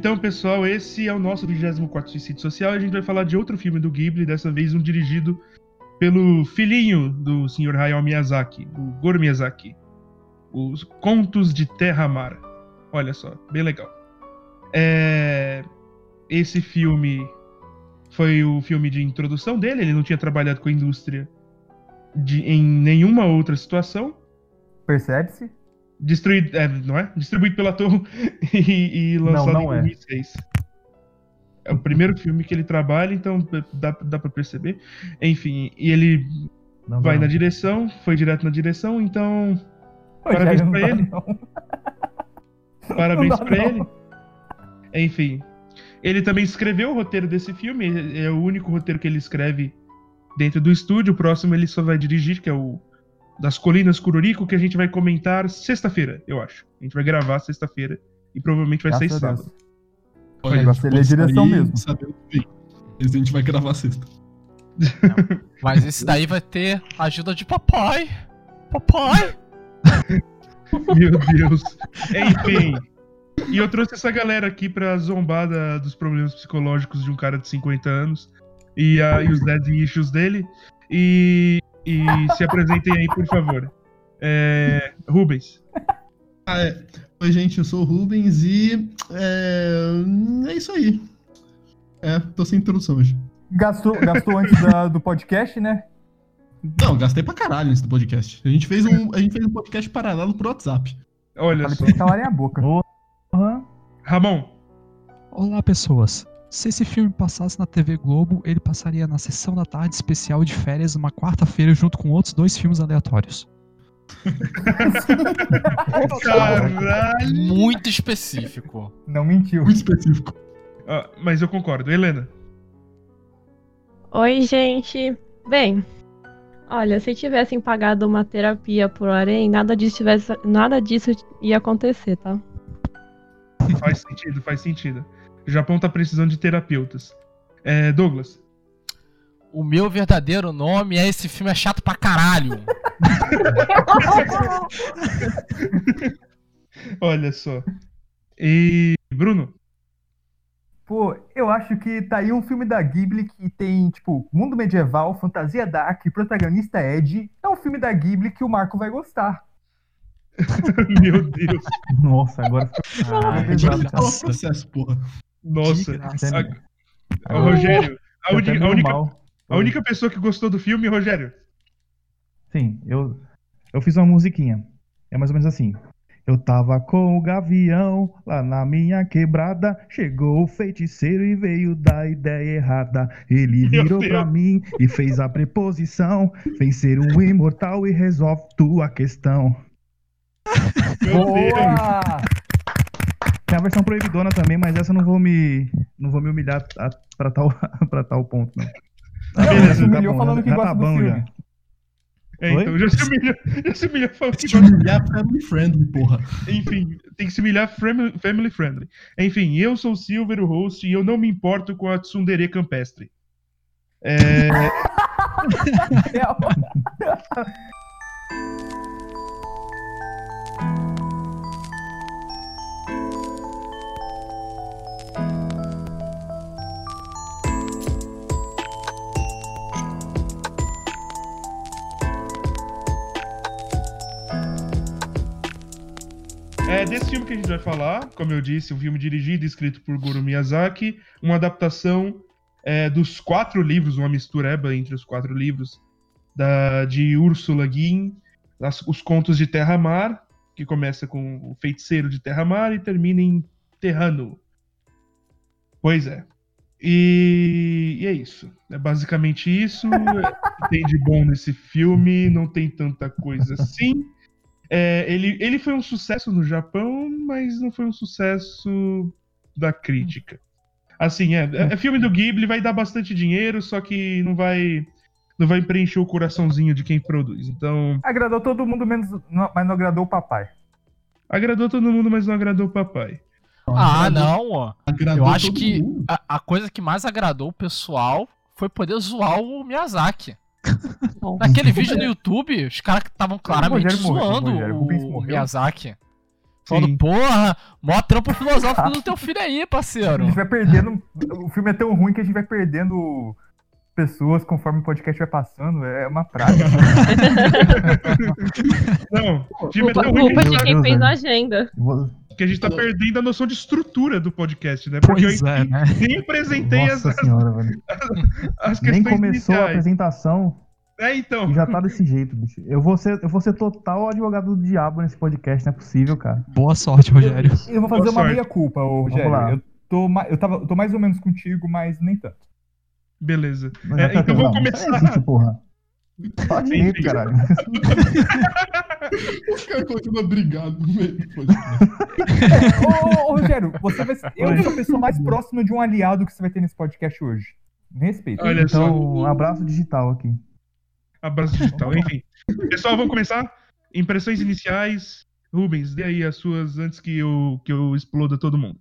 então, pessoal, esse é o nosso 24 Suicídio Social. A gente vai falar de outro filme do Ghibli, dessa vez um dirigido pelo filhinho do Sr. Hayao Miyazaki, o Goro Miyazaki. Os Contos de Terra-Mar. Olha só, bem legal. É... Esse filme foi o filme de introdução dele, ele não tinha trabalhado com a indústria de, em nenhuma outra situação. Percebe-se? Destruído, é, não é? Distribuído pela Torre e, e lançado não, não em 2006. É. é o primeiro filme que ele trabalha, então dá, dá pra perceber. Enfim, e ele não, vai não. na direção, foi direto na direção, então. parabéns pra ele. Parabéns pra ele. Enfim. Ele também escreveu o roteiro desse filme, é o único roteiro que ele escreve dentro do estúdio. O próximo ele só vai dirigir, que é o das Colinas Cururico, que a gente vai comentar sexta-feira, eu acho. A gente vai gravar sexta-feira e provavelmente vai Graças sair sábado. Olha, ele é direção mesmo. Esse a gente vai gravar sexta. Não, mas esse daí vai ter ajuda de papai. Papai! Meu Deus. Enfim. E eu trouxe essa galera aqui pra zombar da, dos problemas psicológicos de um cara de 50 anos e, a, e os dead issues dele. E e se apresentem aí, por favor. É, Rubens. Ah, é. Oi, gente, eu sou o Rubens e. É, é isso aí. É, tô sem introdução hoje. Gastou, gastou antes da, do podcast, né? Não, gastei pra caralho antes do podcast. A gente fez um, a gente fez um podcast paralelo pro WhatsApp. Olha só. Calarem a boca. Uhum. Ramon. Olá, pessoas. Se esse filme passasse na TV Globo, ele passaria na sessão da tarde especial de férias numa quarta-feira junto com outros dois filmes aleatórios. Caralho! Muito específico. Não mentiu. Muito específico. Ah, mas eu concordo. Helena. Oi, gente. Bem, olha, se tivessem pagado uma terapia por Arém, nada disso, tivesse, nada disso ia acontecer, tá? Faz sentido, faz sentido. O Japão tá precisando de terapeutas. É, Douglas. O meu verdadeiro nome é esse filme é chato pra caralho. Olha só. E Bruno? Pô, eu acho que tá aí um filme da Ghibli que tem, tipo, mundo medieval, fantasia dark, protagonista Ed. É um filme da Ghibli que o Marco vai gostar. Meu Deus. Nossa, agora Ah, é processo, porra. Nossa. A... O Rogério, a, uni... a, única... a única pessoa que gostou do filme, Rogério. Sim, eu, eu fiz uma musiquinha. É mais ou menos assim. Eu tava com o gavião lá na minha quebrada. Chegou o feiticeiro e veio da ideia errada. Ele virou pra mim e fez a preposição. Vem ser um imortal e resolve tua questão. Boa! Tem a versão proibidona também, mas essa eu não vou me, não vou me humilhar a, pra, tal, pra tal ponto, não. Não, Beleza, tá bom, falando que gosta tá bom, do filme. Já. É, então já se humilhou, já se humilhou falando que se humilhar family friendly, porra. Enfim, tem que se humilhar family friendly. Enfim, eu sou o Silver, o host, e eu não me importo com a tsundere campestre. É... É desse filme que a gente vai falar, como eu disse, um filme dirigido e escrito por Goro Miyazaki, uma adaptação é, dos quatro livros, uma mistureba entre os quatro livros, da, de Ursula Guin, as, os contos de Terra-Mar, que começa com o feiticeiro de Terra-Mar e termina em Terrano. Pois é. E, e, é isso. É basicamente isso. tem de bom nesse filme, não tem tanta coisa assim. É, ele, ele foi um sucesso no Japão, mas não foi um sucesso da crítica. Assim, é, é filme do Ghibli, vai dar bastante dinheiro, só que não vai não vai preencher o coraçãozinho de quem produz. Então. Agradou todo mundo, menos, mas não agradou o papai. Agradou todo mundo, mas não agradou o papai. Ah, não, ó. Eu acho que a, a, coisa que mais agradou o pessoal foi poder zoar o Miyazaki. Naquele vídeo no YouTube, os caras estavam claramente zoando o, o Miyazaki. Falando, porra, mó trampo filosófico do teu filho aí, parceiro. A gente vai perdendo. O filme é tão ruim que a gente vai perdendo pessoas conforme o podcast vai passando. É uma praga. Não, o filme é tão ruim culpa que a de gente quem tá- fez a agenda. que a gente tá perdendo a noção de estrutura do podcast, né? Porque Pois eu é, né? nem apresentei as, Nossa senhora, velho. as Nem questões começou a iniciais. apresentação É, então. e já tá desse jeito, bicho. Eu vou ser, eu vou ser total advogado do diabo nesse podcast, não é possível, cara. Boa sorte, Rogério. Eu vou fazer Boa uma sorte. ô, Vamos Rogério. lá. Eu tô, eu, tava, eu tô mais ou menos contigo, mas nem tanto. Beleza. É, tá então vamos não começar. existe, porra. Só direito, Enfim. caralho. Os caras continuam brigando no meio do podcast. ô, ô, Rogério, você vai ser, eu sou a pessoa mais próxima de um aliado que você vai ter nesse podcast hoje. Me respeita. Olha só. Então, um abraço digital aqui. Abraço digital, enfim. Pessoal, vamos começar? Impressões iniciais. Rubens, dê aí as suas antes que eu, que eu exploda todo mundo.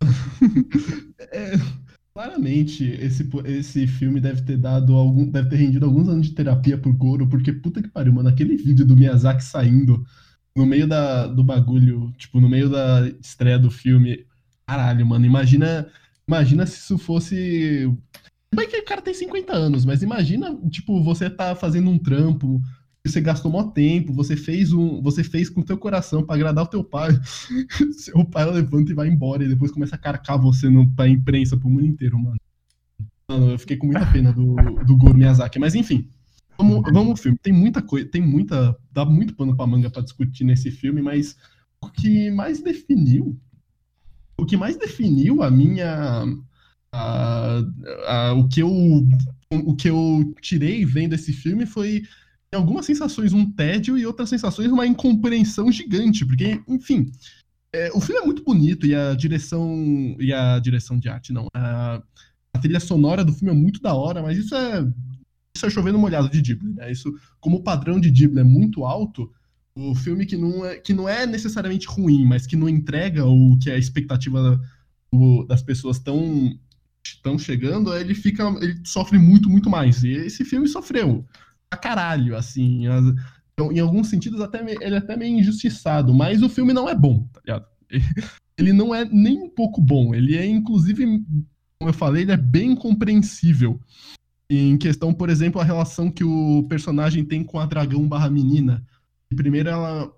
É, claramente, esse, esse filme deve ter dado algum, deve ter rendido alguns anos de terapia pro Goro, porque puta que pariu, mano, aquele vídeo do Miyazaki saindo no meio da, do bagulho, tipo, no meio da estreia do filme. Caralho, mano, imagina, imagina se isso fosse. Bem que o cara tem 50 anos, mas imagina, tipo, você tá fazendo um trampo, você gastou mó tempo, você fez um, você fez com o teu coração pra agradar o teu pai. Seu pai levanta e vai embora e depois começa a carcar você no, pra imprensa, pro mundo inteiro, mano. Mano, eu fiquei com muita pena do, do Goro Miyazaki, mas enfim. Vamos, vamos ao filme. Tem muita coisa, tem muita, dá muito pano pra manga pra discutir nesse filme, mas o que mais definiu, o que mais definiu a minha, a, a- o que eu, o que eu tirei vendo esse filme foi em algumas sensações um tédio e outras sensações uma incompreensão gigante, porque, enfim, é, o filme é muito bonito e a direção e a direção de arte não, a, a trilha sonora do filme é muito da hora, mas isso é isso é chovendo molhado de Ghibli, né? Isso, como o padrão de Ghibli é muito alto, o filme que não é, que não é necessariamente ruim, mas que não entrega o que a expectativa do- das pessoas estão estão chegando, ele fica ele sofre muito, muito mais. E esse filme sofreu pra caralho, assim, as- então, em alguns sentidos até ele é até meio injustiçado, mas o filme não é bom, tá ligado? Ele não é nem um pouco bom, ele é inclusive, como eu falei, ele é bem compreensível. Em questão, por exemplo, a relação que o personagem tem com a dragão barra menina. Primeiro ela.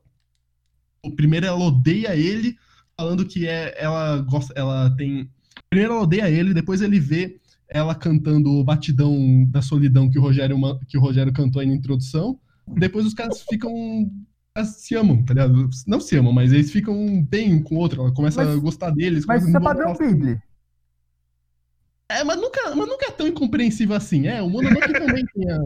Primeiro ela odeia ele, falando que é, ela gosta. Ela tem. Primeiro ela odeia ele, depois ele vê ela cantando o batidão da solidão que o Rogério, que o Rogério cantou aí na introdução. Depois os caras ficam. se amam, tá ligado? Não se amam, mas eles ficam bem um com o outro. Ela começa Mas- a gostar deles. Mas isso é padrão Ghibli. é, mas nunca, mas nunca é tão incompreensível assim. É, o Mononoke também tem a.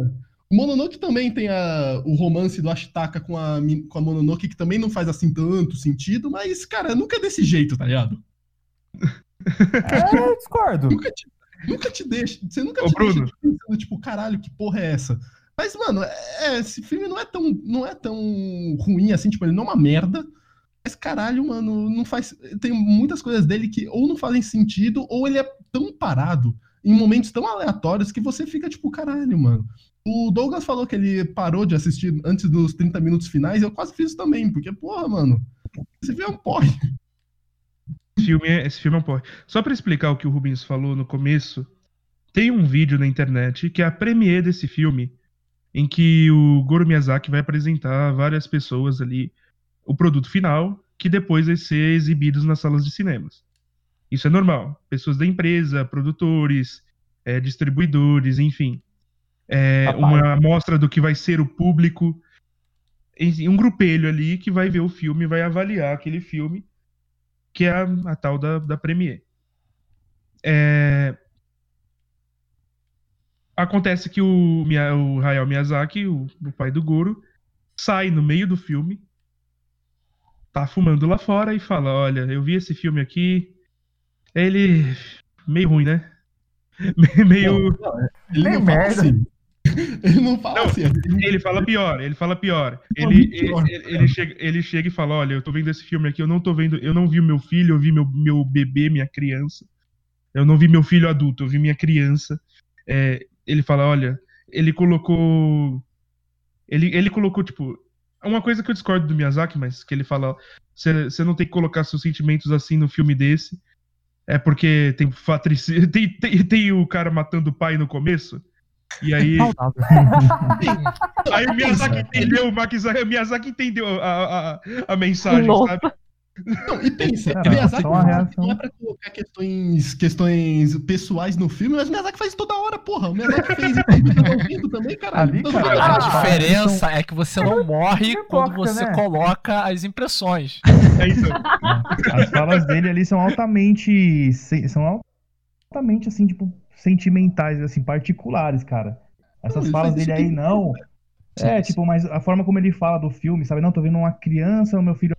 O Mononoke também tem a, o romance do Ashitaka com a, com a Mononoke, que também não faz assim tanto sentido, mas, cara, nunca é desse jeito, tá ligado? É, eu discordo. Nunca te, nunca te deixa. Você nunca Ô, te Bruno. deixa pensando, tipo, caralho, que porra é essa? Mas, mano, é, esse filme não é, tão, não é tão ruim assim, tipo, ele não é uma merda. Mas, caralho, mano, não faz. Tem muitas coisas dele que ou não fazem sentido, ou ele é tão parado em momentos tão aleatórios que você fica, tipo, caralho, mano. O Douglas falou que ele parou de assistir antes dos 30 minutos finais, eu quase fiz isso também, porque, porra, mano, esse filme é um porre. Esse filme é, esse filme é um porre. Só pra explicar o que o Rubens falou no começo, tem um vídeo na internet que é a premiere desse filme, em que o Goro Miyazaki vai apresentar a várias pessoas ali o produto final, que depois vai ser exibidos nas salas de cinemas. Isso é normal. Pessoas da empresa, produtores, eh, distribuidores, enfim. É, uma amostra do que vai ser o público. Um grupelho ali que vai ver o filme, vai avaliar aquele filme que é a, a tal da, da Premiere. É, Acontece que o, o Hayao Miyazaki, o, o pai do Goro, sai no meio do filme, tá fumando lá fora e fala: Olha, eu vi esse filme aqui, ele. meio ruim, né? meio. Ele Meio não fala merda. assim. Ele não fala Não, assim. Ele fala pior, ele fala pior. Não, Ele, pior, ele, ele- ele chega, ele chega e fala: Olha, eu tô vendo esse filme aqui, eu não tô vendo, eu não vi o meu filho, eu vi meu, meu bebê, minha criança. Eu não vi meu filho adulto, eu vi minha criança. É, ele fala: Olha, ele colocou. Ele, ele colocou, tipo, uma coisa que eu discordo do Miyazaki, mas que ele fala, você não tem que colocar seus sentimentos assim no filme desse, é porque tem, tem, tem, tem o cara matando o pai no começo, e aí. aí o Miyazaki entendeu, o Miyazaki entendeu a, a, a mensagem, Nossa. sabe? Não, e pensa, Cara, Miyazaki não é pra colocar questões, questões pessoais no filme, mas o Miyazaki faz toda hora, porra. O Miyazaki fez isso também, caralho. Ali, cara, a diferença é que você não morre quando você né? coloca as impressões. É isso. As falas dele ali são altamente. São altamente, assim, tipo, sentimentais, assim, particulares, cara. Essas não, falas dele aí, não. É, tipo, mas a forma como ele fala do filme, sabe? Não, tô vendo uma criança, o meu filho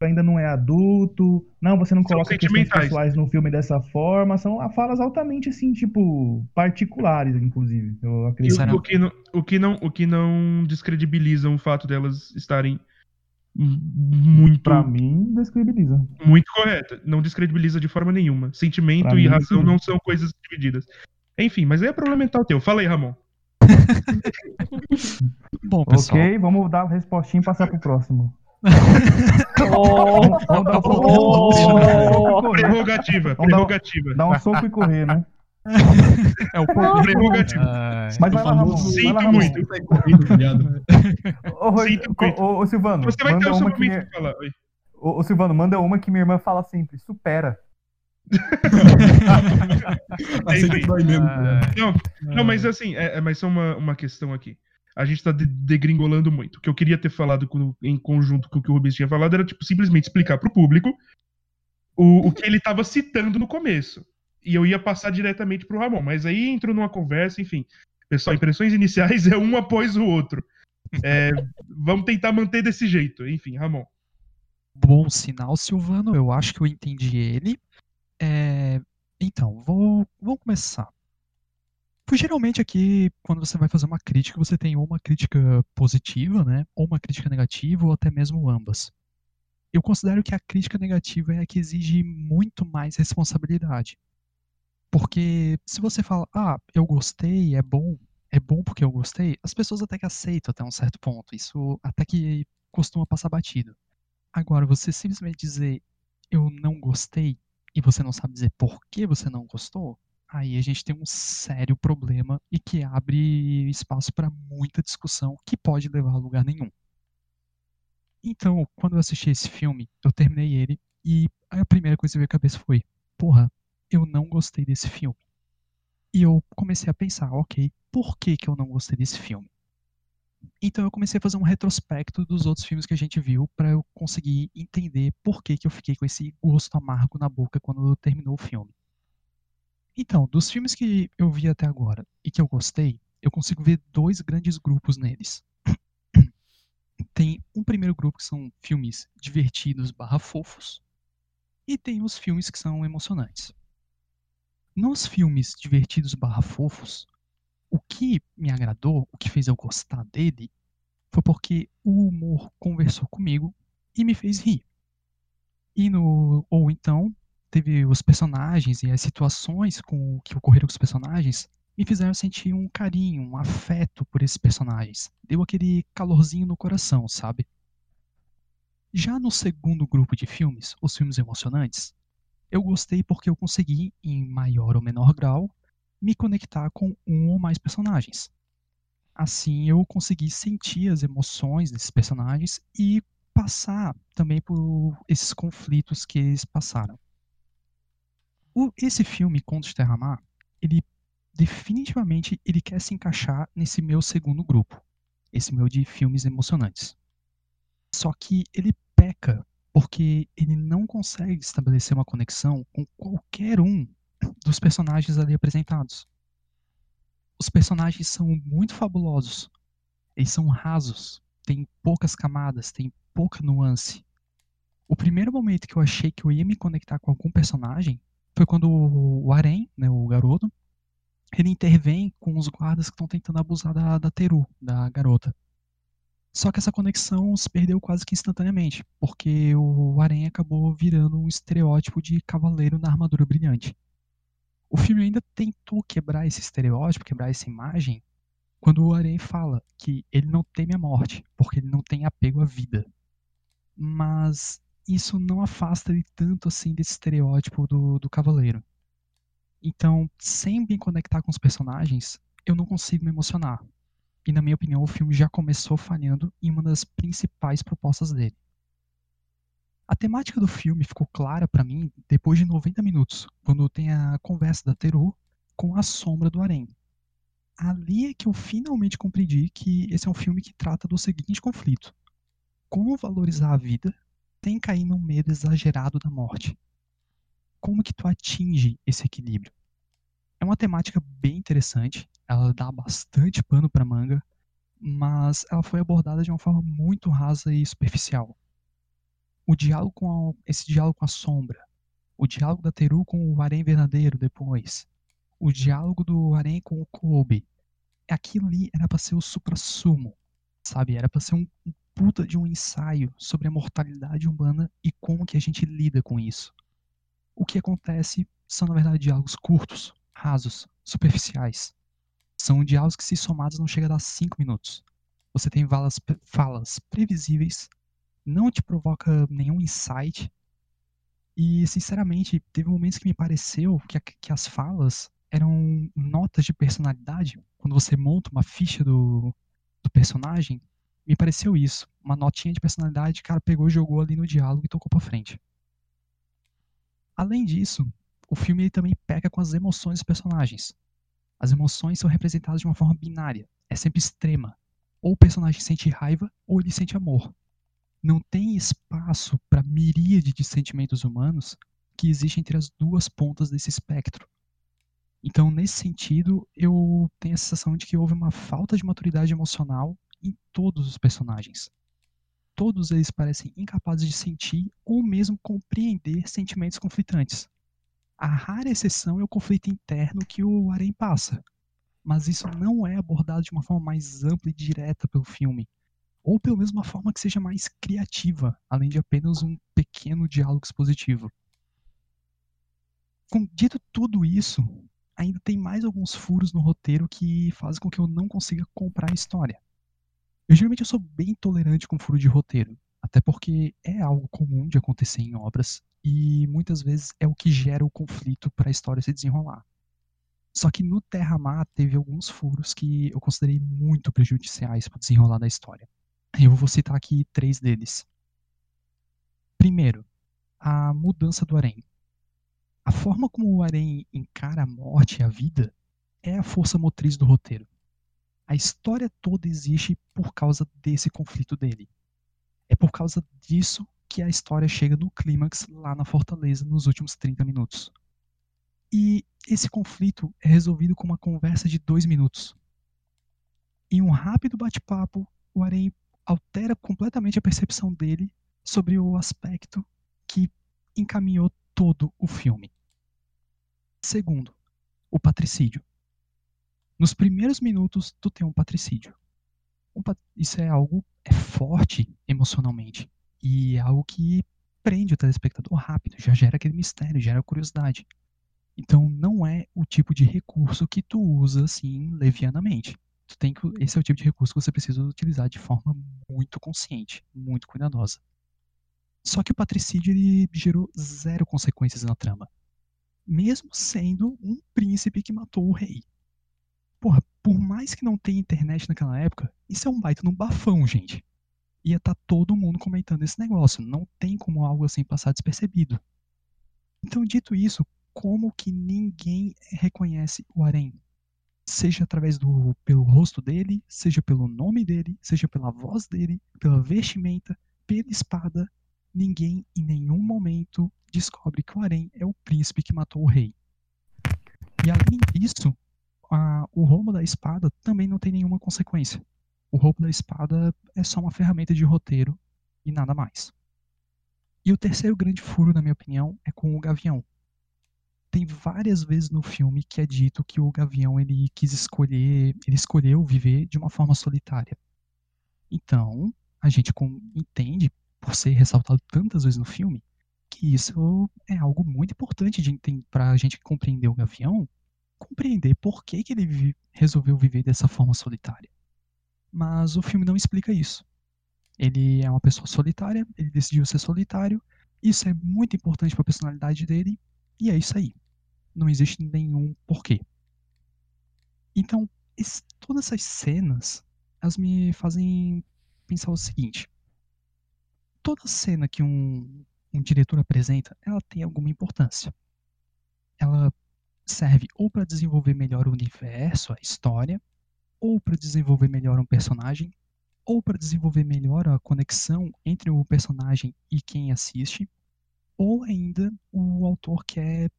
ainda não é adulto. Não, você não coloca questões pessoais no filme dessa forma. São falas altamente, assim, tipo, particulares, inclusive. Eu acredito. O, o, que não, o, que não, o que não descredibiliza o fato delas estarem muito. Pra mim, descredibiliza. Muito correta. Não descredibiliza de forma nenhuma. Sentimento pra e razão sim. não são coisas divididas. Enfim, mas aí é problema mental teu. Fala aí, Ramon. Bom, pessoal. Ok, vamos dar a respostinha e passar pro próximo. Prerrogativa, prerrogativa. Dá um soco e correr, né? É o prerrogativo. Mas vai lá, Ramon. Sinto vai lá, muito. Ô, Sinto muito. Ô, ô, Silvano. Você vai ter o seu momento minha... falar. Ô, ô, Silvano, manda uma que minha irmã fala sempre. Supera. não, não, mas assim, é, é, mas só uma, uma questão aqui a gente tá degringolando muito. O que eu queria ter falado com, em conjunto com o que o Rubens tinha falado era, tipo, simplesmente explicar pro público o, o que ele tava citando no começo. E eu ia passar diretamente pro Ramon. Mas aí entrou numa conversa, enfim. Pessoal, impressões iniciais é um após o outro. É, vamos tentar manter desse jeito. Enfim, Ramon. Bom sinal, Silvano. Eu acho que eu entendi ele. É, então, vou, vamos começar. Pois geralmente aqui, quando você vai fazer uma crítica, você tem ou uma crítica positiva, né? Ou uma crítica negativa, ou até mesmo ambas. Eu considero que a crítica negativa é a que exige muito mais responsabilidade. Porque se você fala, ah, eu gostei, é bom, é bom porque eu gostei, as pessoas até que aceitam até um certo ponto. Isso até que costuma passar batido. Agora, você simplesmente dizer, eu não gostei, e você não sabe dizer por que você não gostou, aí a gente tem um sério problema e que abre espaço para muita discussão que pode levar a lugar nenhum. Então, quando eu assisti esse filme, eu terminei ele e a primeira coisa que veio à cabeça foi: porra, eu não gostei desse filme. E eu comecei a pensar, ok, por que, que eu não gostei desse filme? Então eu comecei a fazer um retrospecto dos outros filmes que a gente viu para eu conseguir entender por que, que eu fiquei com esse gosto amargo na boca quando terminou o filme. Então, dos filmes que eu vi até agora e que eu gostei, eu consigo ver dois grandes grupos neles. Tem um primeiro grupo que são filmes divertidos barra fofos, e tem os filmes que são emocionantes. Nos filmes divertidos barra fofos, o que me agradou, o que fez eu gostar dele, foi porque o humor conversou comigo e me fez rir. E no, ou então, teve os personagens e as situações com que ocorreram com os personagens me fizeram sentir um carinho, um afeto por esses personagens. Deu aquele calorzinho no coração, sabe? Já no segundo grupo de filmes, os filmes emocionantes, eu gostei porque eu consegui, em maior ou menor grau, me conectar com um ou mais personagens. Assim, eu consegui sentir as emoções desses personagens e passar também por esses conflitos que eles passaram. O, esse filme, Contos de Terra-Mar, ele definitivamente ele quer se encaixar nesse meu segundo grupo, esse meu de filmes emocionantes. Só que ele peca porque ele não consegue estabelecer uma conexão com qualquer um dos personagens ali apresentados. Os personagens são muito fabulosos, eles são rasos, têm poucas camadas, têm pouca nuance. O primeiro momento que eu achei que eu ia me conectar com algum personagem foi quando o Arém, né, o garoto, ele intervém com os guardas que estão tentando abusar da, da Teru, da garota. Só que essa conexão se perdeu quase que instantaneamente, porque o Arém acabou virando um estereótipo de cavaleiro na armadura brilhante. O filme ainda tentou quebrar esse estereótipo, quebrar essa imagem, quando o Arém fala que ele não teme a morte, porque ele não tem apego à vida. Mas isso não afasta ele tanto assim desse estereótipo do, do cavaleiro. Então, sem me conectar com os personagens, eu não consigo me emocionar. E na minha opinião, o filme já começou falhando em uma das principais propostas dele. A temática do filme ficou clara para mim depois de 90 minutos, quando tem a conversa da Teru com a sombra do Arém. Ali é que eu finalmente compreendi que esse é um filme que trata do seguinte conflito: como valorizar a vida sem cair num medo exagerado da morte. Como que tu atinge esse equilíbrio? É uma temática bem interessante, ela dá bastante pano para manga, mas ela foi abordada de uma forma muito rasa e superficial. O diálogo com a, esse diálogo com a sombra, o diálogo da Teru com o Arém verdadeiro depois, o diálogo do Arém com o Kobe, aquilo ali era para ser o supra-sumo, sabe? Era para ser um, um puta de um ensaio sobre a mortalidade humana e como que a gente lida com isso. O que acontece são, na verdade, diálogos curtos, rasos, superficiais. São diálogos que, se somados, não chegam a dar 5 minutos. Você tem falas, falas previsíveis, não te provoca nenhum insight. E, sinceramente, teve momentos que me pareceu que, que as falas eram notas de personalidade. Quando você monta uma ficha do, do personagem, me pareceu isso. Uma notinha de personalidade, o cara pegou, jogou ali no diálogo e tocou pra frente. Além disso, o filme também pega com as emoções dos personagens. As emoções são representadas de uma forma binária, é sempre extrema. Ou o personagem sente raiva ou ele sente amor. Não tem espaço para miríade de sentimentos humanos que existem entre as duas pontas desse espectro. Então, nesse sentido, eu tenho a sensação de que houve uma falta de maturidade emocional em todos os personagens. Todos eles parecem incapazes de sentir ou mesmo compreender sentimentos conflitantes. A rara exceção é o conflito interno que o Arém passa, mas isso não é abordado de uma forma mais ampla e direta pelo filme, ou pelo menos uma forma que seja mais criativa, além de apenas um pequeno diálogo expositivo. Com dito tudo isso, ainda tem mais alguns furos no roteiro que fazem com que eu não consiga comprar a história. Eu geralmente eu sou bem tolerante com furo de roteiro, até porque é algo comum de acontecer em obras e muitas vezes é o que gera o conflito para a história se desenrolar. Só que no Terra Mar teve alguns furos que eu considerei muito prejudiciais para o desenrolar da história. Eu vou citar aqui três deles. Primeiro, a mudança do Arém. A forma como o Arém encara a morte e a vida é a força motriz do roteiro. A história toda existe por causa desse conflito dele. É por causa disso que a história chega no clímax lá na fortaleza nos últimos 30 minutos. E esse conflito é resolvido com uma conversa de dois minutos. Em um rápido bate-papo, o Arém altera completamente a percepção dele sobre o aspecto que encaminhou todo o filme. Segundo, o patricídio. Nos primeiros minutos, tu tem um patricídio. Um pat... Isso é algo é forte emocionalmente. E é algo que prende o telespectador rápido, já gera aquele mistério, gera curiosidade. Então não é o tipo de recurso que tu usa assim levianamente. Tu tem que, esse é o tipo de recurso que você precisa utilizar de forma muito consciente, muito cuidadosa. Só que o patricídio ele gerou zero consequências na trama. Mesmo sendo um príncipe que matou o rei. Porra, por mais que não tenha internet naquela época, isso é um baita no bafão, gente. Ia estar tá todo mundo comentando esse negócio. Não tem como algo assim passar despercebido. Então, dito isso, como que ninguém reconhece o Arém? Seja através do pelo rosto dele, seja pelo nome dele, seja pela voz dele, pela vestimenta, pela espada, ninguém em nenhum momento descobre que o Arém é o príncipe que matou o rei. E além disso, a, o roubo da espada também não tem nenhuma consequência. O roubo da espada é só uma ferramenta de roteiro e nada mais. E o terceiro grande furo, na minha opinião, é com o Gavião. Tem várias vezes no filme que é dito que o Gavião ele quis escolher, ele escolheu viver de uma forma solitária. Então, a gente entende, por ser ressaltado tantas vezes no filme, que isso é algo muito importante para a gente compreender o Gavião compreender por que, que ele resolveu viver dessa forma solitária. Mas o filme não explica isso. Ele é uma pessoa solitária, ele decidiu ser solitário, isso é muito importante para a personalidade dele, e é isso aí. Não existe nenhum porquê. Então, esse, todas essas cenas, elas me fazem pensar o seguinte. Toda cena que um, um diretor apresenta, ela tem alguma importância. Ela serve ou para desenvolver melhor o universo, a história, ou para desenvolver melhor um personagem, ou para desenvolver melhor a conexão entre o personagem e quem assiste, ou ainda o autor quer,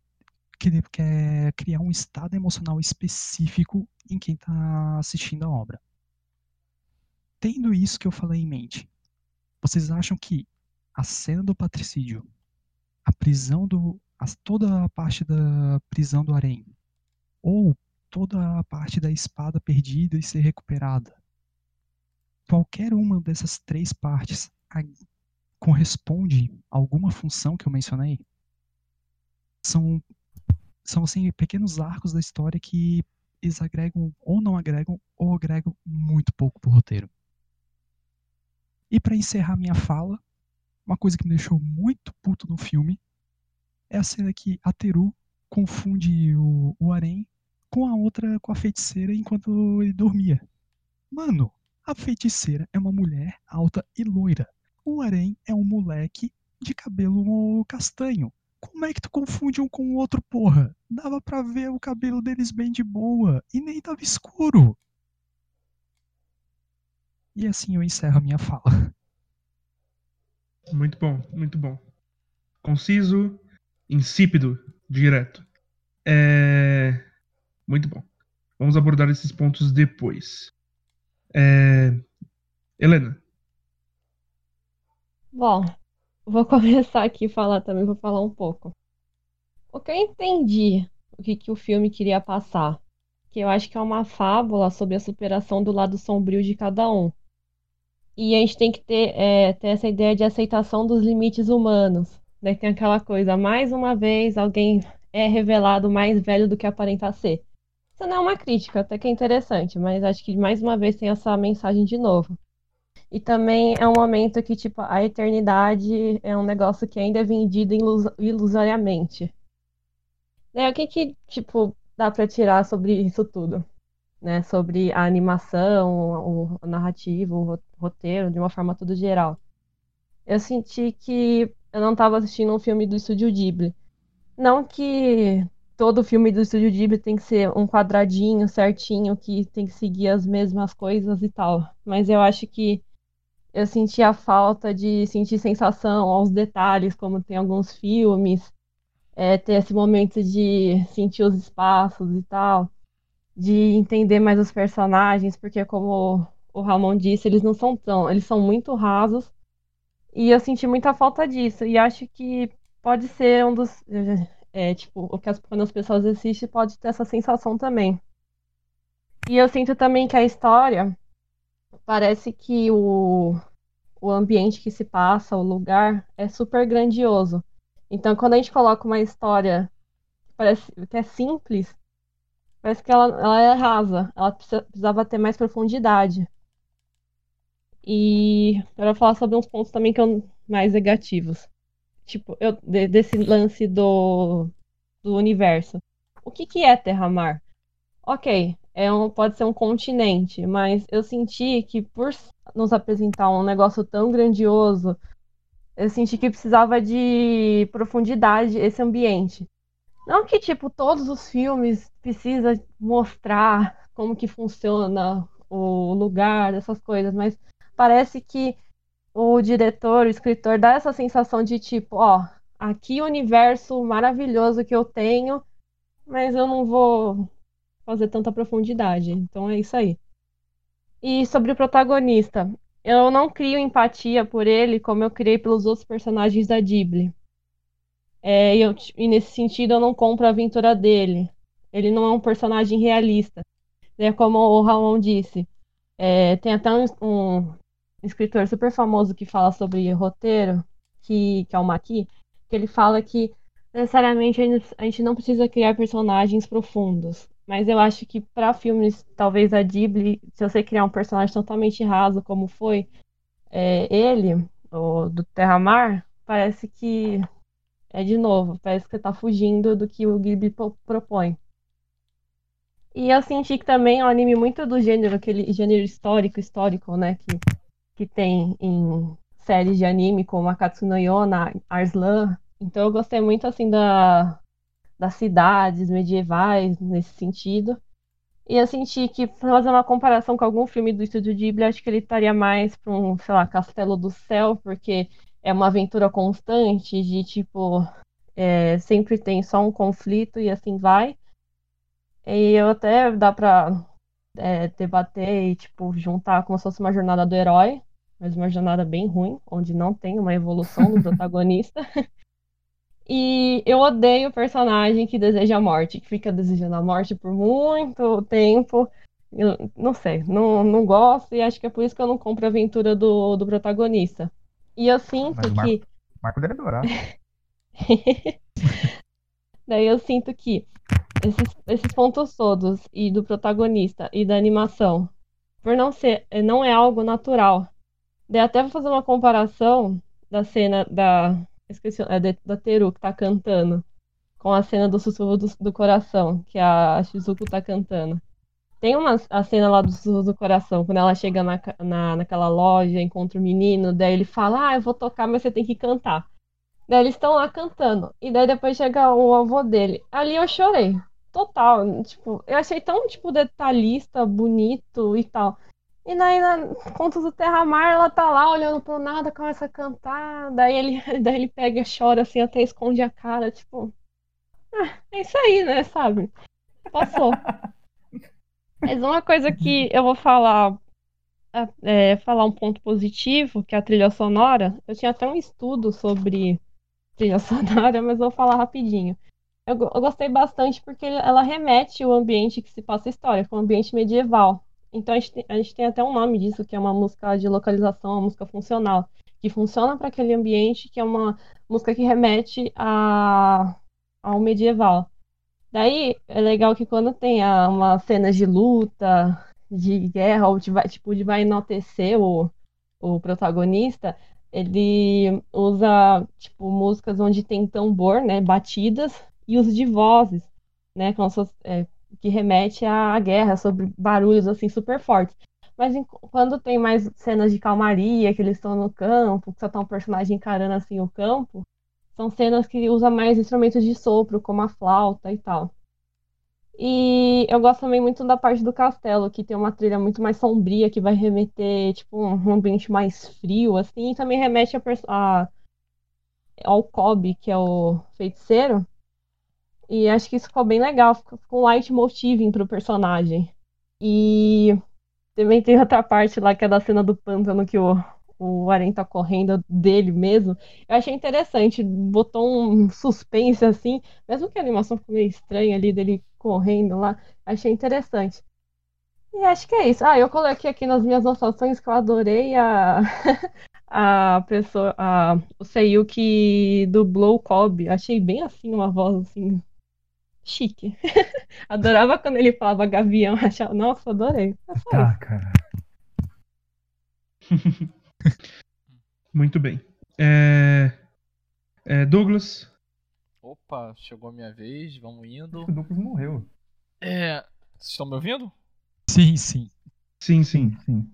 quer, quer criar um estado emocional específico em quem está assistindo a obra. Tendo isso que eu falei em mente, vocês acham que a cena do patricídio, a prisão do. A, toda a parte da prisão do Arém, ou toda a parte da espada perdida e ser recuperada, qualquer uma dessas três partes corresponde a alguma função que eu mencionei? São, são assim, pequenos arcos da história que eles agregam ou não agregam ou agregam muito pouco pro roteiro. E para encerrar minha fala, uma coisa que me deixou muito puto no filme é a cena que a Teru confunde o, o Arém com a outra, com a feiticeira enquanto ele dormia. Mano, a feiticeira é uma mulher alta e loira. O Arém é um moleque de cabelo castanho. Como é que tu confunde um com o outro, porra? Dava pra ver o cabelo deles bem de boa e nem tava escuro. E assim eu encerro a minha fala. Muito bom, muito bom. Conciso, insípido, direto. É... Muito bom. Vamos abordar esses pontos depois. É... Helena. Bom, vou começar aqui a falar também, vou falar um pouco. O que eu entendi, o que, que o filme queria passar, que eu acho que é uma fábula sobre a superação do lado sombrio de cada um. E a gente tem que ter, é, ter essa ideia de aceitação dos limites humanos. Daí tem aquela coisa, mais uma vez, alguém é revelado mais velho do que aparenta ser. Isso não é uma crítica, até que é interessante, mas acho que mais uma vez tem essa mensagem de novo. E também é um momento que, tipo, a eternidade é um negócio que ainda é vendido ilus ilusoriamente. É, o que que, tipo, dá para tirar sobre isso tudo? Né? Sobre a animação, o, narrativo, o roteiro, de uma forma tudo geral. Eu senti que eu não estava assistindo um filme do Estúdio Ghibli. Não que todo filme do Estúdio Ghibli tem que ser um quadradinho certinho, que tem que seguir as mesmas coisas e tal. Mas eu acho que eu senti a falta de sentir sensação aos detalhes, como tem alguns filmes, é, ter esse momento de sentir os espaços e tal, de entender mais os personagens, porque como o Ramon disse, eles não são tão, eles são muito rasos, e eu senti muita falta disso, e acho que pode ser um dos é, tipo, o que as, quando as pessoas assistem pode ter essa sensação também. E eu sinto também que a história parece que o, o ambiente que se passa, o lugar, é super grandioso. Então, quando a gente coloca uma história que parece que é simples, parece que ela, ela é rasa. Ela precisava ter mais profundidade. E eu quero falar sobre uns pontos também que eu mais negativos tipo, eu, de, desse lance do, do universo. O que, que é Terra-Mar? Ok, é um, pode ser um continente, mas eu senti que por nos apresentar um negócio tão grandioso, eu senti que precisava de profundidade esse ambiente. Não que, tipo, todos os filmes precisa mostrar como que funciona o lugar, essas coisas, mas parece que o diretor, o escritor, dá essa sensação de tipo, ó, aqui o universo maravilhoso que eu tenho, mas eu não vou fazer tanta profundidade. Então é isso aí. E sobre o protagonista, eu não crio empatia por ele como eu criei pelos outros personagens da Ghibli. É, eu, e nesse sentido eu não compro a aventura dele. Ele não é um personagem realista. É como o Ramon disse. É, tem até um, um, escritor super famoso que fala sobre roteiro, que, que é o Maqui, que ele fala que necessariamente a gente não precisa criar personagens profundos. Mas eu acho que para filmes, talvez a Ghibli, se você criar um personagem totalmente raso, como foi é, ele, o do Terra-Mar, parece que é de novo, parece que tá fugindo do que o Ghibli propõe. E eu senti que também é um anime muito do gênero, aquele gênero histórico, histórico, né, que, que tem em séries de anime como Akatsuki no Yona, Arslan. Então eu gostei muito assim da das cidades medievais nesse sentido. E eu senti que, fazer uma comparação com algum filme do Estúdio Ghibli, acho que ele estaria mais para um, sei lá, Castelo do Céu, porque é uma aventura constante de tipo. É, sempre tem só um conflito e assim vai. E eu até dá pra é, debater e, tipo, juntar como se fosse uma jornada do herói, mas uma jornada bem ruim, onde não tem uma evolução do protagonista. E eu odeio o personagem que deseja a morte, que fica desejando a morte por muito tempo. Eu não sei, não, não gosto e acho que é por isso que eu não compro a aventura do, do protagonista. E eu sinto Mas que. Marco deve adorar. Daí eu sinto que esses, esses pontos todos, e do protagonista e da animação, por não ser, não é algo natural. Daí até vou fazer uma comparação da cena da, Esqueci, é da Teru que tá cantando. Com a cena do sussurro do, do coração, que a Shizuko tá cantando. Tem uma a cena lá do sussurro do coração, quando ela chega na, na, naquela loja, encontra o menino, daí ele fala, ah, eu vou tocar, mas você tem que cantar. Daí eles estão lá cantando. E daí depois chega o avô dele. Ali eu chorei. Total. Tipo, eu achei tão, tipo, detalhista, bonito e tal. E daí, na Contos do Terra-Mar, ela tá lá olhando pro nada, começa a cantar. Daí ele, daí ele pega e chora assim, até esconde a cara. Tipo, ah, é isso aí, né? Sabe? Passou. Mas uma coisa que eu vou falar, é, falar um ponto positivo, que é a trilha sonora. Eu tinha até um estudo sobre trilha sonora, mas vou falar rapidinho. Eu, eu gostei bastante porque ela remete o ambiente que se passa a história, que é um ambiente medieval. Então a gente, tem, a gente tem até um nome disso, que é uma música de localização, uma música funcional, que funciona para aquele ambiente, que é uma música que remete a, ao medieval. Daí é legal que quando tem a, uma cena de luta, de guerra, ou de, tipo, de vai enaltecer o, o protagonista, ele usa tipo músicas onde tem tambor, né, batidas e uso de vozes, né, se fosse, é, que remete à guerra, sobre barulhos assim super fortes. Mas em, quando tem mais cenas de calmaria, que eles estão no campo, que só tá um personagem encarando assim o campo, são cenas que usa mais instrumentos de sopro, como a flauta e tal. E eu gosto também muito da parte do castelo, que tem uma trilha muito mais sombria, que vai remeter, tipo, um ambiente mais frio, assim, e também remete a, a, ao Kobe, que é o feiticeiro, e acho que isso ficou bem legal, ficou com um leitmotiv pro personagem. E também tem outra parte lá que é da cena do pântano que o, o Aren tá correndo dele mesmo. Eu achei interessante, botou um suspense assim, mesmo que a animação ficou meio estranha ali dele correndo lá, achei interessante. E acho que é isso. Ah, eu coloquei aqui nas minhas anotações que eu adorei a, a pessoa, a, o Seiyu que dublou o Kobe. Achei bem assim uma voz assim chique. Adorava quando ele falava gavião, achava, nossa, adorei. Tá, cara. Muito bem. É... É, Douglas. Opa, chegou a minha vez, vamos indo. o Douglas morreu. É. Vocês estão me ouvindo? Sim, sim. Sim, sim, sim.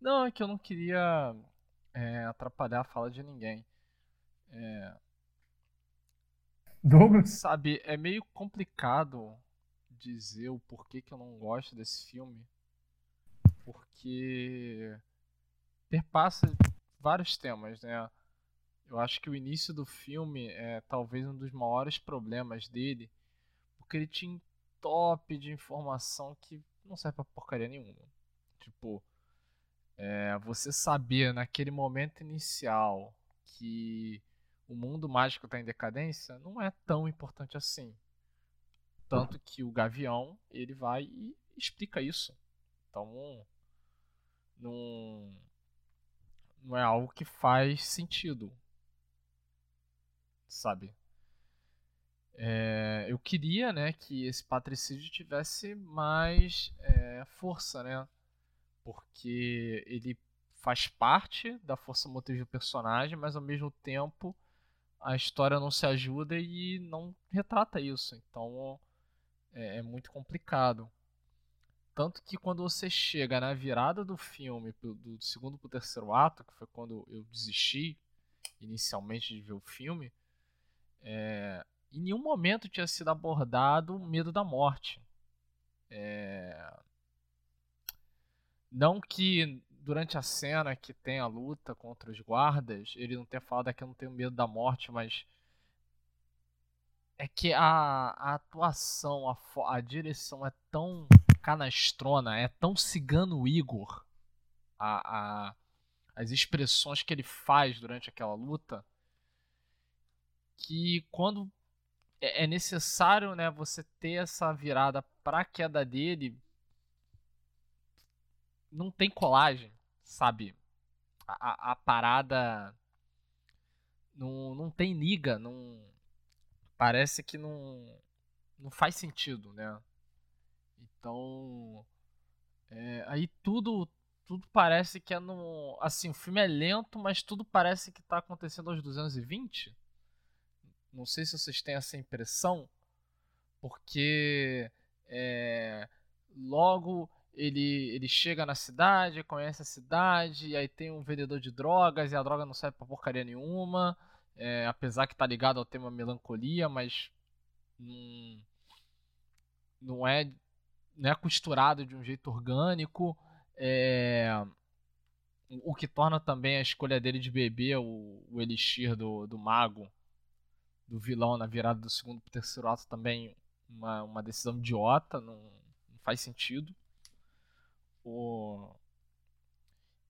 Não, é que eu não queria é, atrapalhar a fala de ninguém. É, Douglas? Sabe, é meio complicado dizer o porquê que eu não gosto desse filme. Porque perpassa vários temas, né? Eu acho que o início do filme é talvez um dos maiores problemas dele, porque ele te entope de informação que não serve pra porcaria nenhuma. Tipo, é, você saber naquele momento inicial que o mundo mágico está em decadência, não é tão importante assim. Tanto que o Gavião, ele vai e explica isso. Então, não, não é algo que faz sentido. Sabe? É, eu queria, né, que esse patricídio tivesse mais é, força, né? Porque ele faz parte da força motriz do personagem, mas ao mesmo tempo a história não se ajuda e não retrata isso. Então é, é muito complicado. Tanto que quando você chega na virada do filme, do segundo pro terceiro ato, que foi quando eu desisti inicialmente de ver o filme, é, em nenhum momento tinha sido abordado o medo da morte. É... Não que durante a cena que tem a luta contra os guardas, ele não tenha falado que eu não tenho medo da morte, mas é que a, a atuação, a, a direção é tão canastrona, é tão cigano Igor, a, a, as expressões que ele faz durante aquela luta, que quando é, é necessário, né, você ter essa virada para a queda dele. Não tem colagem, sabe? A, a, parada não, não tem liga, não parece que não não faz sentido, né? Então, é, aí tudo tudo parece que é no assim, o filme é lento, mas tudo parece que está acontecendo aos 220. Não sei se vocês têm essa impressão, porque é, logo ele, ele chega na cidade, conhece a cidade, e aí tem um vendedor de drogas e a droga não serve pra porcaria nenhuma, é, apesar que tá ligado ao tema melancolia, mas não, não é não é costurado de um jeito orgânico. É, o que torna também a escolha dele de beber o, o elixir do, do mago do vilão na virada do segundo pro terceiro ato também uma, uma decisão idiota, não, não faz sentido. O...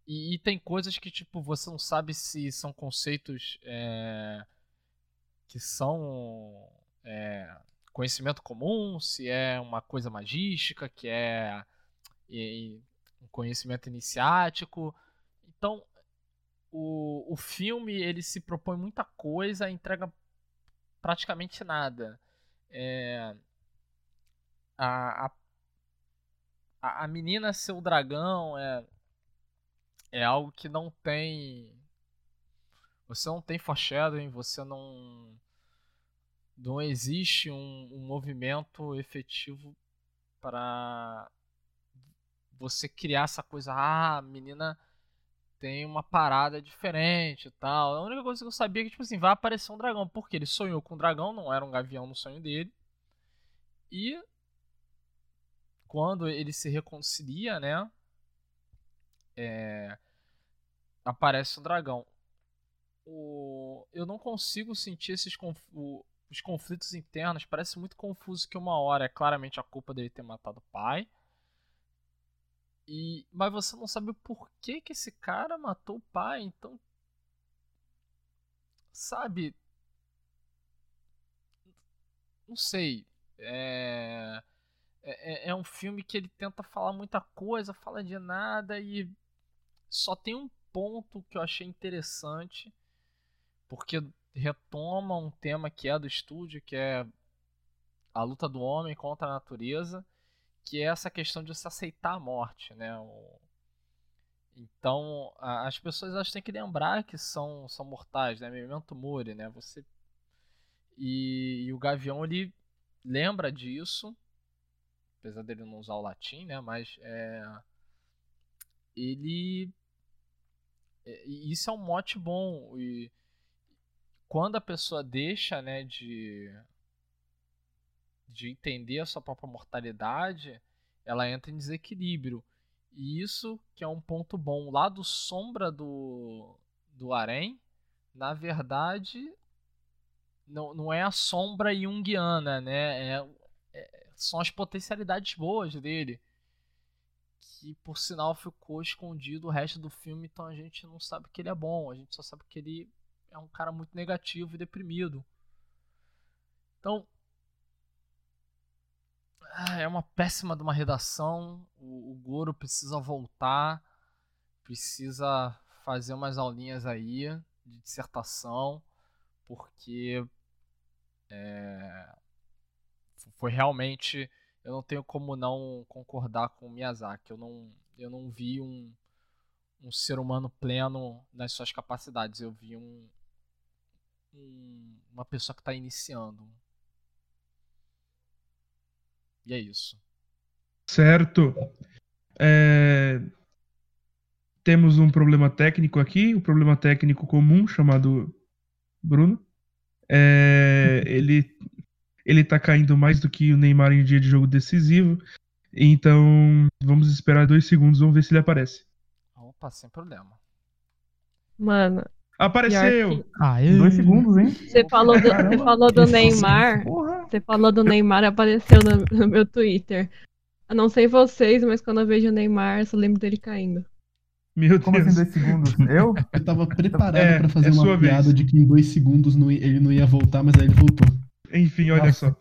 E, e, tem coisas que, tipo, você não sabe se são conceitos é, que são é, conhecimento comum, se é uma coisa magística, que é um conhecimento iniciático. Então, o, o filme ele se propõe muita coisa, entrega praticamente nada. É, a, a, a menina ser o dragão é, é algo que não tem. Você não tem foreshadowing, você não. Não existe um, um movimento efetivo para você criar essa coisa. Ah, a menina tem uma parada diferente e tal. A única coisa que eu sabia é que, tipo assim, vai aparecer um dragão. Porque ele sonhou com um dragão, não era um gavião no sonho dele. E quando ele se reconcilia, né? É, aparece um dragão. O, eu não consigo sentir esses conf, o, os conflitos internos. Parece muito confuso que uma hora é claramente a culpa dele ter matado o pai. E, mas você não sabe o porquê que esse cara matou o pai, então. Sabe? Não sei. É, é, é um filme que ele tenta falar muita coisa, fala de nada e só tem um ponto que eu achei interessante, porque retoma um tema que é do estúdio, que é a luta do homem contra a natureza que é essa questão de se aceitar a morte, né? Então, as pessoas têm que lembrar que são, são mortais, né? Memento mori, né? Você e, e, o Gavião ele lembra disso, apesar dele não usar o latim, né? Mas é, ele é, isso é um mote bom e quando a pessoa deixa, né, de de entender a sua própria mortalidade, ela entra em desequilíbrio. E isso que é um ponto bom. O lado sombra do, do Arém, na verdade, não, não é a sombra junguiana, né? É, é, são as potencialidades boas dele. Que por sinal ficou escondido o resto do filme, então a gente não sabe que ele é bom, a gente só sabe que ele é um cara muito negativo e deprimido. Então, ah, é uma péssima de uma redação. O, o Goro precisa voltar, precisa fazer umas aulinhas aí de dissertação, porque É, foi realmente. Eu não tenho como não concordar com o Miyazaki. Eu não, eu não vi um, um ser humano pleno nas suas capacidades. Eu vi um, um uma pessoa que está iniciando. E é isso. Certo. É, Temos um problema técnico aqui, um problema técnico comum chamado Bruno. É, ele ele tá caindo mais do que o Neymar em dia de jogo decisivo. Então, vamos esperar dois segundos, vamos ver se ele aparece. Opa, sem problema. Mano. Apareceu! Que... Aê. Dois segundos, hein? Você falou do, você falou do Neymar. Você falou do Neymar, apareceu no, no, meu Twitter. Eu não sei vocês, mas quando eu vejo o Neymar, eu só lembro dele caindo. Meu Como Deus. assim, dois segundos? Eu? Eu tava preparado É, pra fazer é uma piada vez. de que em dois segundos não ele não ia voltar, mas aí ele voltou. Enfim, olha Nossa.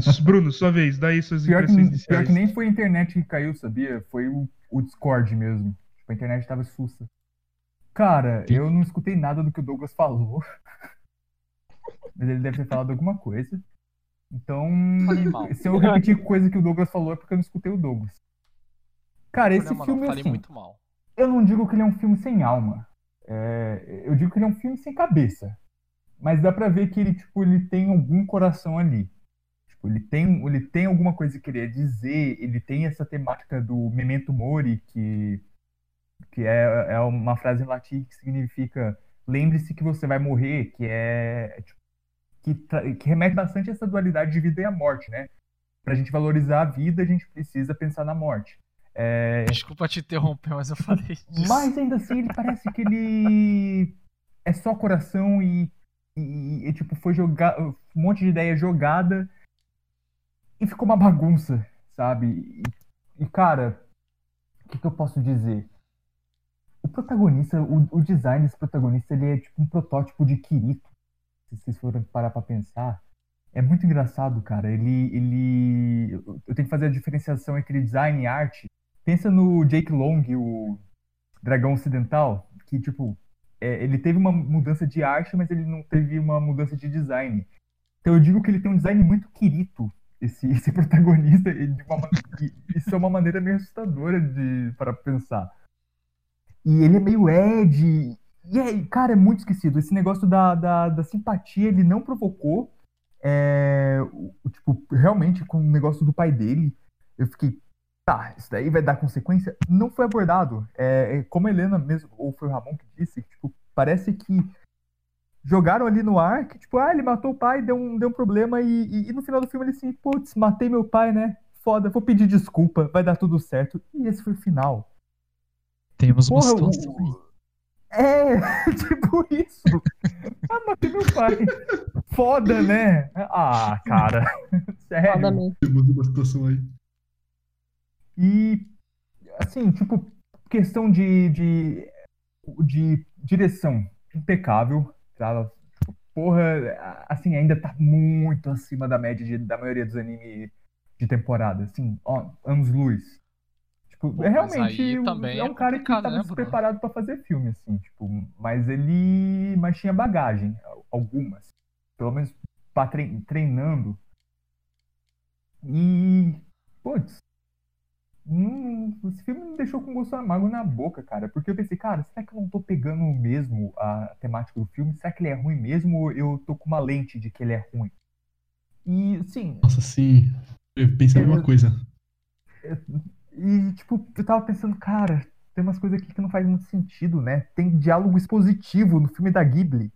só. Bruno, sua vez, daí suas Pior impressões que, iniciais. pior que nem foi a internet que caiu, sabia? Foi o, o Discord mesmo. Tipo, a internet tava sussa. Cara, eu não escutei nada do que o Douglas falou. Mas ele deve ter falado alguma coisa. Então, se eu repetir coisa que o Douglas falou é porque eu não escutei o Douglas. Cara, esse Problema não, filme, falei assim, muito mal. eu não digo que ele é um filme sem alma. É, eu digo que ele é um filme sem cabeça. Mas dá pra ver que ele, tipo, ele tem algum coração ali. Tipo, ele tem, ele tem alguma coisa que querer dizer, ele tem essa temática do memento mori, que, que é, é uma frase em latim que significa lembre-se que você vai morrer, que é tipo, que, que remete bastante a essa dualidade de vida e a morte, né? Pra gente valorizar a vida, a gente precisa pensar na morte. É, Desculpa te interromper, mas eu falei disso. mas ainda assim, ele parece que ele é só coração e, e- tipo, foi jogar um monte de ideia jogada e ficou uma bagunça, sabe? E, e, cara, o que, que eu posso dizer? O protagonista, o, o design desse protagonista, ele é tipo um protótipo de Kirito. Se vocês forem parar pra pensar. É muito engraçado, cara. Ele, ele... Eu tenho que fazer a diferenciação entre design e arte. Pensa no Jake Long, o dragão ocidental, que, tipo, é, ele teve uma mudança de arte, mas ele não teve uma mudança de design. Então eu digo que ele tem um design muito Kirito, esse, esse protagonista, ele uma, ma- isso é uma maneira meio assustadora de para pensar. E ele é meio Ed, e aí, cara, é muito esquecido. Esse negócio da, da, da simpatia ele não provocou. É, o, tipo, realmente, com o negócio do pai dele, eu fiquei, tá, isso daí vai dar consequência? Não foi abordado. É, é como a Helena mesmo, ou foi o Ramon que disse, tipo, parece que jogaram ali no ar que, tipo, ah, ele matou o pai, deu um, deu um problema, e, e- e no final do filme ele assim, putz, matei meu pai, né? Foda, vou pedir desculpa, vai dar tudo certo. E esse foi o final. Temos uma Porra, situação aí. É, tipo isso. Ah, matei meu pai. Foda, né? Ah, cara. Sério. Foda mesmo. Temos uma situação aí. E, assim, tipo, questão de, de, de direção impecável, tá? Tipo, Porra, assim, ainda tá muito acima da média de- da maioria dos animes de temporada, assim, ó, anos-luz. Tipo, Pô, é realmente um- é é um cara que tava né, Bruno? despreparado pra fazer filme, assim, tipo, mas ele, mas tinha bagagem, algumas, pelo menos pra trein- treinando. E, putz, Hum, esse filme me deixou com gosto amargo na boca, cara. Porque eu pensei, cara, será que eu não tô pegando mesmo a temática do filme? Será que ele é ruim mesmo ou eu tô com uma lente de que ele é ruim? E, sim, Nossa, sim. Eu pensei a mesma coisa. e tipo, eu tava pensando, cara, tem umas coisas aqui que não faz muito sentido, né? Tem diálogo expositivo no filme da Ghibli.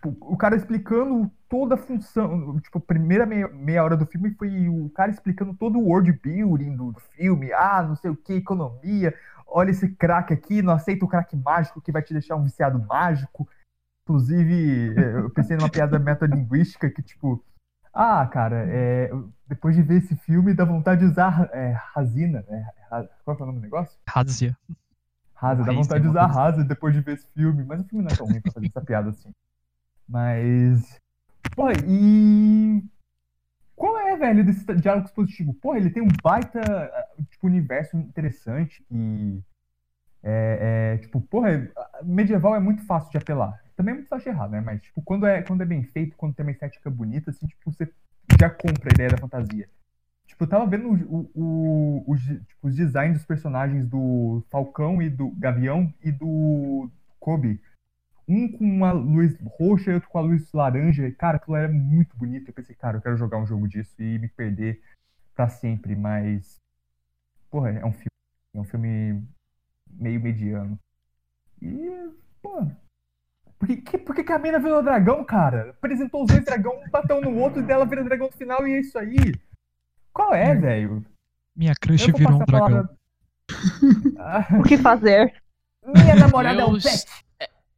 Tipo, o cara explicando toda a função. Tipo, a primeira meia, meia hora do filme foi o cara explicando todo o world building do, filme. Ah, não sei o que, economia. Olha esse crack aqui, não aceita o crack mágico que vai te deixar um viciado mágico. Inclusive, eh, eu pensei numa piada metalinguística que, tipo, ah, cara, é, depois de ver esse filme, dá vontade de usar é, Razina, né? Qual é o nome do negócio? Razia. Rasa, dá vontade de usar coisa. Rasa depois de ver esse filme, mas o filme não é tão ruim pra fazer essa piada assim. Mas. Pô, e. Qual é, velho, desse diálogo expositivo? Porra, ele tem um baita tipo, universo interessante e. É, é, tipo, porra, medieval é muito fácil de apelar. também é muito acho errado, né? Mas, tipo, quando é, quando é bem feito, quando tem uma estética bonita, assim, tipo, você já compra a ideia da fantasia. Tipo, eu tava vendo o, o, os, tipo, os designs dos personagens do Falcão e do Gavião e do Kobe. Um com uma luz roxa e outro com a luz laranja. E, cara, aquilo era muito bonito. Eu pensei, cara, eu quero jogar um jogo disso e me perder pra sempre, mas. Porra, é um filme. É um filme meio mediano. E. Pô. Por que, que- por que, que a mina virou dragão, cara? Apresentou os dois dragão, um bateu no outro e dela vira dragão no final e é isso aí. Qual é, velho? Minha crush virou um dragão. palavra- O que fazer? minha namorada é um Deus, pet.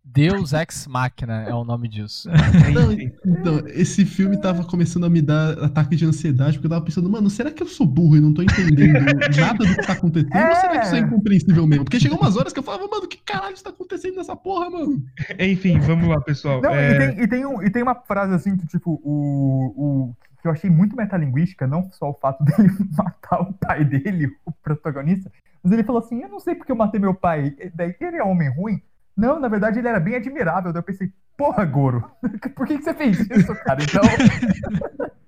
Deus Ex Machina é o nome disso. Não, então, esse filme tava começando a me dar ataque de ansiedade, porque eu tava pensando, mano, será que eu sou burro e não tô entendendo nada do que tá acontecendo? Ou será que isso é incompreensível mesmo? Porque chegou umas horas que eu falava, mano, que caralho está acontecendo nessa porra, mano? Enfim, vamos lá, pessoal. Não, É, e, tem, e, tem um- e tem uma frase assim que, tipo, o, o. que eu achei muito metalinguística, não só o fato dele matar o pai dele, o protagonista, mas ele falou assim: Eu não sei porque eu matei meu pai. Daí ele é homem ruim? Não, na verdade ele era bem admirável. Daí eu pensei, porra, Goro, por que, que você fez isso, cara? Então.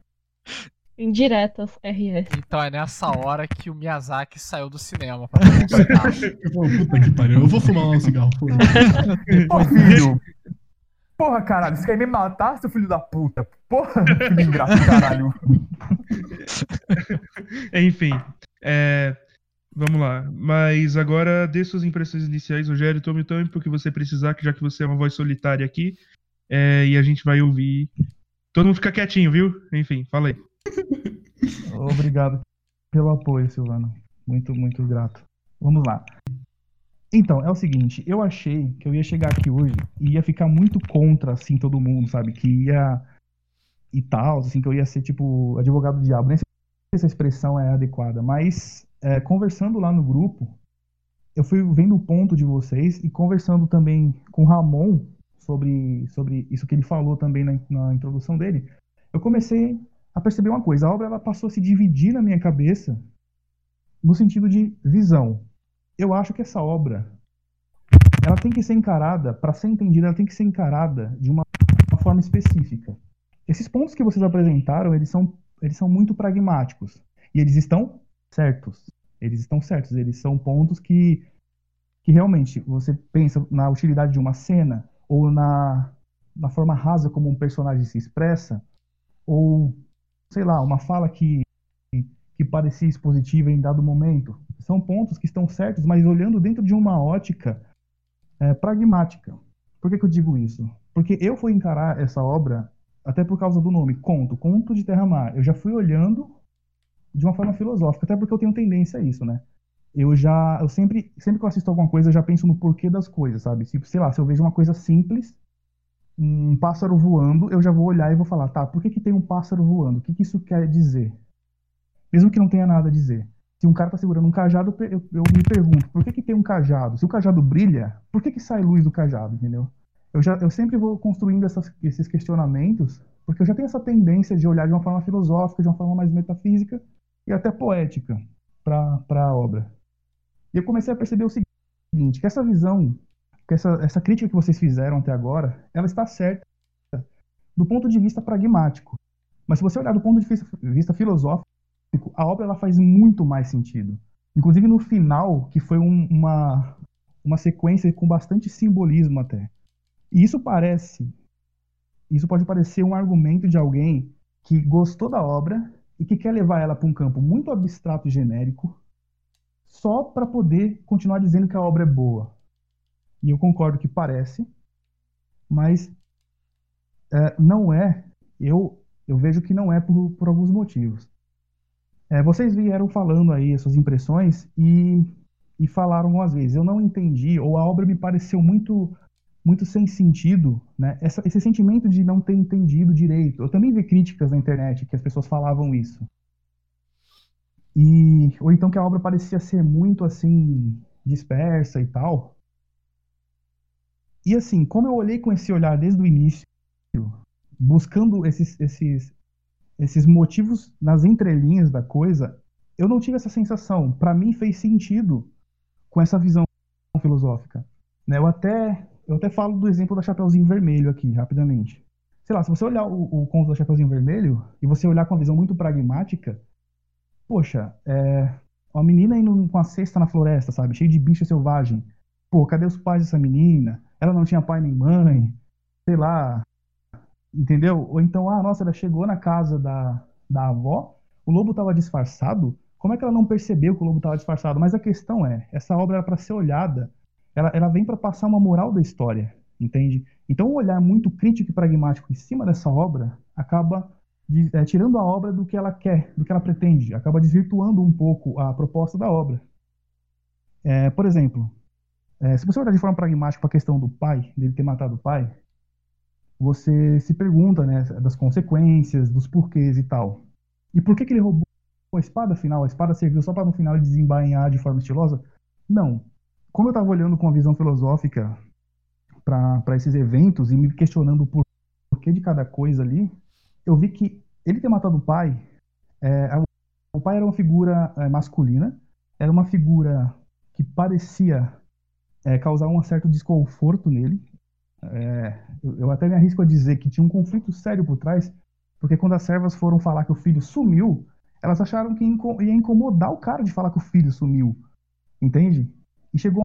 Indiretas, RS. Então é nessa hora que o Miyazaki saiu do cinema pra. Eu falo, puta que pariu, eu vou fumar um cigarro. Pô, filho. Porra, caralho, você quer me matar, seu filho da puta? Porra, filho ingrato, caralho. Enfim, é, vamos lá. Mas agora dê suas impressões iniciais, Rogério. Tome o tempo que você precisar, que já que você é uma voz solitária aqui. é, e a gente vai ouvir. Todo mundo fica quietinho, viu? Enfim, fala aí. Obrigado pelo apoio, Silvano. Muito, muito grato. Vamos lá. Então, é o seguinte, eu achei que eu ia chegar aqui hoje e ia ficar muito contra, assim, todo mundo, sabe? Que ia. E tal, assim, que eu ia ser, tipo, advogado do diabo. Nem sei se essa expressão é adequada, mas é, conversando lá no grupo, eu fui vendo o ponto de vocês e conversando também com o Ramon sobre, sobre isso que ele falou também na, na introdução dele, eu comecei a perceber uma coisa. A obra ela passou a se dividir na minha cabeça no sentido de visão. Eu acho que essa obra ela tem que ser encarada, para ser entendida, ela tem que ser encarada de uma, uma forma específica. Esses pontos que vocês apresentaram, eles são, eles são muito pragmáticos. E eles estão certos. Eles estão certos. Eles são pontos que, que realmente você pensa na utilidade de uma cena ou na, na forma rasa como um personagem se expressa, ou sei lá, uma fala que, que parecia expositiva em dado momento. São pontos que estão certos, mas olhando dentro de uma ótica é, pragmática. Por que, que eu digo isso? Porque eu fui encarar essa obra, até por causa do nome, Conto, Conto de Terra-Mar. Eu já fui olhando de uma forma filosófica, até porque eu tenho tendência a isso, né? Eu já, eu sempre, sempre que eu assisto alguma coisa, eu já penso no porquê das coisas, sabe? Tipo, sei lá, se eu vejo uma coisa simples, um pássaro voando, eu já vou olhar e vou falar, tá, por que, que tem um pássaro voando? O que, que isso quer dizer? Mesmo que não tenha nada a dizer. Se um cara tá segurando um cajado, eu, eu me pergunto, por que, que tem um cajado? Se o cajado brilha, por que, que sai luz do cajado, entendeu? Eu, já, eu sempre vou construindo essas, esses questionamentos, porque eu já tenho essa tendência de olhar de uma forma filosófica, de uma forma mais metafísica e até poética para a obra. E eu comecei a perceber o seguinte, que essa visão que essa, essa crítica que vocês fizeram até agora, ela está certa do ponto de vista pragmático. Mas se você olhar do ponto de vista, filosófico, a obra ela faz muito mais sentido. Inclusive no final, que foi um, uma, uma sequência com bastante simbolismo até. E isso parece, isso pode parecer um argumento de alguém que gostou da obra e que quer levar ela para um campo muito abstrato e genérico, só para poder continuar dizendo que a obra é boa. E eu concordo que parece, mas é, não é. Eu, eu vejo que não é por, por alguns motivos. É, vocês vieram falando aí as suas impressões e, e falaram algumas vezes. Eu não entendi, ou a obra me pareceu muito muito sem sentido, né? Essa, esse sentimento de não ter entendido direito. Eu também vi críticas na internet que as pessoas falavam isso. E, ou então que a obra parecia ser muito assim dispersa e tal. E assim, como eu olhei com esse olhar desde o início, buscando esses, esses, esses motivos nas entrelinhas da coisa, eu não tive essa sensação. Para mim fez sentido com essa visão filosófica. Né? Eu até eu até falo do exemplo da Chapeuzinho Vermelho aqui, rapidamente. Sei lá, se você olhar o, o conto da Chapeuzinho Vermelho e você olhar com uma visão muito pragmática, poxa, é uma menina indo com a cesta na floresta, sabe? Cheio de bicho selvagem. Pô, cadê os pais dessa menina? Ela não tinha pai nem mãe. Sei lá. Entendeu? Ou então, ah, nossa, ela chegou na casa da, da avó, o lobo estava disfarçado. Como é que ela não percebeu que o lobo estava disfarçado? Mas a questão é, essa obra era para ser olhada, ela, ela vem para passar uma moral da história, entende? Então, um olhar muito crítico e pragmático em cima dessa obra acaba de, é, tirando a obra do que ela quer, do que ela pretende, acaba desvirtuando um pouco a proposta da obra. É, por exemplo, é, se você olhar de forma pragmática para a questão do pai, dele ter matado o pai, você se pergunta né, das consequências, dos porquês e tal. E por que, que ele roubou a espada afinal? A espada serviu só para no final ele desembainhar de forma estilosa? Não. Como eu estava olhando com uma visão filosófica para esses eventos e me questionando por porquê de cada coisa ali, eu vi que ele ter matado o pai, é, o pai era uma figura é, masculina, era uma figura que parecia é, causar um certo desconforto nele. É, eu, eu, até me arrisco a dizer que tinha um conflito sério por trás, porque quando as servas foram falar que o filho sumiu, elas acharam que ia incomodar o cara de falar que o filho sumiu, entende? E chegou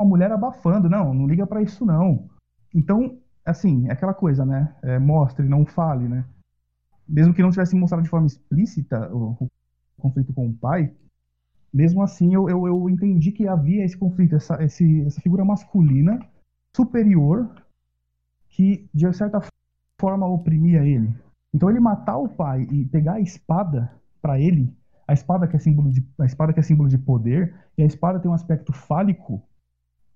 uma mulher abafando, não, não liga para isso não. Então, assim, é aquela coisa, né? É, mostre, não fale, né? Mesmo que não tivesse mostrado de forma explícita o, o conflito com o pai, mesmo assim eu, eu, eu entendi que havia esse conflito, essa, esse, essa figura masculina superior que, de certa forma, oprimia ele. Então ele matar o pai e pegar a espada para ele, a espada que é símbolo de a espada que é símbolo de poder, e a espada tem um aspecto fálico,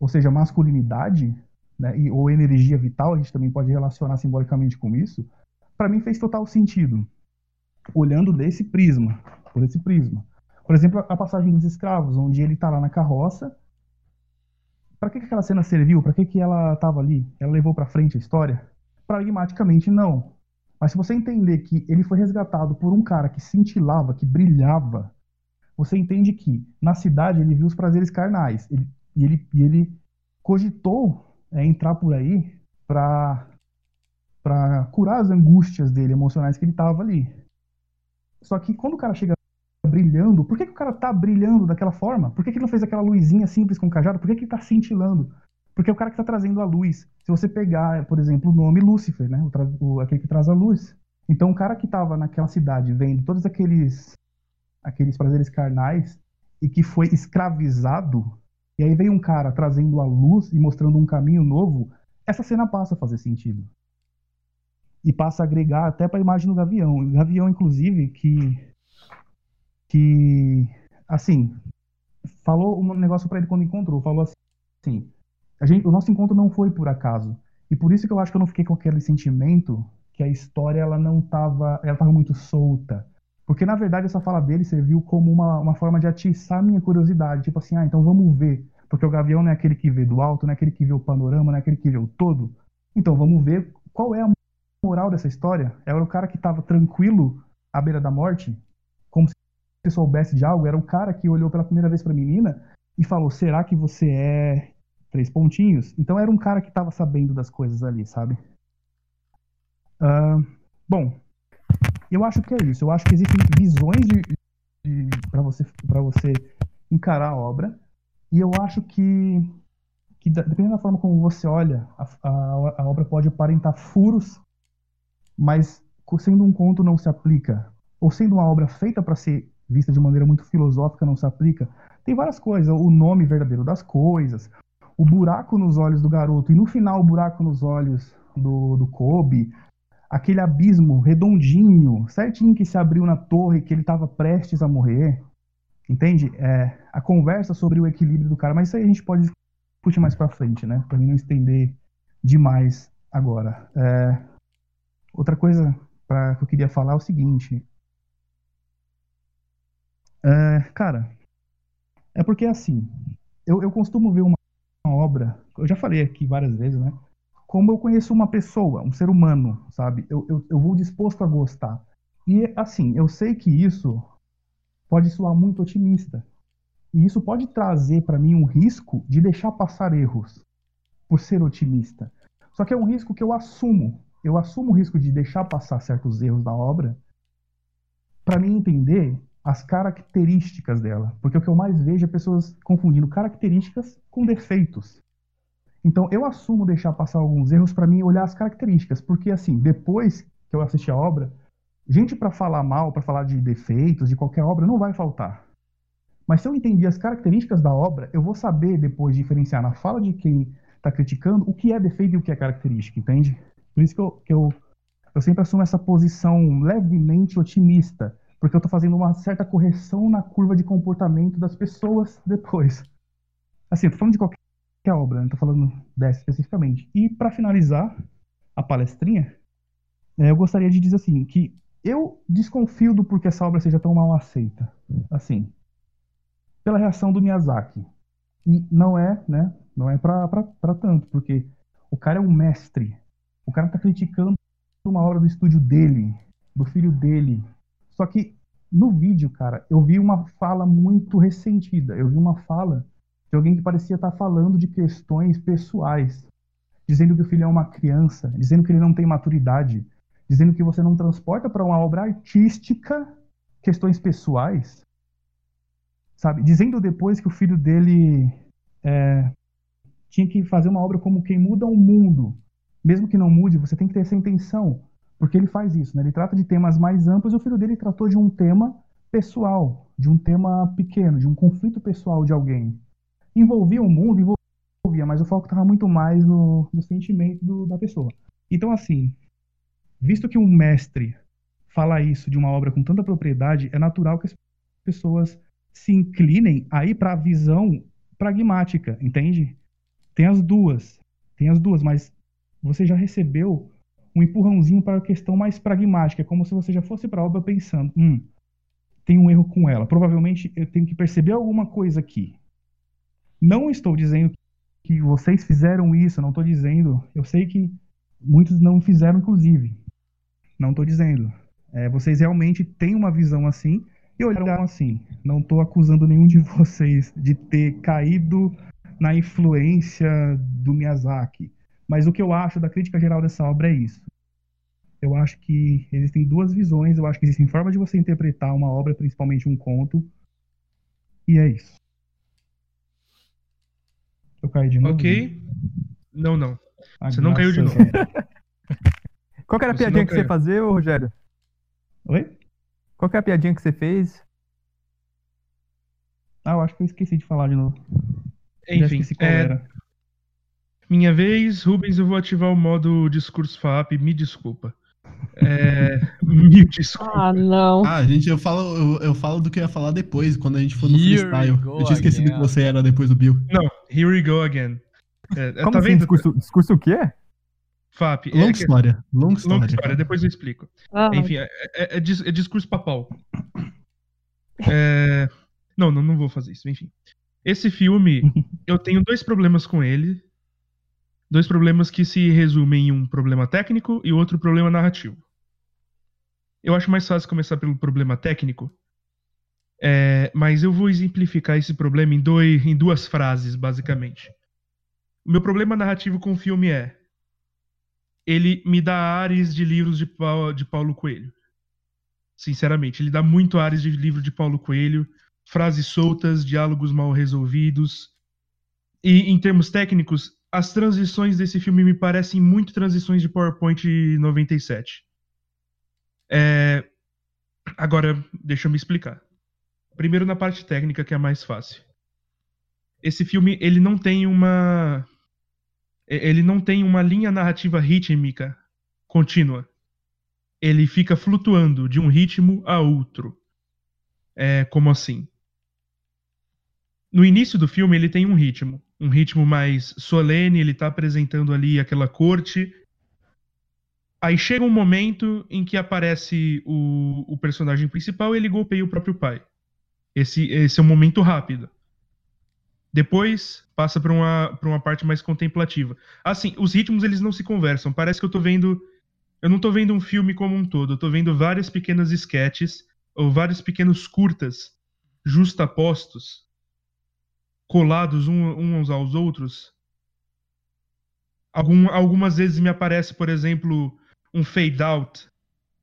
ou seja, masculinidade, né, e, ou energia vital, a gente também pode relacionar simbolicamente com isso. Para mim fez total sentido, olhando desse prisma, por esse prisma. Por exemplo, a passagem dos escravos, onde ele está lá na carroça. Para que, que aquela cena serviu? Para que, que ela estava ali? Ela levou para frente a história? Pragmaticamente, não. Mas se você entender que ele foi resgatado por um cara que cintilava, que brilhava, você entende que na cidade ele viu os prazeres carnais. Ele, e, ele, e ele cogitou é, entrar por aí para para curar as angústias dele emocionais que ele estava ali. Só que quando o cara chega brilhando. Por que, que o cara tá brilhando daquela forma? Por que, que ele não fez aquela luzinha simples com cajado? Por que, que ele tá cintilando? Porque é o cara que tá trazendo a luz. Se você pegar, por exemplo, o nome Lúcifer, né? O, o, aquele que traz a luz. Então, o cara que tava naquela cidade vendo todos aqueles, aqueles prazeres carnais e que foi escravizado, e aí veio um cara trazendo a luz e mostrando um caminho novo, essa cena passa a fazer sentido. E passa a agregar até para a imagem do Gavião. O Gavião, inclusive, que que, assim, falou um negócio para ele quando encontrou, falou assim, a gente, o nosso encontro não foi por acaso. E por isso que eu acho que eu não fiquei com aquele sentimento que a história ela não tava, ela tava muito solta. Porque na verdade essa fala dele serviu como uma, uma forma de atiçar minha curiosidade, tipo assim, ah, então vamos ver, porque o Gavião não é aquele que vê do alto, não é aquele que vê o panorama, não é aquele que vê o todo. Então vamos ver qual é a moral dessa história. Era o cara que estava tranquilo à beira da morte, como se soubesse de algo, era o cara que olhou pela primeira vez para a menina e falou: será que você é três pontinhos? Então era um cara que estava sabendo das coisas ali, sabe? Uh, bom, eu acho que é isso. Eu acho que existem visões de, de para você você encarar a obra e eu acho que que dependendo da forma como você olha, a, a, a obra pode aparentar furos, mas sendo um conto não se aplica, ou sendo uma obra feita para ser vista de maneira muito filosófica, não se aplica. Tem várias coisas, o nome verdadeiro das coisas, o buraco nos olhos do garoto, e no final o buraco nos olhos do, do Kobe, aquele abismo redondinho, certinho que se abriu na torre, que ele estava prestes a morrer. Entende? É, a conversa sobre o equilíbrio do cara, mas isso aí a gente pode discutir mais para frente, né? Para mim não estender demais agora. É, outra coisa pra, que eu queria falar é o seguinte: é, cara, é porque assim, eu, eu costumo ver uma, uma, obra, eu já falei aqui várias vezes, né? Como eu conheço uma pessoa, um ser humano, sabe? Eu, eu, eu vou disposto a gostar. E assim, eu sei que isso pode soar muito otimista. E isso pode trazer para mim um risco de deixar passar erros. por ser otimista. Só que é um risco que eu assumo. Eu assumo o risco de deixar passar certos erros da obra para mim entender as características dela. Porque o que eu mais vejo é pessoas confundindo características com defeitos. Então eu assumo deixar passar alguns erros para mim olhar as características, porque assim, depois que eu assisti a obra, gente para falar mal, para falar de defeitos de qualquer obra não vai faltar. Mas se eu entendi as características da obra, eu vou saber depois diferenciar na fala de quem está criticando o que é defeito e o que é característica, entende? Por isso que eu, que eu, eu sempre assumo essa posição levemente otimista, porque eu estou fazendo uma certa correção na curva de comportamento das pessoas depois. Assim, eu tô falando de qualquer obra, não tô falando dessa especificamente. E para finalizar a palestrinha, é, eu gostaria de dizer assim, que eu desconfio do porquê essa obra seja tão mal aceita. Assim, pela reação do Miyazaki. E não é, né? Não é pra tanto, porque o cara é um mestre. O cara tá criticando uma obra do estúdio dele, do filho dele. Só que no vídeo, cara, eu vi uma fala muito ressentida. Eu vi uma fala de alguém que parecia estar tá falando de questões pessoais, dizendo que o filho é uma criança, dizendo que ele não tem maturidade, dizendo que você não transporta para uma obra artística questões pessoais, sabe? Dizendo depois que o filho dele é, tinha que fazer uma obra como quem muda o mundo. Mesmo que não mude, você tem que ter essa intenção, porque ele faz isso, né? Ele trata de temas mais amplos e o filho dele tratou de um tema pessoal, de um tema pequeno, de um conflito pessoal de alguém. Envolvia o mundo, envolvia, mas o foco estava muito mais no, no sentimento do, da pessoa. Então, assim, visto que um mestre fala isso de uma obra com tanta propriedade, é natural que as pessoas se inclinem aí para a visão pragmática, entende? Tem as duas, tem as duas, mas você já recebeu um empurrãozinho para a questão mais pragmática, é como se você já fosse para a obra pensando, hum, tem um erro com ela. Provavelmente eu tenho que perceber alguma coisa aqui. Não estou dizendo que vocês fizeram isso, não estou dizendo. Eu sei que muitos não fizeram, inclusive. Não estou dizendo. É, vocês realmente têm uma visão assim e olharam assim. Não estou acusando nenhum de vocês de ter caído na influência do Miyazaki. Mas o que eu acho da crítica geral dessa obra é isso. Eu acho que existem duas visões, eu acho que existem formas de você interpretar uma obra, principalmente um conto. E é isso. Eu caí de novo? Ok. Não, não. Ah, Você não caiu de novo. Qual que era a Você piadinha que você ia caiu. fazer, ô, Rogério? Oi? Qual que é a piadinha que você fez? Ah, eu acho que eu esqueci de falar de novo. Enfim, é, era. minha vez, Rubens, eu vou ativar o modo discurso FAP, me desculpa. É, me desculpa. Ah, não. Ah, gente, eu falo, eu, eu falo do que eu ia falar depois, quando a gente for no Here freestyle. Eu tinha esquecido again. que você era depois do Bill. Não, here we go again. É, Como tá assim, vendo? discurso, discurso o quê? FAP. é Longa que- história. Longa história. longa história, depois eu explico. Ah, Enfim, é, é- é é discurso papal. É, Não, não, não vou fazer isso. Enfim. Esse filme, eu tenho dois problemas com ele. Dois problemas que se resumem em um problema técnico e outro problema narrativo. Eu acho mais fácil começar pelo problema técnico. É, mas eu vou exemplificar esse problema em, dois, em duas frases, basicamente. O meu problema narrativo com o filme é ele me dá ares de livros de, de Paulo Coelho. Sinceramente, ele dá muito ares de livro de Paulo Coelho, frases soltas, diálogos mal resolvidos. E em termos técnicos, as transições desse filme me parecem muito transições de PowerPoint 97. É, Agora, deixa eu me explicar. Primeiro na parte técnica, que é mais fácil. Esse filme, ele não tem uma ele não tem uma linha narrativa rítmica contínua. Ele fica flutuando de um ritmo a outro. É, como assim? No início do filme ele tem um ritmo, um ritmo mais solene, ele está apresentando ali aquela corte. Aí chega um momento em que aparece o, o personagem principal e ele golpeia o próprio pai. Esse, esse é um momento rápido. Depois passa para uma, pra uma parte mais contemplativa. Assim, os ritmos eles não se conversam. Parece que eu tô vendo. Eu não tô vendo um filme como um todo. Eu tô vendo várias pequenas sketches ou vários pequenos curtas justapostos, colados uns aos outros, Algum, algumas vezes me aparece, por exemplo, um fade out,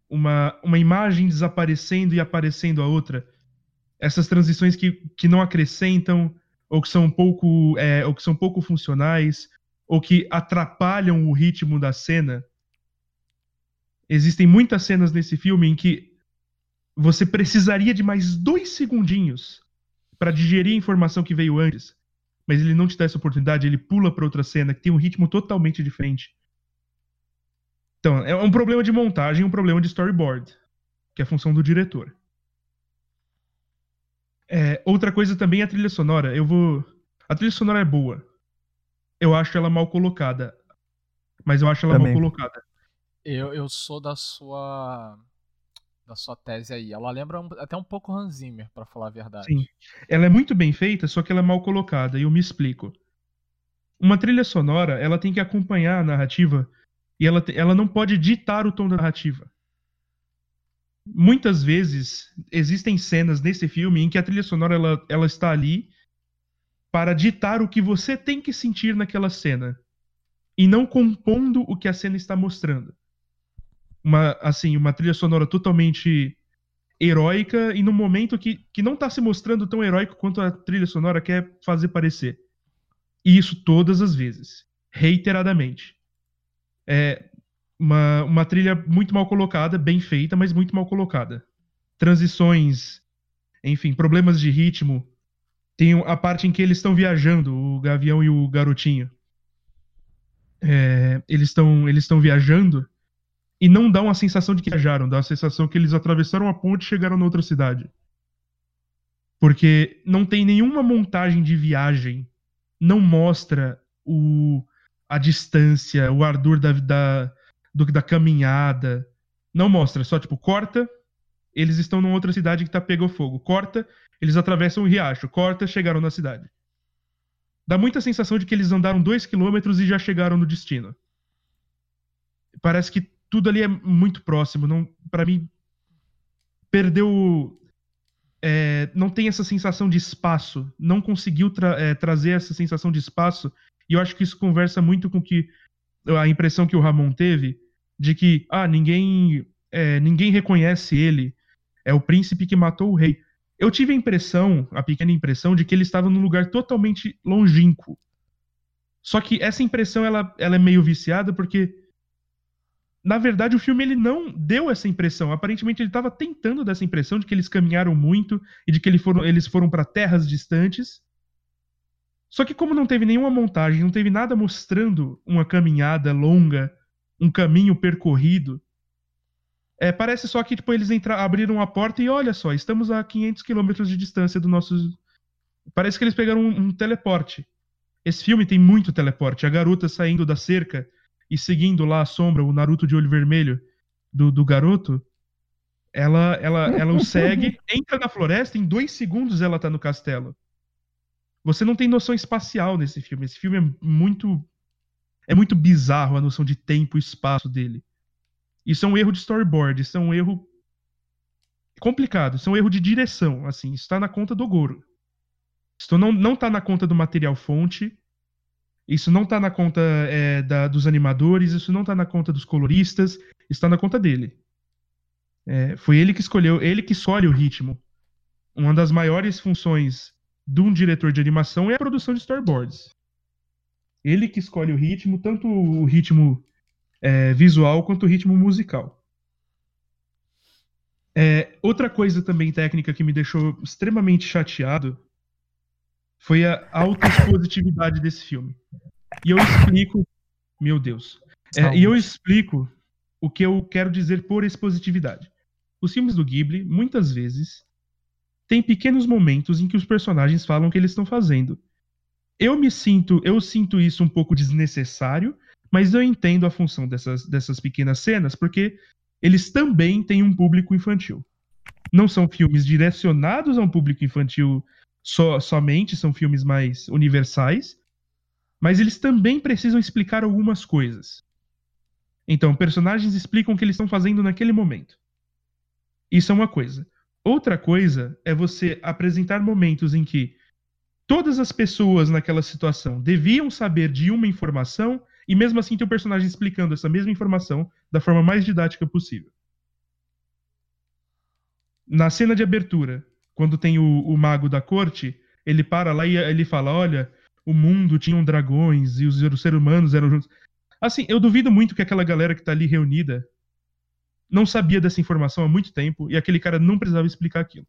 uma, uma imagem desaparecendo e aparecendo a outra. Essas transições que, que não acrescentam, ou que são pouco, é, ou que são pouco funcionais, ou que atrapalham o ritmo da cena. Existem muitas cenas nesse filme em que você precisaria de mais dois segundinhos para digerir a informação que veio antes, mas ele não te dá essa oportunidade, ele pula para outra cena que tem um ritmo totalmente diferente. Então, é um problema de montagem, um problema de storyboard, que é a função do diretor. É, outra coisa também é a trilha sonora. Eu vou. A trilha sonora é boa. Eu acho ela mal colocada. Mas eu acho ela Também. mal colocada. Eu, eu sou da sua da sua tese aí. Ela lembra um- até um pouco Hans Zimmer, pra falar a verdade. Sim. Ela é muito bem feita, só que ela é mal colocada, e eu me explico. Uma trilha sonora, ela tem que acompanhar a narrativa e ela, ela não pode ditar o tom da narrativa. Muitas vezes existem cenas nesse filme em que a trilha sonora ela, ela está ali para ditar o que você tem que sentir naquela cena e não compondo o que a cena está mostrando. Uma assim, uma trilha sonora totalmente heróica e num momento que, que não tá se mostrando tão heróico quanto a trilha sonora quer fazer parecer. E isso todas as vezes, reiteradamente. É uma, uma trilha muito mal colocada, bem feita, mas muito mal colocada. Transições, enfim, problemas de ritmo. Tem a parte em que eles estão viajando, o Gavião e o Garotinho. É, eles estão eles estão viajando e não dá uma sensação de que viajaram, dá a sensação que eles atravessaram a ponte e chegaram na outra cidade. Porque não tem nenhuma montagem de viagem, não mostra o, a distância, o ardor da, da, do- da caminhada. Não mostra, só tipo, corta, eles estão numa outra cidade que tá pegou fogo. Corta, eles atravessam o riacho. Corta, chegaram na cidade. Dá muita sensação de que eles andaram dois quilômetros e já chegaram no destino. Parece que tudo ali é muito próximo. Não, para mim, perdeu. é, não tem essa sensação de espaço. Não conseguiu tra- é, trazer essa sensação de espaço. E eu acho que isso conversa muito com que a impressão que o Ramon teve de que ah ninguém é, ninguém reconhece ele. É o príncipe que matou o rei. Eu tive a impressão, a pequena impressão, de que ele estava num lugar totalmente longínquo. Só que essa impressão ela, ela é meio viciada porque na verdade, o filme ele não deu essa impressão. Aparentemente, ele estava tentando dar essa impressão de que eles caminharam muito e de que ele foram- eles foram para terras distantes. Só que, como não teve nenhuma montagem, não teve nada mostrando uma caminhada longa, um caminho percorrido, é, parece só que tipo, eles entra- abriram a porta e olha só, estamos a 500 quilômetros de distância do nosso. Parece que eles pegaram um, um teleporte. Esse filme tem muito teleporte. A garota saindo da cerca e seguindo lá a sombra, o Naruto de olho vermelho do, do garoto, ela, ela, ela o segue, entra na floresta, em dois segundos ela tá no castelo. Você não tem noção espacial nesse filme. Esse filme é muito. É muito bizarro a noção de tempo e espaço dele. Isso é um erro de storyboard, isso é um erro complicado, isso é um erro de direção, assim, isso tá na conta do Goro. Isso não, não tá na conta do material fonte, isso não tá na conta é, da- dos animadores, isso não tá na conta dos coloristas, isso tá na conta dele. É, foi ele que escolheu, ele que escolhe o ritmo. Uma das maiores funções de um diretor de animação é a produção de storyboards. Ele que escolhe o ritmo, tanto o ritmo é, visual quanto o ritmo musical. É, outra coisa também técnica que me deixou extremamente chateado foi a autoexpositividade desse filme. E eu explico. Meu Deus. É, e eu explico o que eu quero dizer por expositividade. Os filmes do Ghibli, muitas vezes, têm pequenos momentos em que os personagens falam o que eles estão fazendo. Eu me sinto, eu sinto isso um pouco desnecessário, mas eu entendo a função dessas, dessas pequenas cenas, porque eles também têm um público infantil. Não são filmes direcionados a um público infantil só, somente, são filmes mais universais, mas eles também precisam explicar algumas coisas. Então, personagens explicam o que eles estão fazendo naquele momento. Isso é uma coisa. Outra coisa é você apresentar momentos em que todas as pessoas naquela situação deviam saber de uma informação E mesmo assim tem um personagem explicando essa mesma informação da forma mais didática possível. Na cena de abertura, quando tem o, o mago da corte, ele para lá e ele fala: Olha, o mundo tinha dragões e os, os seres humanos eram juntos. Assim, eu duvido muito que aquela galera que tá ali reunida não sabia dessa informação há muito tempo e aquele cara não precisava explicar aquilo.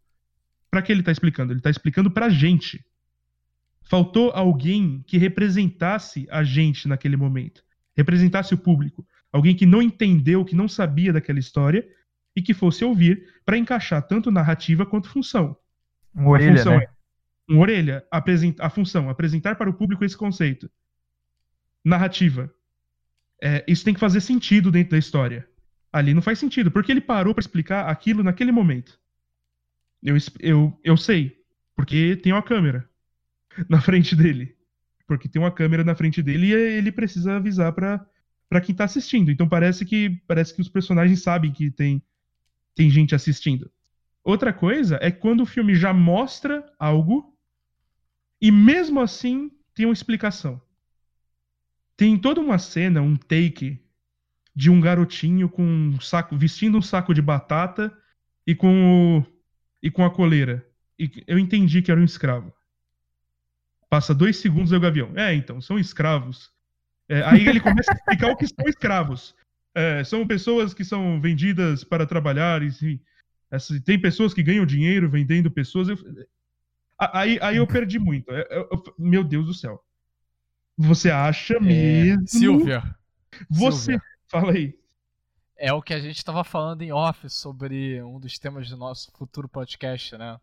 Para que ele tá explicando? Ele tá explicando pra gente. Faltou alguém que representasse a gente naquele momento, representasse o público, alguém que não entendeu, que não sabia daquela história e que fosse ouvir para encaixar tanto narrativa quanto função. Um orelha, a função né? é um orelha, apresenta, a função, apresentar para o público esse conceito. Narrativa. É, isso tem que fazer sentido dentro da história. Ali não faz sentido, porque ele parou para explicar aquilo naquele momento. Eu, eu, eu sei, porque tem uma câmera na frente dele. Porque tem uma câmera na frente dele e ele precisa avisar para para quem tá assistindo. Então parece que parece que os personagens sabem que tem tem gente assistindo. Outra coisa é quando o filme já mostra algo e mesmo assim tem uma explicação. Tem toda uma cena, um take de um garotinho com um saco, vestindo um saco de batata e com o, e com a coleira. E eu entendi que era um escravo. Passa dois segundos e o gavião. É, então, são escravos. É, aí ele começa a explicar o que são escravos. É, são pessoas que são vendidas para trabalhar. E, assim, tem pessoas que ganham dinheiro vendendo pessoas. Eu- aí, aí eu perdi muito. Eu- eu- eu- meu Deus do céu. Você acha É, mesmo? Silvia, Você. Silvia. Fala aí. é o que a gente estava falando em off sobre um dos temas do nosso futuro podcast, né?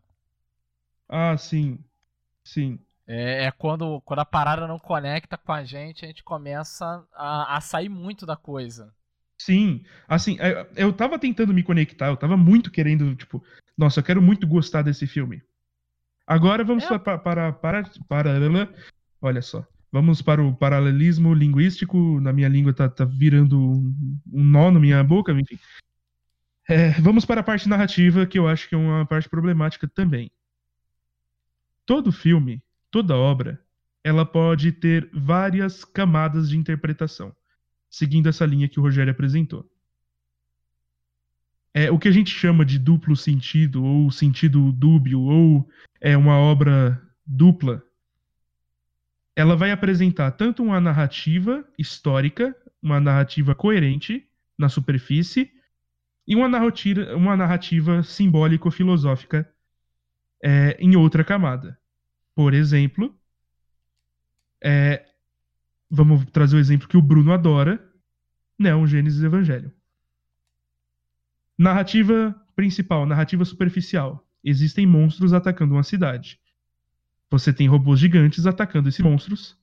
Ah, sim. Sim. É, é quando, quando a parada não conecta com a gente, a gente começa a, a sair muito da coisa. Sim, assim, é, eu tava tentando me conectar, eu tava muito querendo, tipo, nossa, eu quero muito gostar desse filme. Agora vamos É. para, para, para, para, olha só, vamos para o paralelismo linguístico, na minha língua tá, tá virando um, um nó na minha boca, enfim. É, vamos para a parte narrativa, que eu acho que é uma parte problemática também. Todo filme, toda obra, ela pode ter várias camadas de interpretação seguindo essa linha que o Rogério apresentou. É, o que a gente chama de duplo sentido, ou sentido dúbio, ou é uma obra dupla, ela vai apresentar tanto uma narrativa histórica, uma narrativa coerente na superfície, e uma narrativa, uma narrativa simbólico-filosófica é, em outra camada. Por exemplo, é, vamos trazer o exemplo que o Bruno adora, Neon Gênesis Evangelho. Narrativa principal, narrativa superficial. Existem monstros atacando uma cidade. Você tem robôs gigantes atacando esses monstros.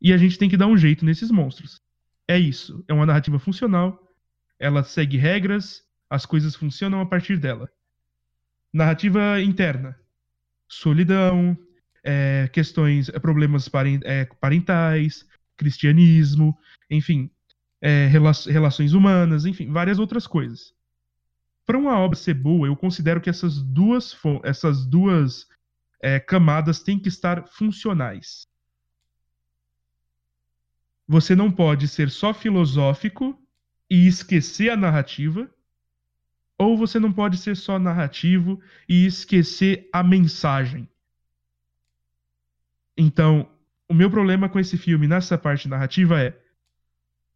E a gente tem que dar um jeito nesses monstros. É isso. É uma narrativa funcional. Ela segue regras. As coisas funcionam a partir dela. Narrativa interna. Solidão, é, questões, é, problemas é, parentais, cristianismo, enfim, é, rela- relações humanas, enfim, várias outras coisas. Para uma obra ser boa, eu considero que essas duas, essas duas camadas têm que estar funcionais. Você não pode ser só filosófico e esquecer a narrativa, ou você não pode ser só narrativo e esquecer a mensagem. Então, o meu problema com esse filme nessa parte narrativa é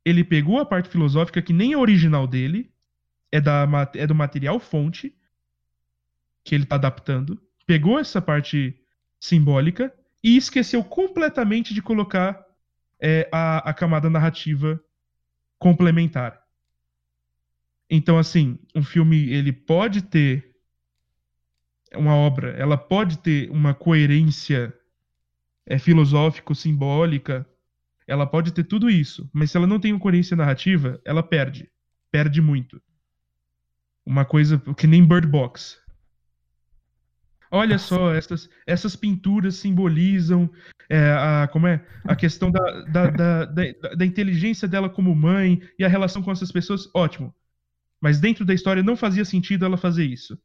ele pegou a parte filosófica que nem é original dele, é, da, é do material fonte que ele está adaptando, pegou essa parte simbólica e esqueceu completamente de colocar é, a, a camada narrativa complementar. Então, assim, um filme ele pode ter uma obra, ela pode ter uma coerência é, filosófico-simbólica, ela pode ter tudo isso, mas se ela não tem coerência narrativa, ela perde. Perde muito. Uma coisa que nem Bird Box. Olha só, essas, essas pinturas simbolizam é, a, como é, a questão da, da, da, da, da inteligência dela como mãe e a relação com essas pessoas. Ótimo. Mas dentro da história não fazia sentido ela fazer isso.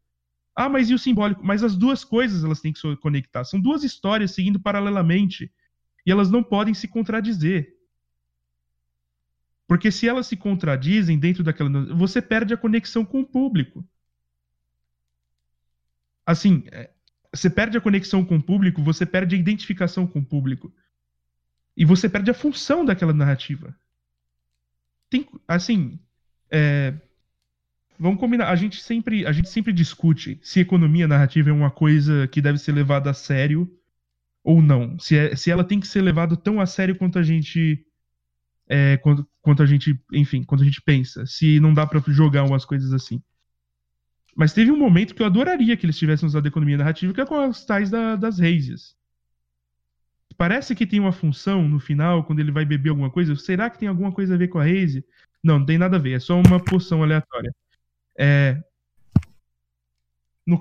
Ah, mas e o simbólico? Mas as duas coisas elas têm que se conectar. São duas histórias seguindo paralelamente. E elas não podem se contradizer. Porque se elas se contradizem dentro daquela. Você perde a conexão com o público. Assim, é, você perde a conexão com o público, você perde a identificação com o público. E você perde a função daquela narrativa. Tem, assim, é, vamos combinar. A gente sempre, a gente sempre discute se economia narrativa é uma coisa que deve ser levada a sério ou não. Se, é, se ela tem que ser levada tão a sério quanto a gente, é, quanto, quanto a gente, enfim, quanto a gente pensa. Se não dá para jogar umas coisas assim. Mas teve um momento que eu adoraria que eles tivessem usado economia narrativa, que é com as tais da, das raízes. Parece que tem uma função no final, quando ele vai beber alguma coisa. Será que tem alguma coisa a ver com a raise? Não, não tem nada a ver. É só uma poção aleatória. É... No,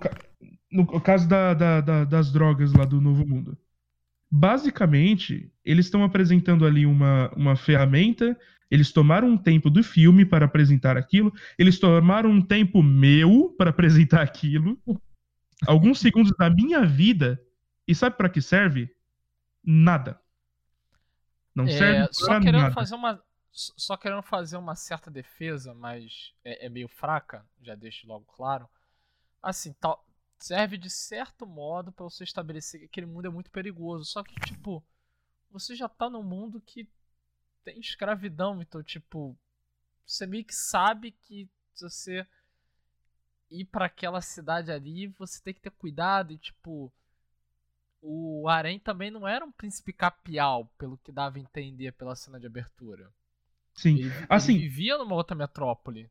no caso da, da, da, das drogas lá do Novo Mundo. Basicamente, eles estão apresentando ali uma, uma ferramenta eles tomaram um tempo do filme para apresentar aquilo, eles tomaram um tempo meu para apresentar aquilo, alguns segundos da minha vida, e sabe para que serve? Nada. Não é, serve só querendo nada. fazer uma só querendo fazer uma certa defesa, mas é, é meio fraca, já deixo logo claro. Assim, tal, serve de certo modo para você estabelecer que aquele mundo é muito perigoso. Só que, tipo, você já tá num mundo que tem escravidão, então, tipo, você meio que sabe que se você ir para aquela cidade ali, você tem que ter cuidado e, tipo, o Arém também não era um príncipe capial, pelo que dava a entender pela cena de abertura. Sim. Ele, assim, ele vivia numa outra metrópole.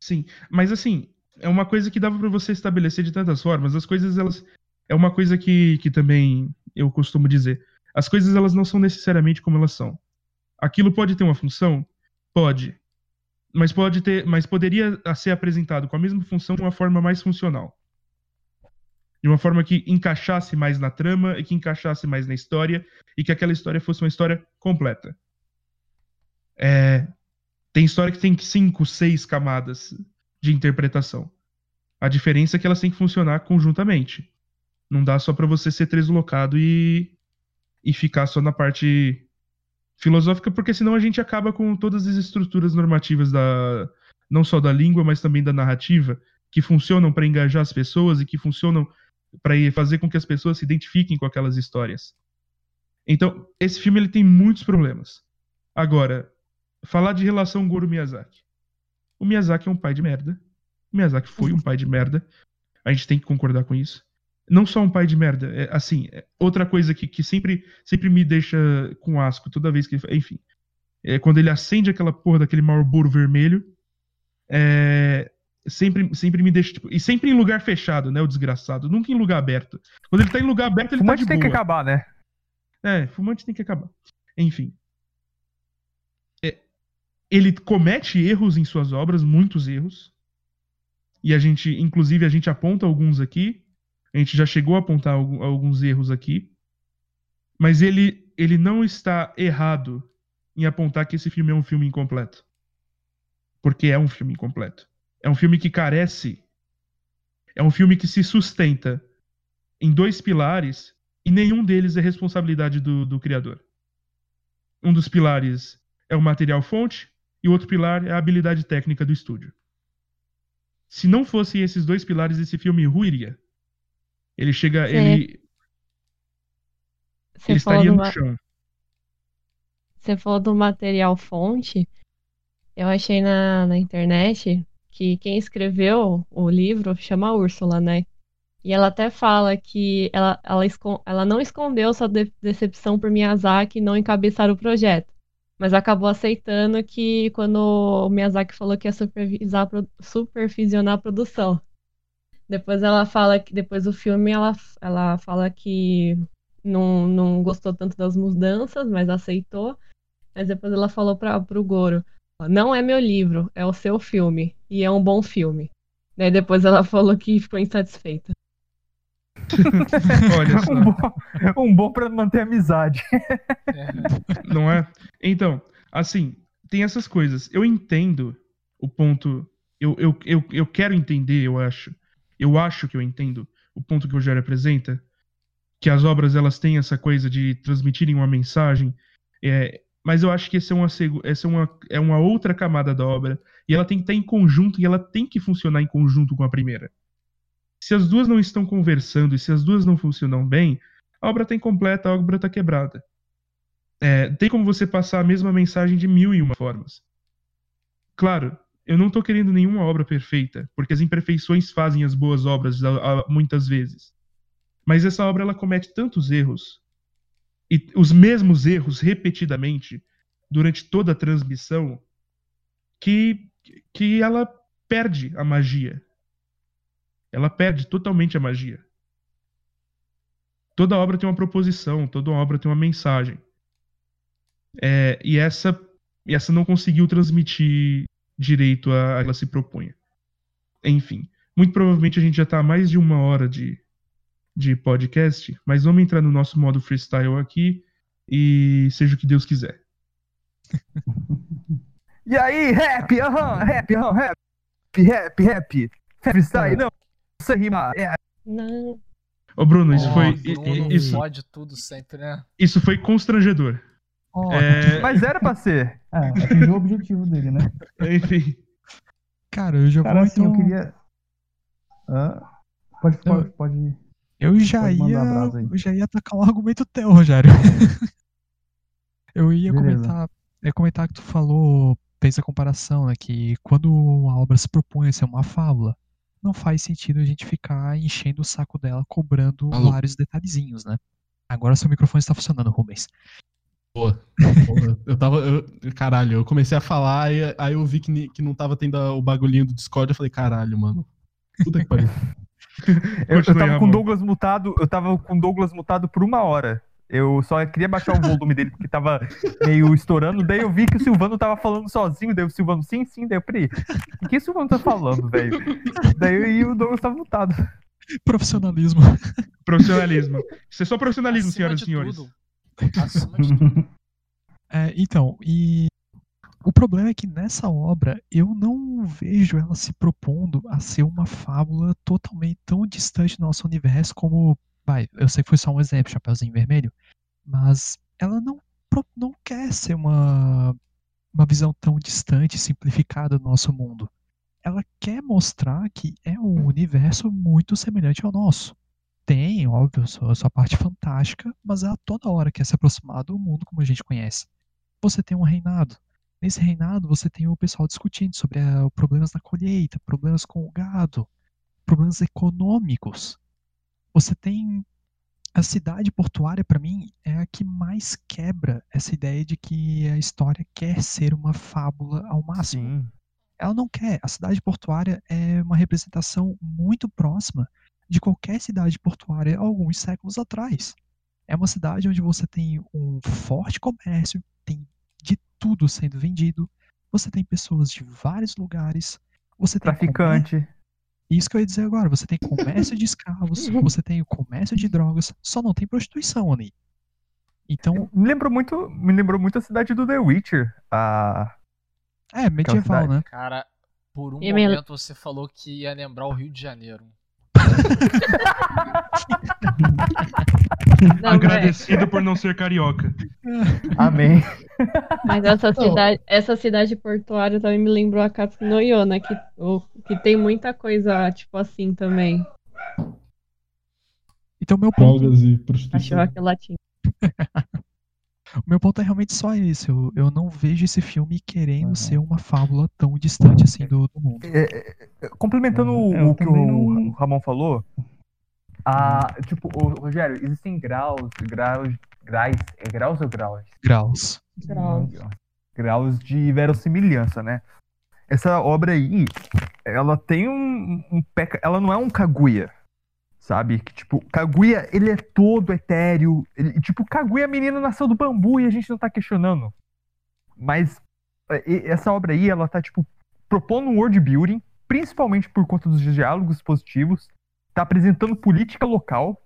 Sim, mas assim, é uma coisa que dava para você estabelecer de tantas formas. As coisas, elas. É uma coisa que, que também eu costumo dizer. As coisas, elas não são necessariamente como elas são. Aquilo pode ter uma função? Pode. Mas pode ter, mas poderia ser apresentado com a mesma função de uma forma mais funcional. De uma forma que encaixasse mais na trama e que encaixasse mais na história e que aquela história fosse uma história completa. É, tem história que tem cinco, seis camadas de interpretação. A diferença é que elas têm que funcionar conjuntamente. Não dá só para você ser deslocado e, e ficar só na parte filosófica, porque senão a gente acaba com todas as estruturas normativas da não só da língua, mas também da narrativa, que funcionam para engajar as pessoas e que funcionam para fazer com que as pessoas se identifiquem com aquelas histórias. Então, esse filme ele tem muitos problemas. Agora, falar de relação Goro Miyazaki. O Miyazaki é um pai de merda. O Miyazaki foi um pai de merda. A gente tem que concordar com isso não só um pai de merda, é, assim, é outra coisa que, que sempre, sempre me deixa com asco toda vez que ele. Enfim. É quando ele acende aquela porra daquele Marlboro vermelho. É, sempre, sempre me deixa. Tipo, e sempre em lugar fechado, né? O desgraçado. Nunca em lugar aberto. Quando ele tá em lugar aberto, ele Fumante tá de tem que acabar, né? É, fumante tem que acabar. Enfim. Ele comete erros em suas obras, muitos erros. E a gente, inclusive, a gente aponta alguns aqui. A gente já chegou a apontar alguns erros aqui. Mas ele, ele não está errado em apontar que esse filme é um filme incompleto. Porque é um filme incompleto. É um filme que carece. É um filme que se sustenta em dois pilares e nenhum deles é responsabilidade do, do criador. Um dos pilares é o material fonte e o outro pilar é a habilidade técnica do estúdio. Se não fossem esses dois pilares, esse filme ruiria. Ele chega. Ele, Você ele estaria do no chão. Você falou do material fonte. Eu achei na, na internet que quem escreveu o livro chama Úrsula, né? E ela até fala que ela, ela, escon- ela não escondeu sua de- decepção por Miyazaki não encabeçar o projeto, mas acabou aceitando que quando o Miyazaki falou que ia supervisar, supervisionar a produção. Depois ela fala que depois do filme ela, ela fala que não, não gostou tanto das mudanças, mas aceitou. Mas depois ela falou para pro Goro: Não é meu livro, é o seu filme. E é um bom filme. Daí depois ela falou que ficou insatisfeita. Olha só. Um bom, um bom pra manter a amizade. É, Não é? Então, assim, tem essas coisas. Eu entendo o ponto. Eu, eu, eu, eu quero entender, eu acho. Eu acho que eu entendo o ponto que o Rogério apresenta. Que as obras elas têm essa coisa de transmitirem uma mensagem. É, mas eu acho que esse é uma, essa é uma, é uma outra camada da obra. E ela tem que estar em conjunto e ela tem que funcionar em conjunto com a primeira. Se as duas não estão conversando e se as duas não funcionam bem, a obra está incompleta, a obra está quebrada. É, tem como você passar a mesma mensagem de mil e uma formas. Claro, eu não estou querendo nenhuma obra perfeita, porque as imperfeições fazem as boas obras muitas vezes. Mas essa obra ela comete tantos erros e os mesmos erros repetidamente durante toda a transmissão que que ela perde a magia. Ela perde totalmente a magia. Toda obra tem uma proposição, toda obra tem uma mensagem. É, e essa e essa não conseguiu transmitir direito a, a que ela se propunha. Enfim, muito provavelmente a gente já está há mais de uma hora de, de podcast, mas vamos entrar no nosso modo freestyle aqui e seja o que Deus quiser. E aí, rap, aham, rap, aham, rap, rap, rap, freestyle, não, você rima, é, Não. Ô Bruno, isso Ó, foi Bruno isso, fode tudo sempre, né? isso foi constrangedor. Ó, É, mas era pra ser. Ah, atingiu o objetivo dele, né? enfim, Cara, eu já Cara, vou assim, eu então. queria. Hã? Pode, pode, pode. Eu já Pode ia, eu já ia atacar um argumento teu, Rogério. eu ia Beleza. comentar, ia comentar que tu falou, fez a comparação, né, que quando a obra se propõe a ser uma fábula, não faz sentido a gente ficar enchendo o saco dela cobrando Alô? vários detalhezinhos, né? Agora seu microfone está funcionando, Rubens. Porra, eu tava. eu- caralho, eu comecei a falar e aí eu vi que, que não tava tendo o bagulhinho do Discord. Eu falei, caralho, mano. Puta que pariu. Eu, eu tava com o. Douglas mutado, eu tava com o Douglas mutado por uma hora. Eu só queria baixar o volume dele porque tava meio estourando. Daí eu vi que o Silvano tava falando sozinho. Daí o Silvano, sim, sim. Daí eu, peraí, o que o Silvano tá falando, velho? Daí o Douglas tava mutado. Profissionalismo. profissionalismo. Isso é só profissionalismo, Acima senhoras e senhores. tudo. Acima de tudo. É, então, e o problema é que nessa obra eu não vejo ela se propondo a ser uma fábula totalmente tão distante do nosso universo como. Vai, eu sei que foi só um exemplo, Chapeuzinho Vermelho, mas ela não, não quer ser uma, uma visão tão distante simplificada do nosso mundo. Ela quer mostrar que é um universo muito semelhante ao nosso. Tem, óbvio, sua, sua parte fantástica, mas ela toda hora quer se aproximar do mundo como a gente conhece você tem um reinado. Nesse reinado, você tem o pessoal discutindo sobre ah, problemas na colheita, problemas com o gado, problemas econômicos. Você tem a cidade portuária, para mim, é a que mais quebra essa ideia de que a história quer ser uma fábula ao máximo. Sim. Ela não quer. A cidade portuária é uma representação muito próxima de qualquer cidade portuária alguns séculos atrás. É uma cidade onde você tem um forte comércio, tem de tudo sendo vendido, você tem pessoas de vários lugares, você tem comércio- Traficante. Isso que eu ia dizer agora, você tem comércio de escravos, você tem o comércio de drogas, só não tem prostituição ali. Então, Me lembrou muito, me lembrou muito a cidade do The Witcher. A... é medieval, né? Cara, por um E me- momento você falou que ia lembrar o Rio de Janeiro. Não, é. Agradecido por não ser carioca. Amém. Mas essa cidade, essa cidade portuária também me lembrou a Katsunoyona, que, o, que tem muita coisa, tipo assim, também. Então, meu ponto, Drogas e prostituição. churrasca latina. o meu ponto é realmente só esse. Eu, eu não vejo esse filme querendo Aham. ser uma fábula tão distante assim do, do mundo. É, é, é, complementando É, o, eu o que o, não- o Ramon falou, a, tipo, ô, Rogério, existem graus, graus, graus, é graus ou graus? Graus. Graus. Graus de verossimilhança, né? Essa obra aí, ela tem um, um peca, ela não é um Kaguya, sabe? Que tipo, Kaguya, ele é todo etéreo, ele, tipo, Kaguya, a menina nasceu do bambu e a gente não tá questionando. Mas é, essa obra aí, ela tá, tipo, propondo um world building, principalmente por conta dos diálogos positivos, tá apresentando política local,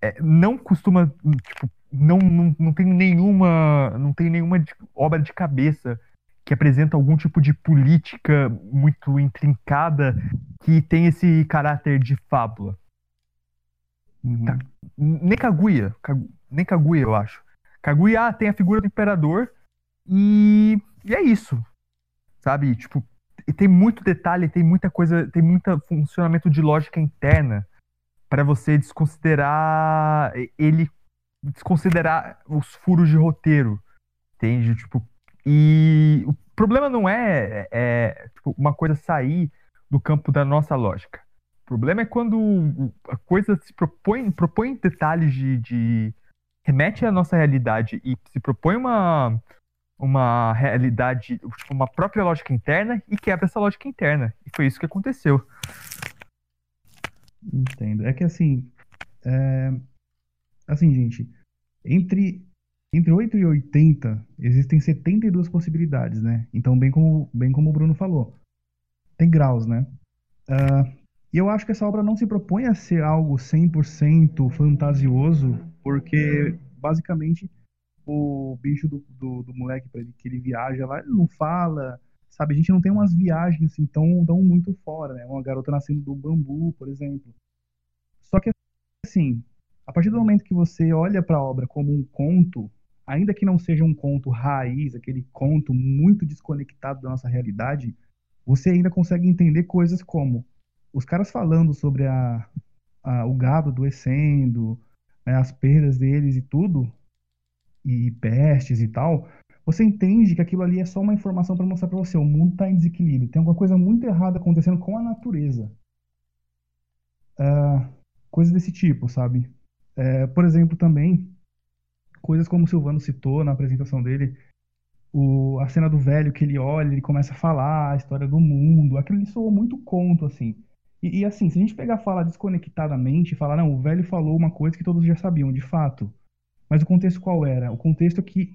é, não costuma, tipo, não, não, não tem nenhuma, não tem nenhuma obra de cabeça que apresenta algum tipo de política muito intrincada que tem esse caráter de fábula. Uhum. Nem Kaguya, Kagu- nem Kaguya, eu acho. Kaguya tem a figura do imperador e, e é isso. Sabe? Tipo, tem muito detalhe, tem muita coisa, tem muito funcionamento de lógica interna para você desconsiderar ele desconsiderar os furos de roteiro, entende? Tipo, e o problema não é, é tipo, uma coisa sair do campo da nossa lógica. Problema é quando a coisa se propõe, propõe detalhes de, de remete à nossa realidade e se propõe uma uma realidade, tipo, uma própria lógica interna e quebra essa lógica interna. E foi isso que aconteceu. Entendo. É que assim, é... assim, gente, entre entre 8 e 80 existem 72 possibilidades, né? Então, bem como bem como o Bruno falou, tem graus, né? Uh, e eu acho que essa obra não se propõe a ser algo 100% fantasioso, porque basicamente o bicho do, do, do moleque para ele que ele viaja lá, ele não fala, sabe? A gente não tem umas viagens assim tão, tão muito fora, né? Uma garota nascendo do bambu, por exemplo. Só que assim, a partir do momento que você olha para a obra como um conto, ainda que não seja um conto raiz, aquele conto muito desconectado da nossa realidade, você ainda consegue entender coisas como os caras falando sobre a, a o gado adoecendo, né, as perdas deles e tudo, e pestes e tal, você entende que aquilo ali é só uma informação para mostrar para você, o mundo está em desequilíbrio, tem alguma coisa muito errada acontecendo com a natureza. Uh, coisas desse tipo, sabe? Uh, por exemplo, também, coisas como o Silvano citou na apresentação dele, o, a cena do velho que ele olha, ele começa a falar a história do mundo, aquilo ali soou muito conto, assim. E, e assim, se a gente pegar falar desconectadamente e falar, não, o velho falou uma coisa que todos já sabiam, de fato, mas o contexto qual era? O contexto é que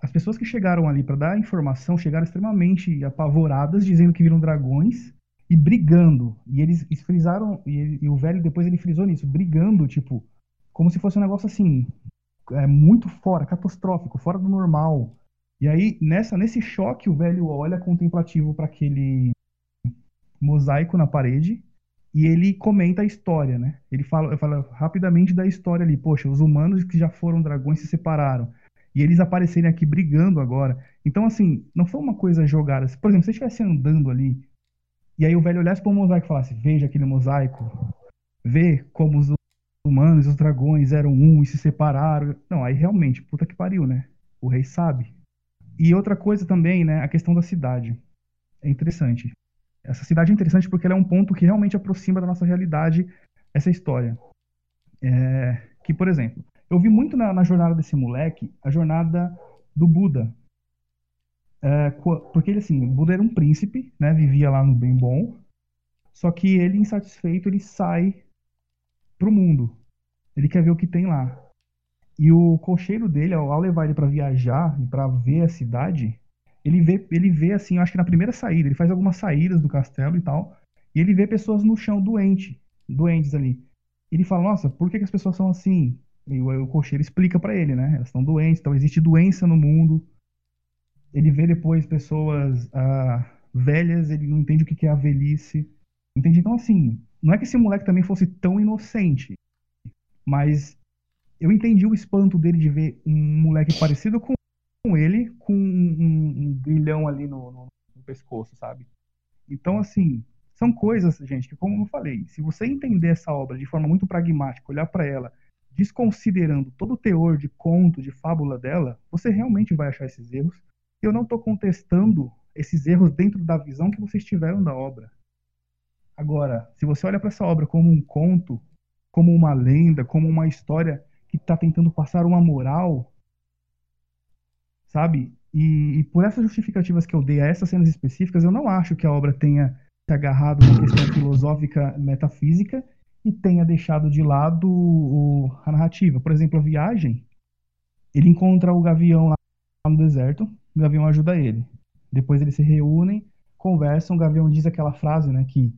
as pessoas que chegaram ali para dar informação chegaram extremamente apavoradas, dizendo que viram dragões e brigando. E eles frisaram, e, ele, e, o velho depois ele frisou nisso, brigando, tipo, como se fosse um negócio assim, é, muito fora, catastrófico, fora do normal. E aí, nessa, nesse choque, o velho olha contemplativo para aquele mosaico na parede e ele comenta a história, né? Ele fala, fala rapidamente da história ali. Poxa, os humanos que já foram dragões se separaram. E eles aparecerem aqui brigando agora. Então, assim, não foi uma coisa jogada. Por exemplo, se você estivesse andando ali, e aí o velho olhasse para o mosaico e falasse: Veja aquele mosaico, vê como os humanos e os dragões eram um e se separaram. Não, aí realmente, puta que pariu, né? O rei sabe. E outra coisa também, né? A questão da cidade. É interessante. Essa cidade é interessante porque ela é um ponto que realmente aproxima da nossa realidade essa história. É, que, por exemplo, eu vi muito na, na, jornada desse moleque a jornada do Buda. É, porque ele, assim, Buda era um príncipe, né, vivia lá no bem bom, só que ele, insatisfeito, ele sai pro mundo. Ele quer ver o que tem lá. E o cocheiro dele, ao levar ele para viajar e para ver a cidade, ele vê, ele vê assim, eu acho que na primeira saída, ele faz algumas saídas do castelo e tal, e ele vê pessoas no chão doente, doentes ali. Ele fala, nossa, por que, que as pessoas são assim? E o, o cocheiro explica para ele, né? Elas estão doentes, então existe doença no mundo. Ele vê depois pessoas ah, velhas, ele não entende o que, que é a velhice. Entende? Então, assim, não é que esse moleque também fosse tão inocente, mas eu entendi o espanto dele de ver um moleque parecido com com ele com um, um, grilhão ali no, no, no, pescoço, sabe? Então, assim, são coisas, gente, que, como eu falei, se você entender essa obra de forma muito pragmática, olhar para ela, desconsiderando todo o teor de conto, de fábula dela, você realmente vai achar esses erros. Eu não estou contestando esses erros dentro da visão que vocês tiveram da obra. Agora, se você olha para essa obra como um conto, como uma lenda, como uma história que está tentando passar uma moral, sabe? E, e, por essas justificativas que eu dei a essas cenas específicas, eu não acho que a obra tenha se agarrado na questão filosófica metafísica e tenha deixado de lado o, a narrativa. Por exemplo, a viagem, ele encontra o Gavião lá no deserto, o Gavião ajuda ele. Depois eles se reúnem, conversam, o Gavião diz aquela frase, né, que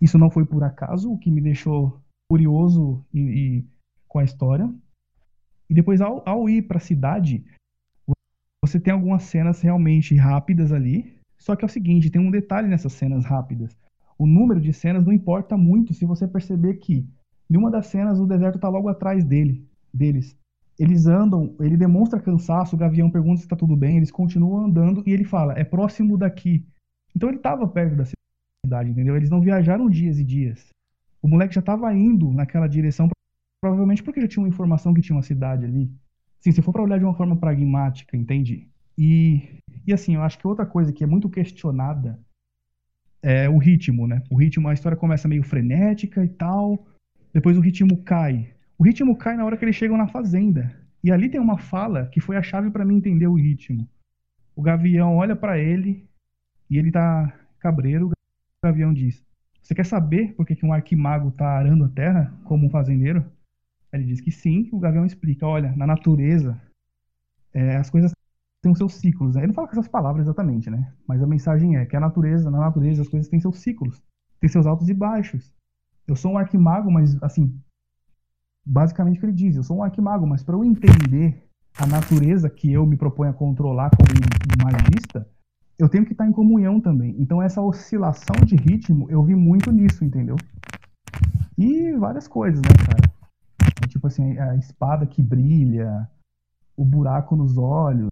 isso não foi por acaso, o que me deixou curioso e, e com a história. E depois, ao, ao ir para a cidade, você tem algumas cenas realmente rápidas ali, só que é o seguinte, tem um detalhe nessas cenas rápidas. O número de cenas não importa muito se você perceber que em uma das cenas o deserto está logo atrás dele, deles. Eles andam, ele demonstra cansaço, o Gavião pergunta se tá tudo bem, eles continuam andando e ele fala, é próximo daqui. Então ele tava perto da cidade, entendeu? Eles não viajaram dias e dias. O moleque já tava indo naquela direção, provavelmente porque já tinha uma informação que tinha uma cidade ali. Sim, se for para olhar de uma forma pragmática, entende? E, e assim, eu acho que outra coisa que é muito questionada é o ritmo, né? O ritmo, a história começa meio frenética e tal, depois o ritmo cai. O ritmo cai na hora que eles chegam na fazenda. E ali tem uma fala que foi a chave para mim entender o ritmo. O Gavião olha para ele e ele tá cabreiro. O Gavião diz: Você quer saber por que, que um arquimago tá arando a terra como um fazendeiro? Ele diz que sim. O Gavião explica: Olha, na natureza é, as coisas têm os seus ciclos. Né? Ele não fala com essas palavras exatamente, né? Mas a mensagem é que a natureza, na natureza, as coisas têm seus ciclos, têm seus altos e baixos. Eu sou um arquimago, mas assim, basicamente o que ele diz, eu sou um arquimago, mas para eu entender a natureza que eu me proponho a controlar como magista, eu tenho que estar em comunhão também. Então essa oscilação de ritmo eu vi muito nisso, entendeu? E várias coisas, né, cara? Tipo assim, a espada que brilha, o buraco nos olhos.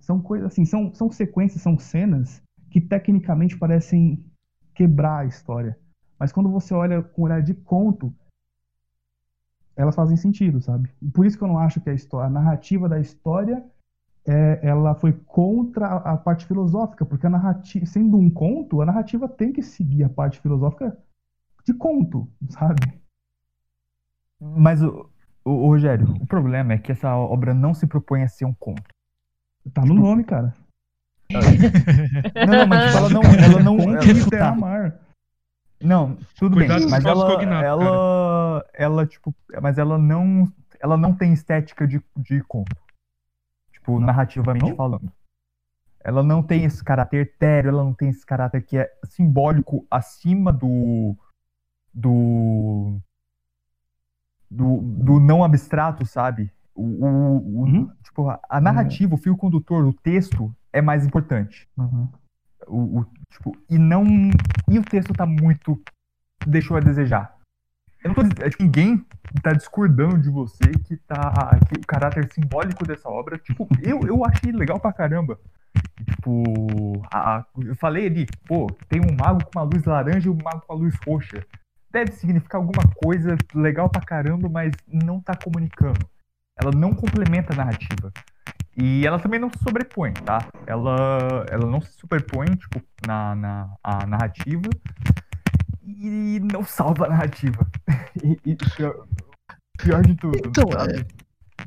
São coisas assim, são, são sequências, são cenas que tecnicamente parecem quebrar a história. Mas quando você olha com olhar de conto, elas fazem sentido, sabe? Por isso que eu não acho que a, história, a narrativa da história é, ela foi contra a, a parte filosófica, porque a narrativa, sendo um conto, a narrativa tem que seguir a parte filosófica de conto, sabe? Mas, o, o, o Rogério, o problema é que essa obra não se propõe a ser um conto. Tá no nome, cara. Não, não, mas tipo, ela não, ela não, Conto ela, de terra tá. mar. Não, tudo Cuidado bem, mas ela, ela, ela, tipo, mas ela não, ela não tem estética de, de conto, tipo, narrativamente Não? falando. Ela não tem esse caráter etéreo, ela não tem esse caráter que é simbólico acima do, do, do, do não abstrato, sabe? O, o, o- Uhum. tipo, a- narrativa, o fio condutor, o texto é mais importante. Uhum. O, o- tipo, e não. E o texto tá muito. Deixou a desejar. Eu não tô dizendo. é, tipo, ninguém tá discordando de você que tá. Que o caráter simbólico dessa obra. Tipo, eu, eu achei legal pra caramba. Tipo, a- a- eu falei ali, pô, tem um mago com uma luz laranja e um mago com uma luz roxa. Deve significar alguma coisa legal pra caramba, mas não tá comunicando. Ela não complementa a narrativa. E ela também não se sobrepõe, tá? Ela, ela não se superpõe, tipo, na, na a narrativa e não salva a narrativa. E, e pior, pior de tudo, Então, sabe?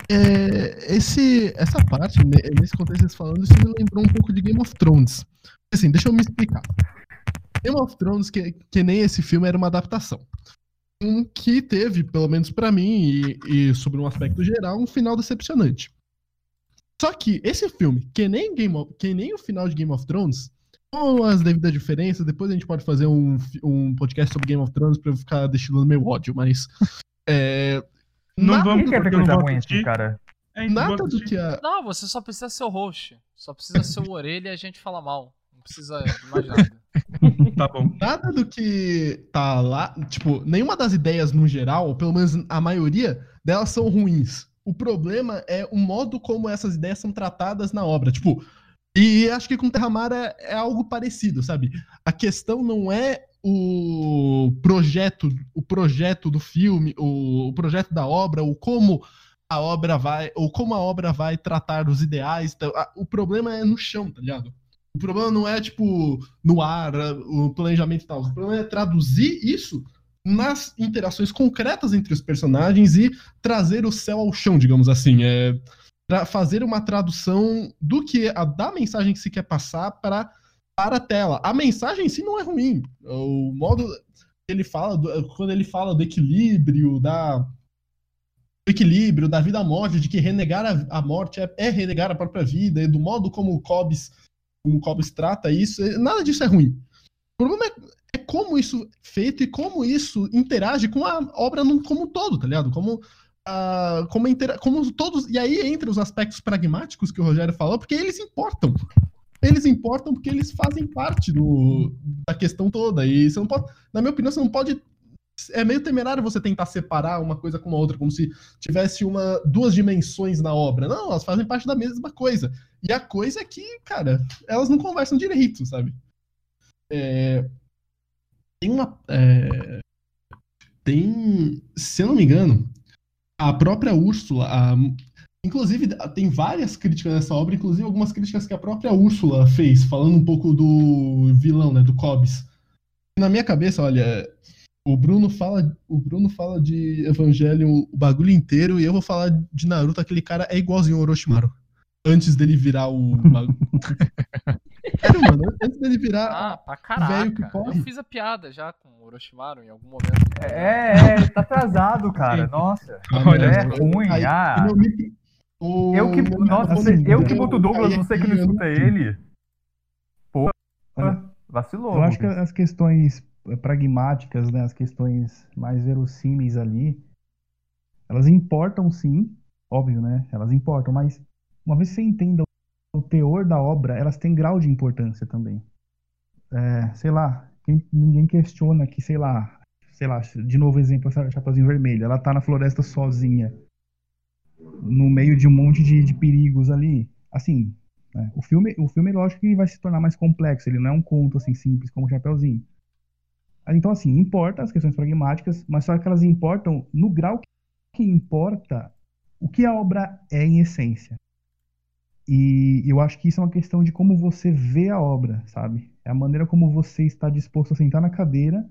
É, esse, essa parte, ne- nesse contexto falando, isso me lembrou um pouco de Game of Thrones. Assim, deixa eu me explicar. Game of Thrones, que, que nem esse filme, era uma adaptação. Um que teve, pelo menos pra mim, e, e sobre um aspecto geral, um final decepcionante. Só que esse filme, que nem, Game of- que nem o final de Game of Thrones, com as devidas diferenças, depois a gente pode fazer um, um podcast sobre Game of Thrones pra eu ficar destilando meu ódio, mas. É, Não nada- vamos porque eu não coisa ruim assim, cara? É, então Nada do que a. Não, você só precisa ser o host. Só precisa ser o orelha e a gente fala mal. Não precisa de mais nada. Tá bom. Nada do que tá lá, tipo, nenhuma das ideias no geral, ou pelo menos a maioria delas são ruins. O problema é o modo como essas ideias são tratadas na obra. Tipo, e acho que com Terramar é, é algo parecido, sabe? A questão não é o projeto, o projeto do filme, o, o projeto da obra, ou como a obra vai, ou como a obra vai tratar os ideais. tá? A- O problema é no chão, tá ligado? O problema não é, tipo, no ar, o planejamento e tal. O problema é traduzir isso nas interações concretas entre os personagens e trazer o céu ao chão, digamos assim. É fazer uma tradução do que a da mensagem que se quer passar para para a tela. A mensagem em si não é ruim. O modo que ele fala do- quando ele fala do equilíbrio, da do equilíbrio da vida à morte, de que renegar a, a morte é, é renegar a própria vida, e do modo como o Cobbs como o Cobbs trata isso, é- nada disso é ruim. O problema é, é como isso é feito e como isso interage com a obra num, como um todo, tá ligado? Como, ah, como, intera- como todos. E aí entra os aspectos pragmáticos que o Rogério falou, porque eles importam. Eles importam porque eles fazem parte do, da questão toda. E você não pode. Na minha opinião, você não pode é meio temerário você tentar separar uma coisa com a outra, como se tivesse uma duas dimensões na obra. Não, elas fazem parte da mesma coisa. E a coisa é que, cara, elas não conversam direito, sabe? É, tem uma. É, tem. Se eu não me engano, a própria Úrsula. A, inclusive, tem várias críticas nessa obra, inclusive algumas críticas que a própria Úrsula fez, falando um pouco do vilão, né? Do Cobbs. Na minha cabeça, olha, o Bruno fala, o Bruno fala de Evangelho o bagulho inteiro e eu vou falar de Naruto, aquele cara é igualzinho o Orochimaru. Antes dele virar o. Sério, mano, antes dele virar Ah, pra velho que caraca. corre. Eu fiz a piada já com o Orochimaru em algum momento. É, é, tá atrasado, cara. Nossa. Olha, é ruim. Aí, Ah, o- eu que. Nossa, você- eu que boto o Douglas, você que não escuta ele. Porra, Olha, vacilou. Eu acho que as questões pragmáticas, né, as questões mais verossímeis ali, elas importam sim, óbvio, né? Elas importam, mas uma vez que você entenda o teor da obra, elas têm grau de importância também. É, sei lá, ninguém questiona que, sei lá, sei lá, de novo exemplo, essa Chapeuzinho Vermelho, ela tá na floresta sozinha, no meio de um monte de, de perigos ali. Assim, né, o filme, o filme, lógico que vai se tornar mais complexo, ele não é um conto assim simples como o Chapeuzinho. Então, assim, importa as questões pragmáticas, mas só que elas importam no grau que importa o que a obra é em essência. E eu acho que isso é uma questão de como você vê a obra, sabe? É a maneira como você está disposto a sentar na cadeira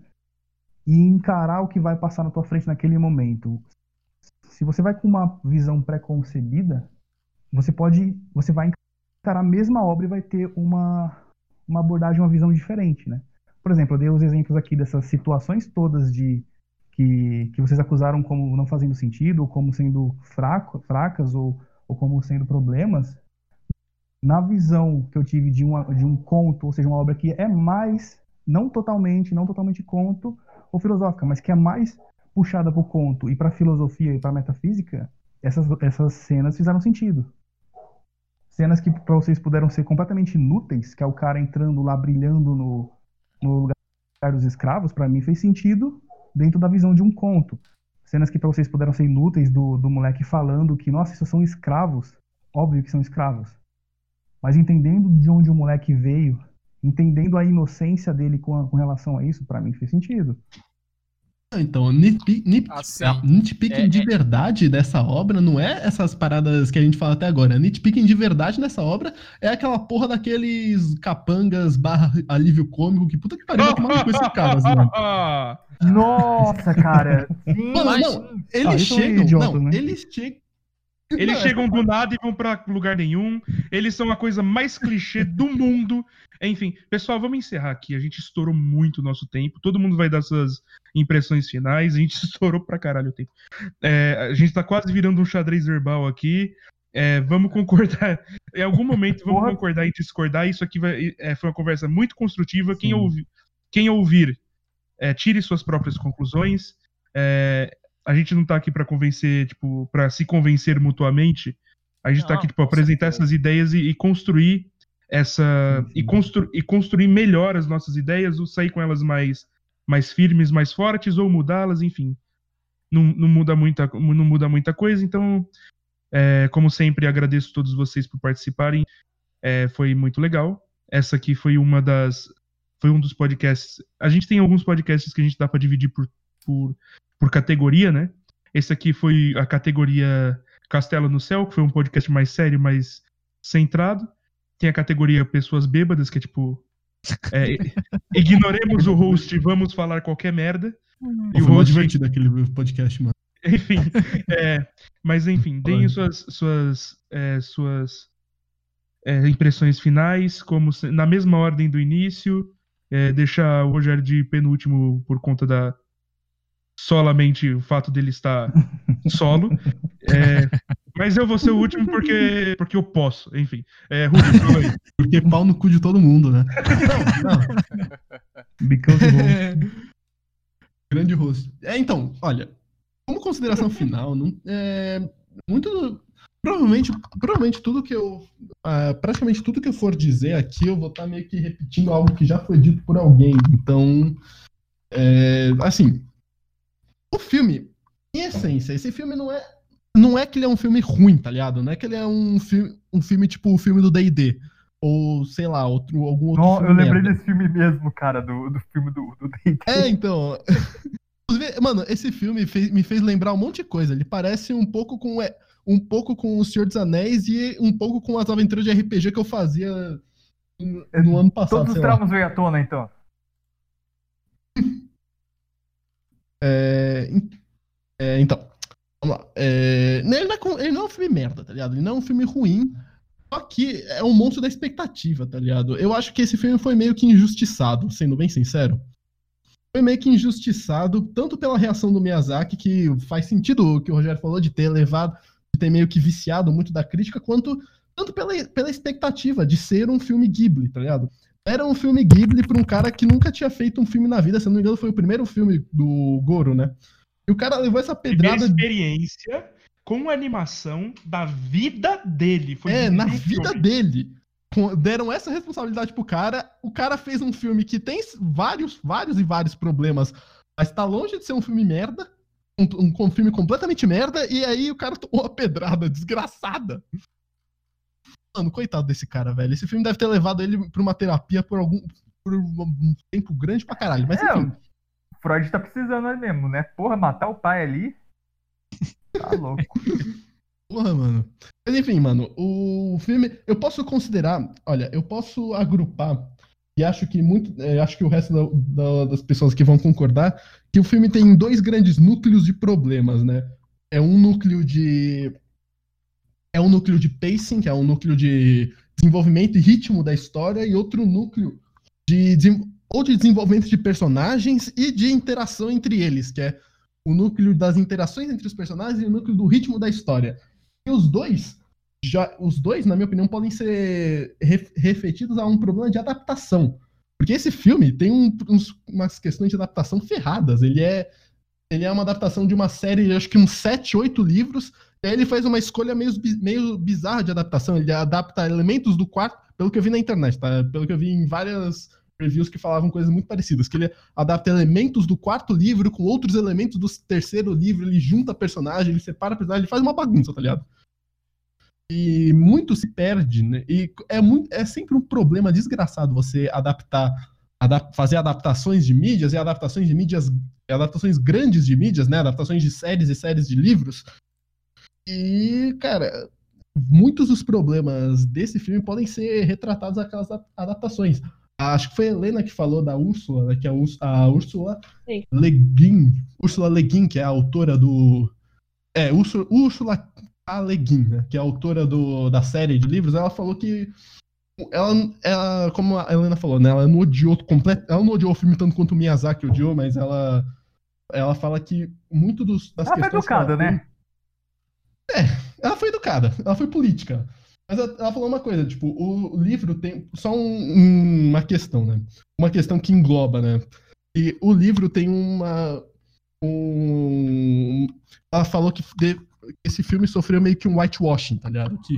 e encarar o que vai passar na tua frente naquele momento. Se você vai com uma visão pré-concebida, você pode, você vai encarar a mesma obra e vai ter uma, uma abordagem, uma visão diferente, né? Por exemplo, eu dei os exemplos aqui dessas situações todas de que, que vocês acusaram como não fazendo sentido, ou como sendo fraco, fracas, ou, ou como sendo problemas. Na visão que eu tive de, uma, de um conto, ou seja, uma obra que é mais, não totalmente, não totalmente conto ou filosófica, mas que é mais puxada para o conto e para a filosofia e para a metafísica, essas, essas cenas fizeram sentido. Cenas que para vocês puderam ser completamente inúteis, que é o cara entrando lá brilhando no, no lugar dos escravos, para mim fez sentido dentro da visão de um conto. Cenas que para vocês puderam ser inúteis do, do moleque falando que, nossa, isso são escravos. Óbvio que são escravos. Mas entendendo de onde o moleque veio, entendendo a inocência dele com, a- com relação a isso, para mim fez sentido. Então, nitpick, nit, Assim, a- nitpicking é- de é- verdade dessa obra não é essas paradas que a gente fala até agora. Nitpicking de verdade nessa obra é aquela porra daqueles capangas barra alívio cômico que puta que pariu, vai tomar no cu esses caras, mano. Nossa, cara. Sim, Mano, mas- não, eles Ah, chegam. não, né? eles chegam. Eles Não, chegam do nada e vão pra lugar nenhum. Eles são a coisa mais clichê do mundo. Enfim, pessoal, vamos encerrar aqui. A gente estourou muito o nosso tempo. Todo mundo vai dar suas impressões finais. A gente estourou pra caralho o tempo. É, a gente tá quase virando um xadrez verbal aqui. É, vamos concordar. Em algum momento vamos Porra. concordar e discordar. Isso aqui vai- é, foi uma conversa muito construtiva. Quem, ouvi- quem ouvir, é, tire suas próprias conclusões. É, a gente não tá aqui pra convencer, tipo, para se convencer mutuamente. A gente tá Não, aqui, tipo, apresentar certeza. essas ideias e, e construir essa. Sim, E, constru, e construir melhor as nossas ideias, ou sair com elas mais, mais firmes, mais fortes, ou mudá-las, enfim. Não, não, muda muita, não muda muita coisa, então, é, como sempre, agradeço a todos vocês por participarem. É, foi muito legal. Essa aqui foi uma das. Foi um dos podcasts. A gente tem alguns podcasts que a gente dá pra dividir por, por, por categoria, né? Esse aqui foi a categoria Castelo no Céu, que foi um podcast mais sério, mais centrado. Tem a categoria Pessoas Bêbadas, que é tipo. é, ignoremos o host e vamos falar qualquer merda. E Foi o mó host, divertido aquele podcast, mano. enfim. é, mas enfim, deem suas, suas, é, suas é, impressões finais, como se- na mesma ordem do início. É, deixar o Rogério de penúltimo por conta da. Solamente o fato dele estar solo. É, mas eu vou ser o último porque, porque eu posso, enfim. É, Rubens, fala aí. Porque pau no cu de todo mundo, né? Não, não. Because of host. Grande rosto. É, então, olha, como consideração final, não, é, muito. Provavelmente, provavelmente tudo que eu. ah, praticamente tudo que eu for dizer aqui, eu vou estar meio que repetindo algo que já foi dito por alguém. Então, é, assim, o filme, em essência, esse filme não é. Não é que ele é um filme ruim, tá ligado? Não é que ele é um filme, um filme tipo o filme do DD. Ou, sei lá, outro, algum outro Não, eu lembrei merda. desse filme mesmo, cara, do, do filme do, D&D. É, então. Mano, esse filme fez- me fez lembrar um monte de coisa. Ele parece um pouco com é, um pouco com O Senhor dos Anéis e um pouco com as aventuras de RPG que eu fazia no, no ano passado. Todos os traumas veio à tona, então. É, é, então, vamos lá. É, ele, não é, ele não é um filme merda, tá ligado? Ele não é um filme ruim. Só que é um monstro da expectativa, tá ligado? Eu acho que esse filme foi meio que injustiçado, sendo bem sincero. Foi meio que injustiçado, tanto pela reação do Miyazaki, que faz sentido o que o Rogério falou, de ter levado, de ter meio que viciado muito da crítica, quanto tanto pela, pela expectativa de ser um filme Ghibli, tá ligado? Era um filme Ghibli pra um cara que nunca tinha feito um filme na vida, se não me engano, foi o primeiro filme do Goro, né? E o cara levou essa Primeira pedrada. experiência com animação da vida dele. Foi É, na vida filme. dele. Deram essa responsabilidade pro cara. O cara fez um filme que tem vários, vários e vários problemas, mas tá longe de ser um filme merda. Um, um, um filme completamente merda, e aí o cara tomou uma pedrada desgraçada. Mano, coitado desse cara, velho. Esse filme deve ter levado ele pra uma terapia por algum. por um tempo grande pra caralho. Mas É, enfim. o Freud tá precisando ali mesmo, né? Porra, matar o pai ali. Tá louco. Porra, mano. Mas enfim, mano, o filme. Eu posso considerar. Olha, eu posso agrupar. E acho que muito. eh, acho que o resto da- da- das pessoas que vão concordar. Que o filme tem dois grandes núcleos de problemas, né? É um núcleo de. É um núcleo de pacing, que é um núcleo de desenvolvimento e ritmo da história, e outro núcleo de. desen- Ou de desenvolvimento de personagens e de interação entre eles, que é o núcleo das interações entre os personagens e o núcleo do ritmo da história. E os dois, já, os dois, na minha opinião, podem ser ref- refletidos a um problema de adaptação. Porque esse filme tem um- uns- umas questões de adaptação ferradas. Ele é, ele é uma adaptação de uma série, acho que uns 7, 8 livros. Ele faz uma escolha meio, meio bizarra de adaptação. Ele adapta elementos do quarto, pelo que eu vi na internet, tá? Pelo que eu vi em várias reviews que falavam coisas muito parecidas. Que ele adapta elementos do quarto livro com outros elementos do terceiro livro, ele junta personagem, ele separa personagem, ele faz uma bagunça, tá ligado? E muito se perde, né? E é, muito, é sempre um problema desgraçado você adaptar, adap- fazer adaptações de mídias e adaptações de mídias, adaptações grandes de mídias, né? Adaptações de séries e séries de livros. E, cara, muitos dos problemas desse filme podem ser retratados naquelas a- adaptações. Acho que foi a Helena que falou da Úrsula, né, que é a, Úrs- a Úrsula Sim. Le Guin, Úrsula Le Guin, que é a autora do. É, Úrsula, Úrsula K. Le Guin, né, que é a autora do, da série de livros, ela falou que. Ela, ela, como a Helena falou, né, ela não odiou completo, ela não odiou o filme tanto quanto o Miyazaki odiou, mas ela, ela fala que muito dos, das Ela foi questões que ela educada, tem- né? ela foi educada, ela foi política. Mas ela, ela falou uma coisa, tipo, o livro tem só um- um- uma questão, né? Uma questão que engloba, né? E o livro tem uma. Um, ela falou que de- esse filme sofreu meio que um whitewashing, tá ligado? Que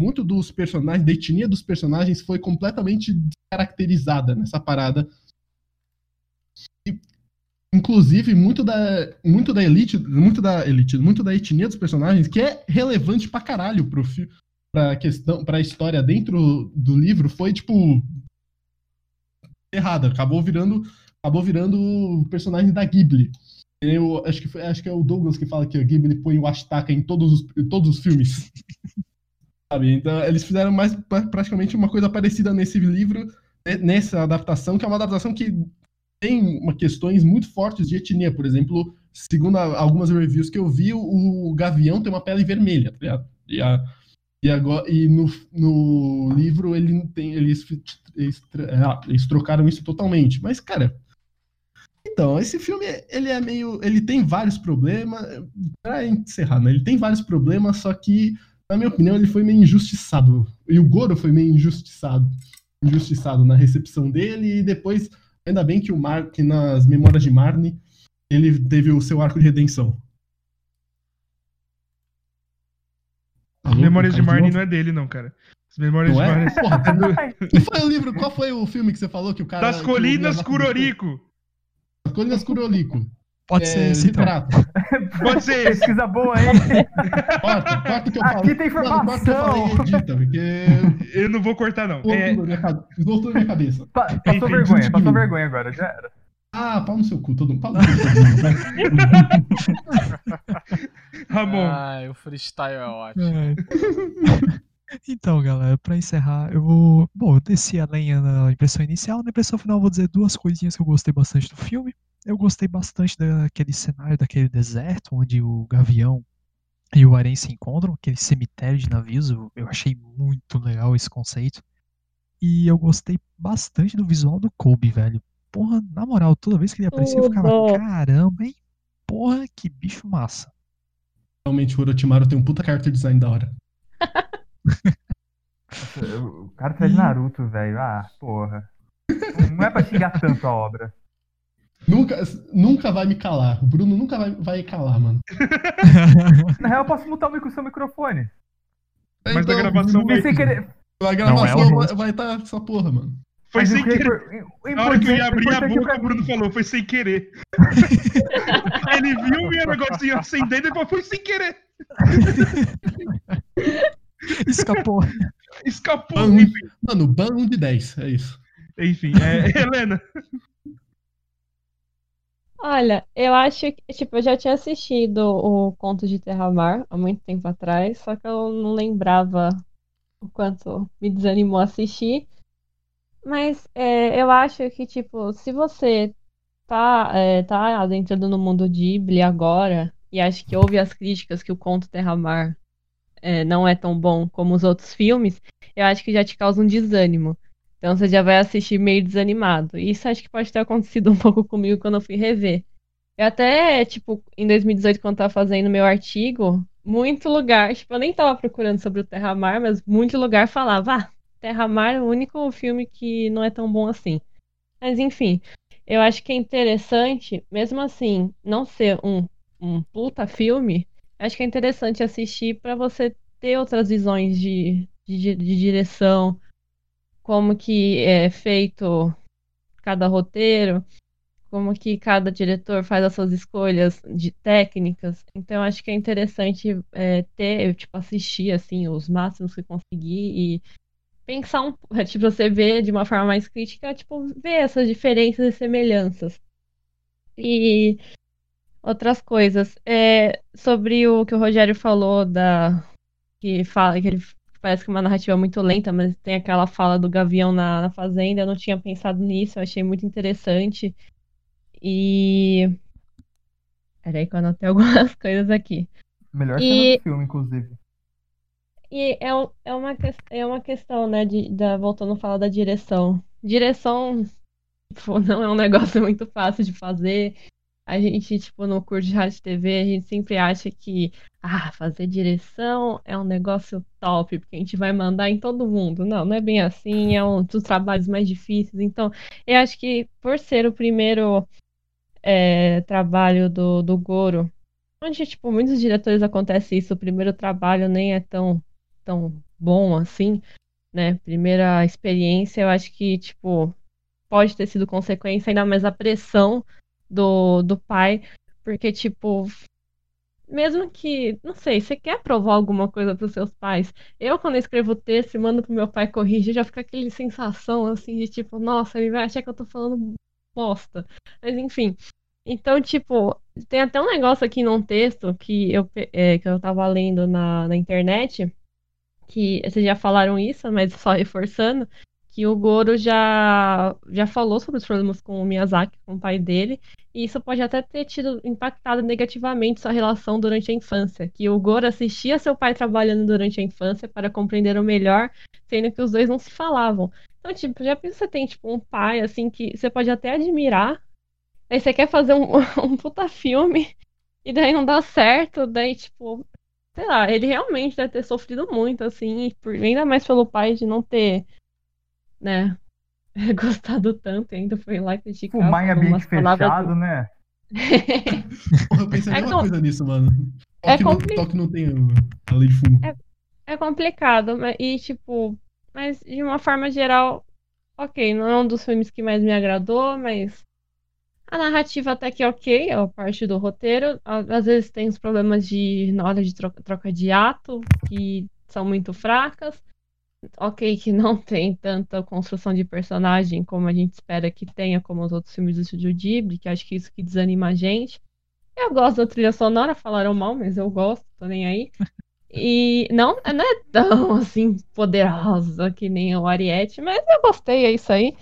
muito dos personagens, da etnia dos personagens foi completamente descaracterizada nessa parada. Inclusive, muito da, muito da elite, muito da elite, muito da etnia dos personagens, que é relevante pra caralho pro pra questão, pra história dentro do livro, foi tipo errada, acabou virando, acabou virando o personagem da Ghibli. Eu acho que foi, acho que é o Douglas que fala que a Ghibli põe o Ashitaka em todos os, em todos os filmes. Sabe? Então, eles fizeram mais pra- praticamente uma coisa parecida nesse livro, né, nessa adaptação, que é uma adaptação que tem uma, questões muito fortes de etnia. Por exemplo, segundo a- algumas reviews que eu vi, o, o Gavião tem uma pele vermelha, tá ligado? E, a, e, agora, e no, no livro ele tem, eles, eles, ah, eles trocaram isso totalmente. Mas, cara. Então, esse filme, ele é meio. Ele tem vários problemas. Pra encerrar, né? Ele tem vários problemas, só que, na minha opinião, ele foi meio injustiçado. E o Goro foi meio injustiçado. Injustiçado na recepção dele, e depois, ainda bem que o Mar, que nas Memórias de Marne, ele teve o seu arco de redenção. As Memórias de novo? não é dele, não, cara. As Memórias Não de é? Marnie Porra, Qual foi o livro? Qual foi o filme que você falou que o cara. das Colinas Kuroriko. Das Colinas Kuroriko. Pode É, ser esse então. Pode ser esse. Pesquisa boa, hein? Corta, corta que eu Aqui falei. tem Mano, corta o que eu falei informação. edita, porque Eu não vou cortar, não. voltou É, na minha cabe- voltou na minha cabeça. Pa- Passou Enfim, vergonha, passou vergonha agora, já era. Ah, pau no seu cu, todo mundo. Pau no seu cu. Ramon, Ai, o freestyle é ótimo. É. Então, galera, pra encerrar, eu vou. Bom, eu desci a lenha na impressão inicial. Na impressão final, eu vou dizer duas coisinhas que eu gostei bastante do filme. Eu gostei bastante daquele cenário, daquele deserto, onde o Gavião e o Arém se encontram, aquele cemitério de navios. Eu, eu achei muito legal esse conceito. E eu gostei bastante do visual do Kobe, velho. Porra, na moral, toda vez que ele aparecia, eu ficava, caramba, hein? Porra, que bicho massa. Realmente, o Orochimaru tem um puta character design da hora. O cara traz Naruto, velho. Ah, porra. Não é pra xingar tanto a obra. Nunca, nunca vai me calar. O Bruno nunca vai, vai calar, mano. Na real, eu posso mutar o micro- seu microfone. Mas na gravação E sem querer. A Não é gravação vai- vai estar essa porra, mano. foi Mas sem querer. Na hora que eu ia importante- abrir a boca, o Bruno falou, foi sem querer. Ele viu o negocinho acendendo e falou, foi sem querer. Escapou. Escapou. Ban, mano, ban 1 de 10, é isso. enfim é, Helena. Olha, eu acho que, tipo, eu já tinha assistido o Conto de Terra-Mar há muito tempo atrás, só que eu não lembrava o quanto me desanimou assistir. Mas é, eu acho que, tipo, se você tá, é, tá adentrando no mundo Ghibli agora e acha que ouve as críticas que o Conto Terra-Mar é, não é tão bom como os outros filmes, eu acho que já te causa um desânimo. Então você já vai assistir meio desanimado. Isso acho que pode ter acontecido um pouco comigo quando eu fui rever. Eu até, tipo, em 2018, quando tava fazendo meu artigo, muito lugar, tipo, eu nem tava procurando sobre o Terra-Mar, mas muito lugar falava, ah, Terra-Mar é o único filme que não é tão bom assim. Mas enfim, eu acho que é interessante, mesmo assim, não ser um, um puta filme, acho que é interessante assistir pra você ter outras visões de, de, de direção, como que é feito cada roteiro, como que cada diretor faz as suas escolhas de técnicas. Então acho que é interessante é, ter, tipo, assistir assim os máximos que conseguir e pensar um, tipo, você ver de uma forma mais crítica, tipo, ver essas diferenças e semelhanças. E outras coisas. É, sobre o que o Rogério falou da que fala que ele parece que é uma narrativa muito lenta, mas tem aquela fala do Gavião na, na fazenda. Eu não tinha pensado nisso, eu achei muito interessante. E. Peraí, que eu anotei algumas coisas aqui. Melhor E- cena do filme, inclusive. E é, é, uma, é uma questão, né, de, da, voltando a falar da direção. Direção, tipo, não é um negócio muito fácil de fazer. A gente, tipo, no curso de rádio e TV, a gente sempre acha que, ah, fazer direção é um negócio top, porque a gente vai mandar em todo mundo. Não, não é bem assim, é um dos trabalhos mais difíceis. Então, eu acho que por ser o primeiro é, trabalho do, do Goro, onde, tipo, muitos diretores acontece isso, o primeiro trabalho nem é tão, tão bom assim, né? Primeira experiência, eu acho que, tipo, pode ter sido consequência, ainda mais a pressão do, do pai, porque, tipo, mesmo que, não sei, você quer provar alguma coisa para os seus pais. Eu, quando escrevo texto e mando pro meu pai corrigir, já fica aquele sensação, assim, de tipo, nossa, ele vai achar que eu tô falando bosta. Mas, enfim. Então, tipo, tem até um negócio aqui num texto que eu, é, que eu tava lendo na, na internet, que vocês já falaram isso, mas só reforçando, que o Goro já, já falou sobre os problemas com o Miyazaki, com o pai dele, e isso pode até ter tido impactado negativamente sua relação durante a infância, que o Goro assistia seu pai trabalhando durante a infância para compreender o melhor, sendo que os dois não se falavam. Então, tipo, já pensa você tem tipo um pai assim que você pode até admirar, aí você quer fazer um, um puta filme e daí não dá certo, daí tipo, sei lá, ele realmente deve ter sofrido muito assim, por- ainda mais pelo pai de não ter, né, gostado tanto, e ainda foi lá criticar. Fumar em ambiente fechado, né? Porra, eu pensei a É com- coisa nisso, mano. É Toque, não, toque não tem a lei de fumo. É complicado, mas, e tipo, mas de uma forma geral, ok, não é um dos filmes que mais me agradou, mas A narrativa até que é ok, é a parte do roteiro. Às vezes tem os problemas de na hora de troca, troca de ato, que são muito fracas. Ok, que não tem tanta construção de personagem como a gente espera que tenha, como os outros filmes do Estúdio Ghibli, que acho que isso que desanima a gente. Eu gosto da trilha sonora, falaram mal, mas eu gosto, tô nem aí. E não, não é tão assim poderosa que nem o Ariete, mas eu gostei, é isso aí.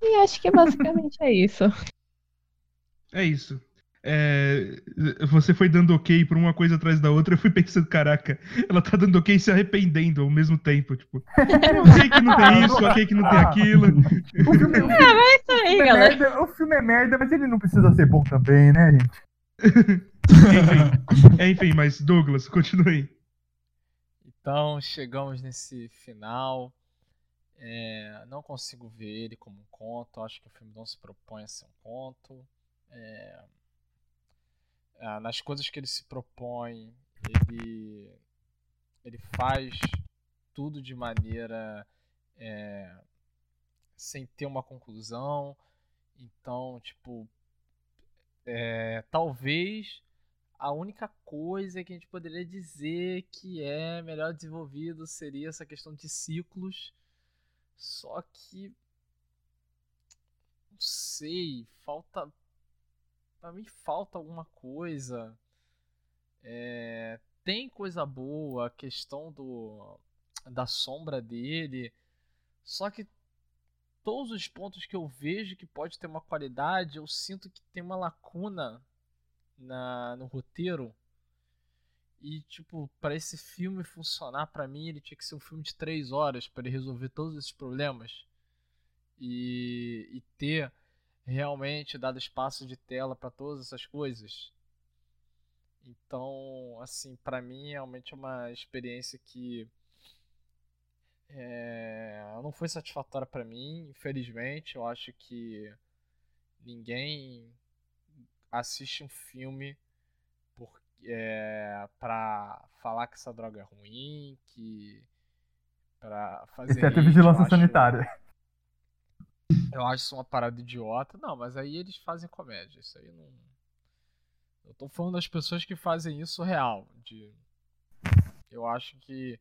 E acho que basicamente é isso. É isso. É, você foi dando ok por uma coisa atrás da outra, eu fui pensando, caraca, ela tá dando ok e se arrependendo ao mesmo tempo, tipo, ok que não tem isso, ok que não tem aquilo. O filme, o filme- É isso aí, é galera. merda, o filme é merda, mas ele não precisa ser bom também, né, gente? Enfim, é, enfim, mas Douglas, continue. Então chegamos nesse final. É, não consigo ver ele como um conto. Acho que o filme não se propõe a ser um conto. É, nas coisas que ele se propõe, ele, ele faz tudo de maneira é, sem ter uma conclusão. Então, tipo, é, talvez a única coisa que a gente poderia dizer que é melhor desenvolvido seria essa questão de ciclos. Só que. Não sei, falta. Pra mim falta alguma coisa. É, tem coisa boa, a questão do da sombra dele. Só que todos os pontos que eu vejo que pode ter uma qualidade, eu sinto que tem uma lacuna na, no roteiro. E, tipo, para esse filme funcionar, pra mim, ele tinha que ser um filme de três horas para ele resolver todos esses problemas. E, e ter realmente dado espaço de tela para todas essas coisas. Então, assim, pra mim, realmente é uma experiência que é, não foi satisfatória pra mim, infelizmente. Eu acho que ninguém assiste um filme por, é, pra falar que essa droga é ruim, que pra fazer Exceto a hit, vigilância sanitária. Eu acho isso uma parada idiota. Não, mas aí eles fazem comédia. Isso aí não. Eu tô falando das pessoas que fazem isso real. De... Eu acho que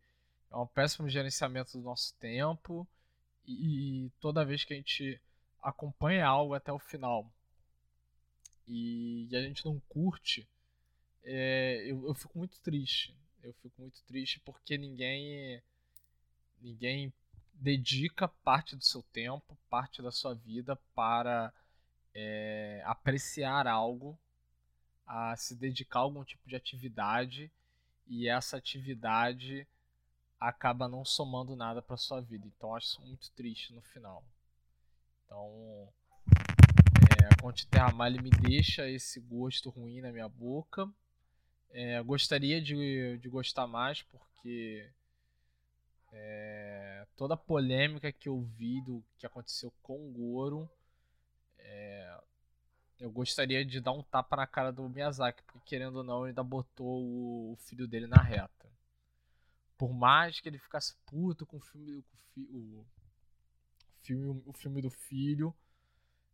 é um péssimo gerenciamento do nosso tempo. E, e toda vez que a gente acompanha algo até o final e, a gente não curte, é, eu, eu fico muito triste. Eu fico muito triste porque ninguém. Ninguém dedica parte do seu tempo, parte da sua vida para é, apreciar algo, a se dedicar a algum tipo de atividade e essa atividade acaba não somando nada para sua vida. Então acho isso muito triste no final. Então, é, Conte Terra Mal ele me deixa esse gosto ruim na minha boca. É, gostaria de, de gostar mais porque é, toda a polêmica que eu vi do que aconteceu com o Goro, é, eu gostaria de dar um tapa na cara do Miyazaki, porque querendo ou não, ele ainda botou o, o filho dele na reta. Por mais que ele ficasse puto com o filme, com o, fi- o filme, o filme do filho,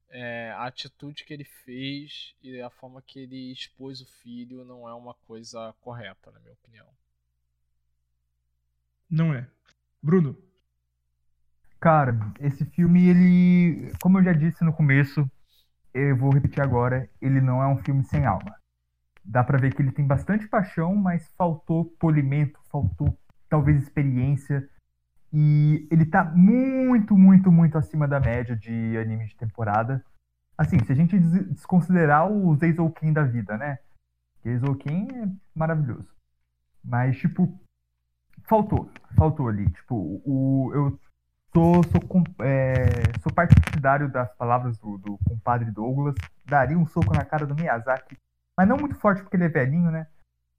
é, a atitude que ele fez e a forma que ele expôs o filho não é uma coisa correta, na minha opinião. Não é. Bruno, Cara, esse filme, ele. Como eu já disse no começo, eu vou repetir agora, ele não é um filme sem alma. Dá pra ver que ele tem bastante paixão, mas faltou polimento, faltou talvez experiência. E ele tá muito, muito, muito acima da média de anime de temporada. Assim, se a gente des- desconsiderar o Zeizouken da vida, né? Zeizouken é maravilhoso. Mas, tipo, faltou. Faltou ali. Tipo, o, eu sou, sou, é, sou partidário das palavras do, do compadre Douglas. Daria um soco na cara do Miyazaki. Mas não muito forte porque ele é velhinho, né?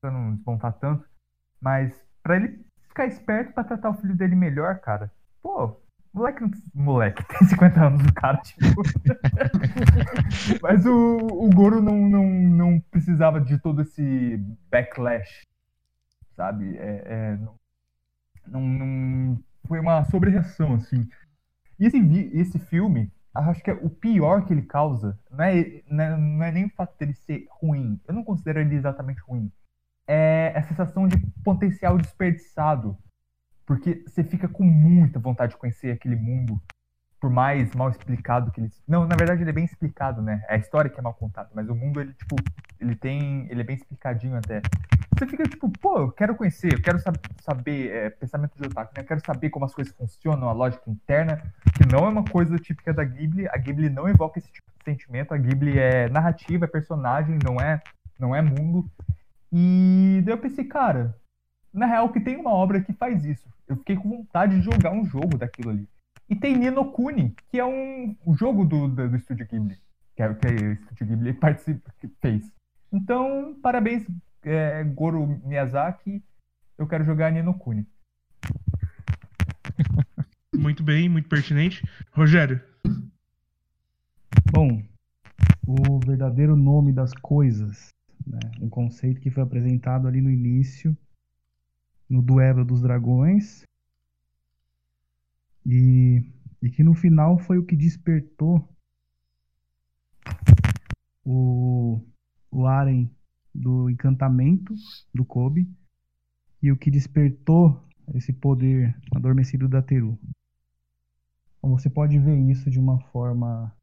Pra não desmontar tanto. Mas pra ele ficar esperto pra tratar o filho dele melhor, cara. Pô, moleque Moleque, tem 50 anos o cara, tipo. Mas o, o Goro não, não, não precisava de todo esse backlash. Sabe? É, é, não, não, não- foi uma sobrereação, assim. E esse, vi- esse filme, acho que é o pior que ele causa não é, não é, não é nem o fato dele ser ruim. Eu não considero ele exatamente ruim. É a sensação de potencial desperdiçado. Porque você fica com muita vontade de conhecer aquele mundo, por mais mal explicado que ele. Não, na verdade ele é bem explicado, né? É a história que é mal contada, mas o mundo ele tipo, ele tem, ele é bem explicadinho até. Você fica tipo, pô, eu quero conhecer, eu quero sab saber, é, pensamento de otaku, né? Eu quero saber como as coisas funcionam, a lógica interna, que não é uma coisa típica da Ghibli. A Ghibli não evoca esse tipo de sentimento. A Ghibli é narrativa, é personagem, não é, não é mundo. E daí eu pensei, cara, na real que tem uma obra que faz isso. Eu fiquei com vontade de jogar um jogo daquilo ali. E tem Nino Kuni, que é um, um jogo do, do, do Estúdio Ghibli, que é o que o Estúdio Ghibli participa, que fez. Então, parabéns, é, Goro Miyazaki. Eu quero jogar Nino Kuni. Muito bem, muito pertinente. Rogério. Bom, o verdadeiro nome das coisas, né? um conceito que foi apresentado ali no início, no Duelo dos Dragões, e, e que no final foi o que despertou o, o Aren do encantamento do Kobe e o que despertou esse poder adormecido da Teru. Então, você pode ver isso de uma forma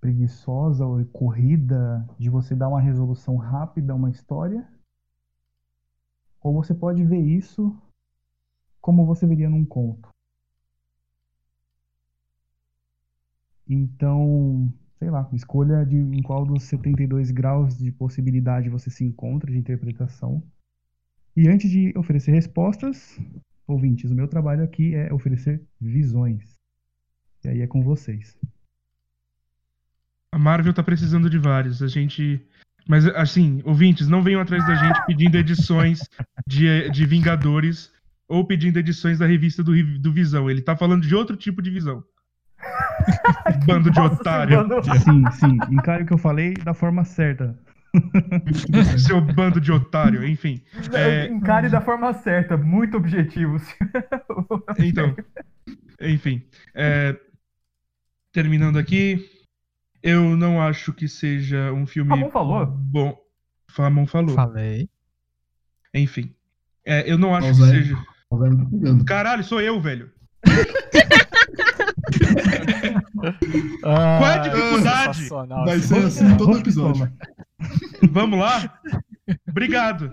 preguiçosa ou corrida, de você dar uma resolução rápida a uma história, ou você pode ver isso como você veria num conto. Então, sei lá, escolha de em qual dos 72 graus de possibilidade você se encontra de interpretação. E antes de oferecer respostas, ouvintes, o meu trabalho aqui é oferecer visões. E aí é com vocês. A Marvel tá precisando de vários. A gente. Mas, assim, ouvintes, não venham atrás da gente pedindo edições de, de Vingadores ou pedindo edições da revista do, do Visão. Ele tá falando de outro tipo de visão. Bando de Nossa, otário. mano. Sim, sim, encare o que eu falei da forma certa. Seu bando de otário, enfim. É, Encare da forma certa, muito objetivos. Então, enfim. é, terminando aqui, eu não acho que seja um filme Ramon falou? bom. Ramon falou. Falei. Enfim. É, eu não acho que Alzheimer. seja. O Alzheimer tá pegando. Caralho, sou eu, velho. Ah, Qual é a dificuldade? Vai ser assim todo episódio. Vamos lá? Obrigado.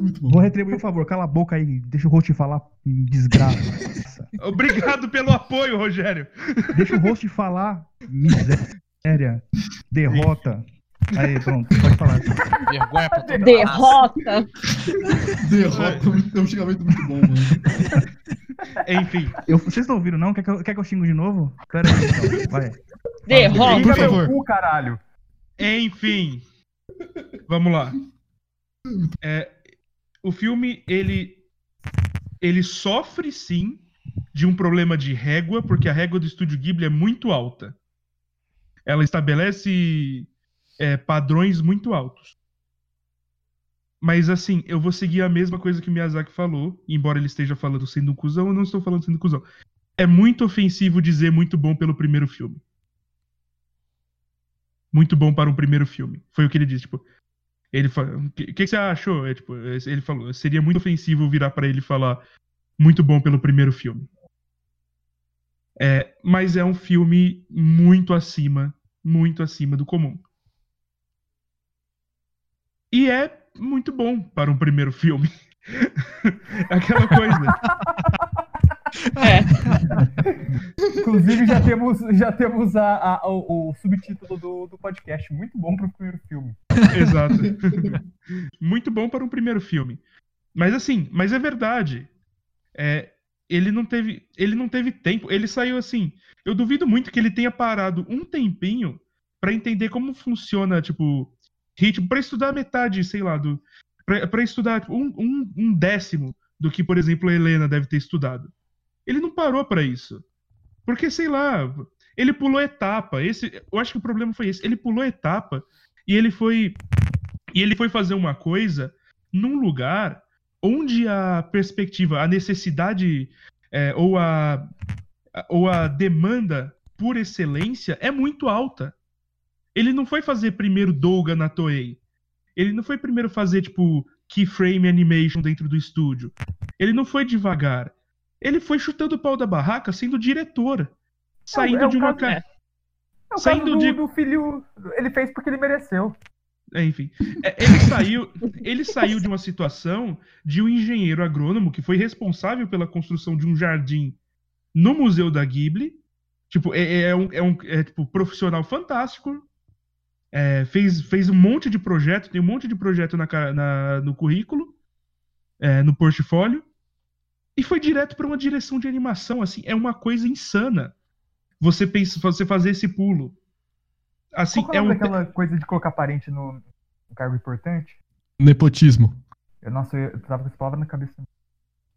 Muito bom. Vou retribuir o favor, cala a boca aí, deixa o host falar, desgraça. Obrigado pelo apoio, Rogério. Deixa o host falar, miséria, derrota. Aí, pronto, pode falar. Vergonha pra toda Derrota! Derrota é um xingamento muito bom, mano. Enfim, Eu- vocês estão ouvindo não? Quer que, eu, quer que eu xingo de novo? Pera aí, então, vai. Derrota! Por favor. cu, caralho. enfim. Vamos lá. É, o filme, ele. Ele sofre sim de um problema de régua, porque a régua do estúdio Ghibli é muito alta. Ela estabelece é, padrões muito altos. Mas assim, eu vou seguir a mesma coisa que o Miyazaki falou, embora ele esteja falando sendo um cuzão, eu não estou falando sendo um cuzão. É muito ofensivo dizer muito bom pelo primeiro filme. Muito bom para um primeiro filme. Foi o que ele disse, tipo. Ele falou, o que, que você achou? É, tipo, ele falou, seria muito ofensivo virar para ele falar muito bom pelo primeiro filme. É, mas é um filme muito acima, muito acima do comum. E é muito bom para um primeiro filme. Aquela coisa. É. Inclusive, já temos, já temos a, a- o, o subtítulo do, do podcast. Muito bom pro primeiro filme. Exato. Muito bom para um primeiro filme. Mas assim, mas é verdade. É, ele não teve, ele não teve tempo. Ele saiu assim. Eu duvido muito que ele tenha parado um tempinho para entender como funciona, tipo, ritmo, para estudar metade, sei lá, do, para estudar tipo, um, um, um décimo do que, por exemplo, a Helena deve ter estudado. Ele não parou para isso. Porque, sei lá, ele pulou etapa. Esse, eu acho que o problema foi esse. Ele pulou etapa e ele foi e ele foi fazer uma coisa num lugar onde a perspectiva, a necessidade é, ou a ou a demanda por excelência é muito alta. Ele não foi fazer primeiro Douga na Toei. Ele não foi primeiro fazer, tipo, keyframe animation dentro do estúdio. Ele não foi devagar. Ele foi chutando o pau da barraca sendo diretor. Saindo é o de uma. caso- ca- É o Saindo do, de- do filho. Ele fez porque ele mereceu. É, enfim. É, ele saiu, ele saiu de uma situação de um engenheiro agrônomo que foi responsável pela construção de um jardim no Museu da Ghibli. Tipo, é, é um, é um é, tipo, profissional fantástico. É, fez, fez um monte de projeto, tem um monte de projeto na, na- no currículo, é, no portfólio. E foi direto para uma direção de animação. Assim, é uma coisa insana. Você pensa, você fazer esse pulo. Assim, Qual que é é um, nome daquela coisa de colocar parente no, no cargo importante? Nepotismo. Eu, nossa, eu tava com essa palavra na cabeça.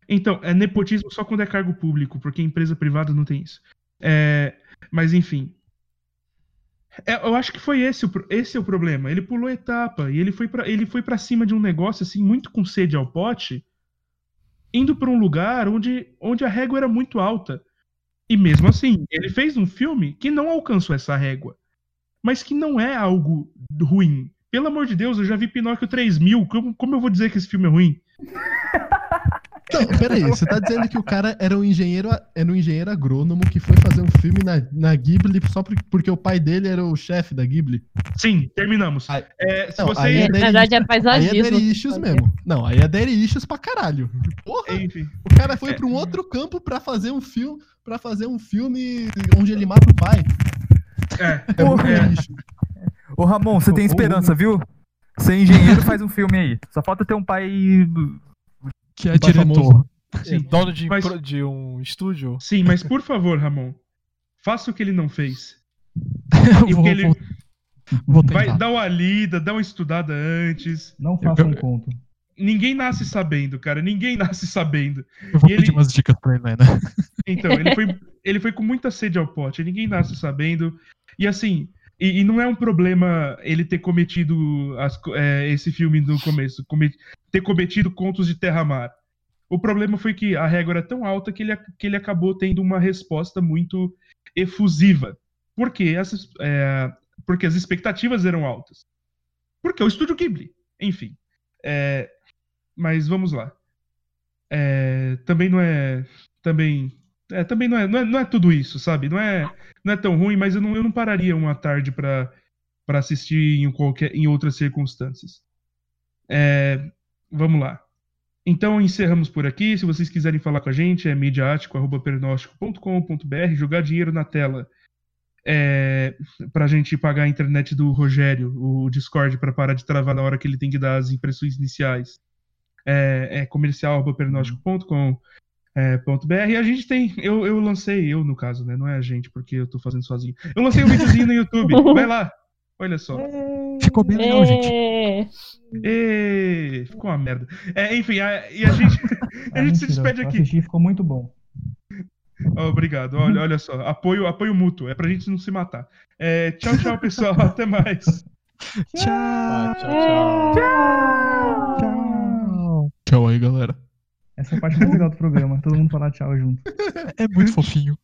Então, é nepotismo só quando é cargo público, porque empresa privada não tem isso. É, mas enfim. É, eu acho que foi esse o, esse é o problema. Ele pulou etapa e ele foi para ele foi para cima de um negócio assim muito com sede ao pote, indo para um lugar onde, onde a régua era muito alta. E mesmo assim, ele fez um filme que não alcançou essa régua, mas que não é algo ruim. Pelo amor de Deus, eu já vi Pinóquio 3000. Como, como eu vou dizer que esse filme é ruim? Não, peraí, você tá dizendo que o cara era um engenheiro, era um engenheiro agrônomo que foi fazer um filme na, na Ghibli só por- porque o pai dele era o chefe da Ghibli? Sim, terminamos. Ai, É, se não, você. aí Na Daddy verdade é Aí é paisagismo. issues mesmo. Não, aí é issues pra caralho. Porra, Enfim. o cara foi pra um outro campo pra fazer um filme, para fazer um filme onde ele mata o pai. É, É muito é, lixo. Ô Ramon, você tem esperança, viu? Ser engenheiro faz um filme aí. Só falta ter um pai. Que é diretor. famoso. É, dono de, Mas- de um estúdio. sim, mas por favor, Ramon, faça o que ele não fez. Eu E vou, que ele vou, vai dar uma lida, dá uma estudada antes. Não faça eu- um conto. Ninguém nasce sabendo, cara. Ninguém nasce sabendo. Eu vou e pedir ele- umas dicas pra Helena. Então, ele foi, ele foi com muita sede ao pote. Ninguém nasce sabendo. E assim, e, e não é um problema ele ter cometido as é, esse filme no começo, come- ter cometido contos de terra-mar. O problema foi que a régua era tão alta que ele, que ele acabou tendo uma resposta muito efusiva. Por quê? Essas, é, porque as expectativas eram altas. Porque o estúdio Ghibli. Enfim. É, mas vamos lá. É, também não é. Também. É, também não é, não é, não é tudo isso, sabe? Não é, não é tão ruim, mas eu não, eu não pararia uma tarde pra pra assistir em, qualquer, em outras circunstâncias. É, vamos lá. Então encerramos por aqui. Se vocês quiserem falar com a gente, é mediático.pernóstico.com.br, jogar dinheiro na tela é, pra gente pagar a internet do Rogério, o Discord, pra parar de travar na hora que ele tem que dar as impressões iniciais. É, é comercial.pernóstico.com é, ponto .br. E a gente tem, eu, eu lancei, eu no caso, né? Não é a gente, porque eu tô fazendo sozinho. Eu lancei um videozinho no YouTube, vai lá, olha só. Ficou bem legal, gente. É. E... Ficou uma merda. É, enfim, a- e a gente, a gente se despede aqui. assisti ficou muito bom. Ó, obrigado, olha, olha só, apoio, apoio mútuo, é pra gente não se matar. É, tchau, tchau, pessoal, até mais. Tchau. Ah, tchau, tchau. Tchau. Tchau aí, galera. Essa é a parte mais legal do programa. Todo mundo falar tchau junto. É muito fofinho.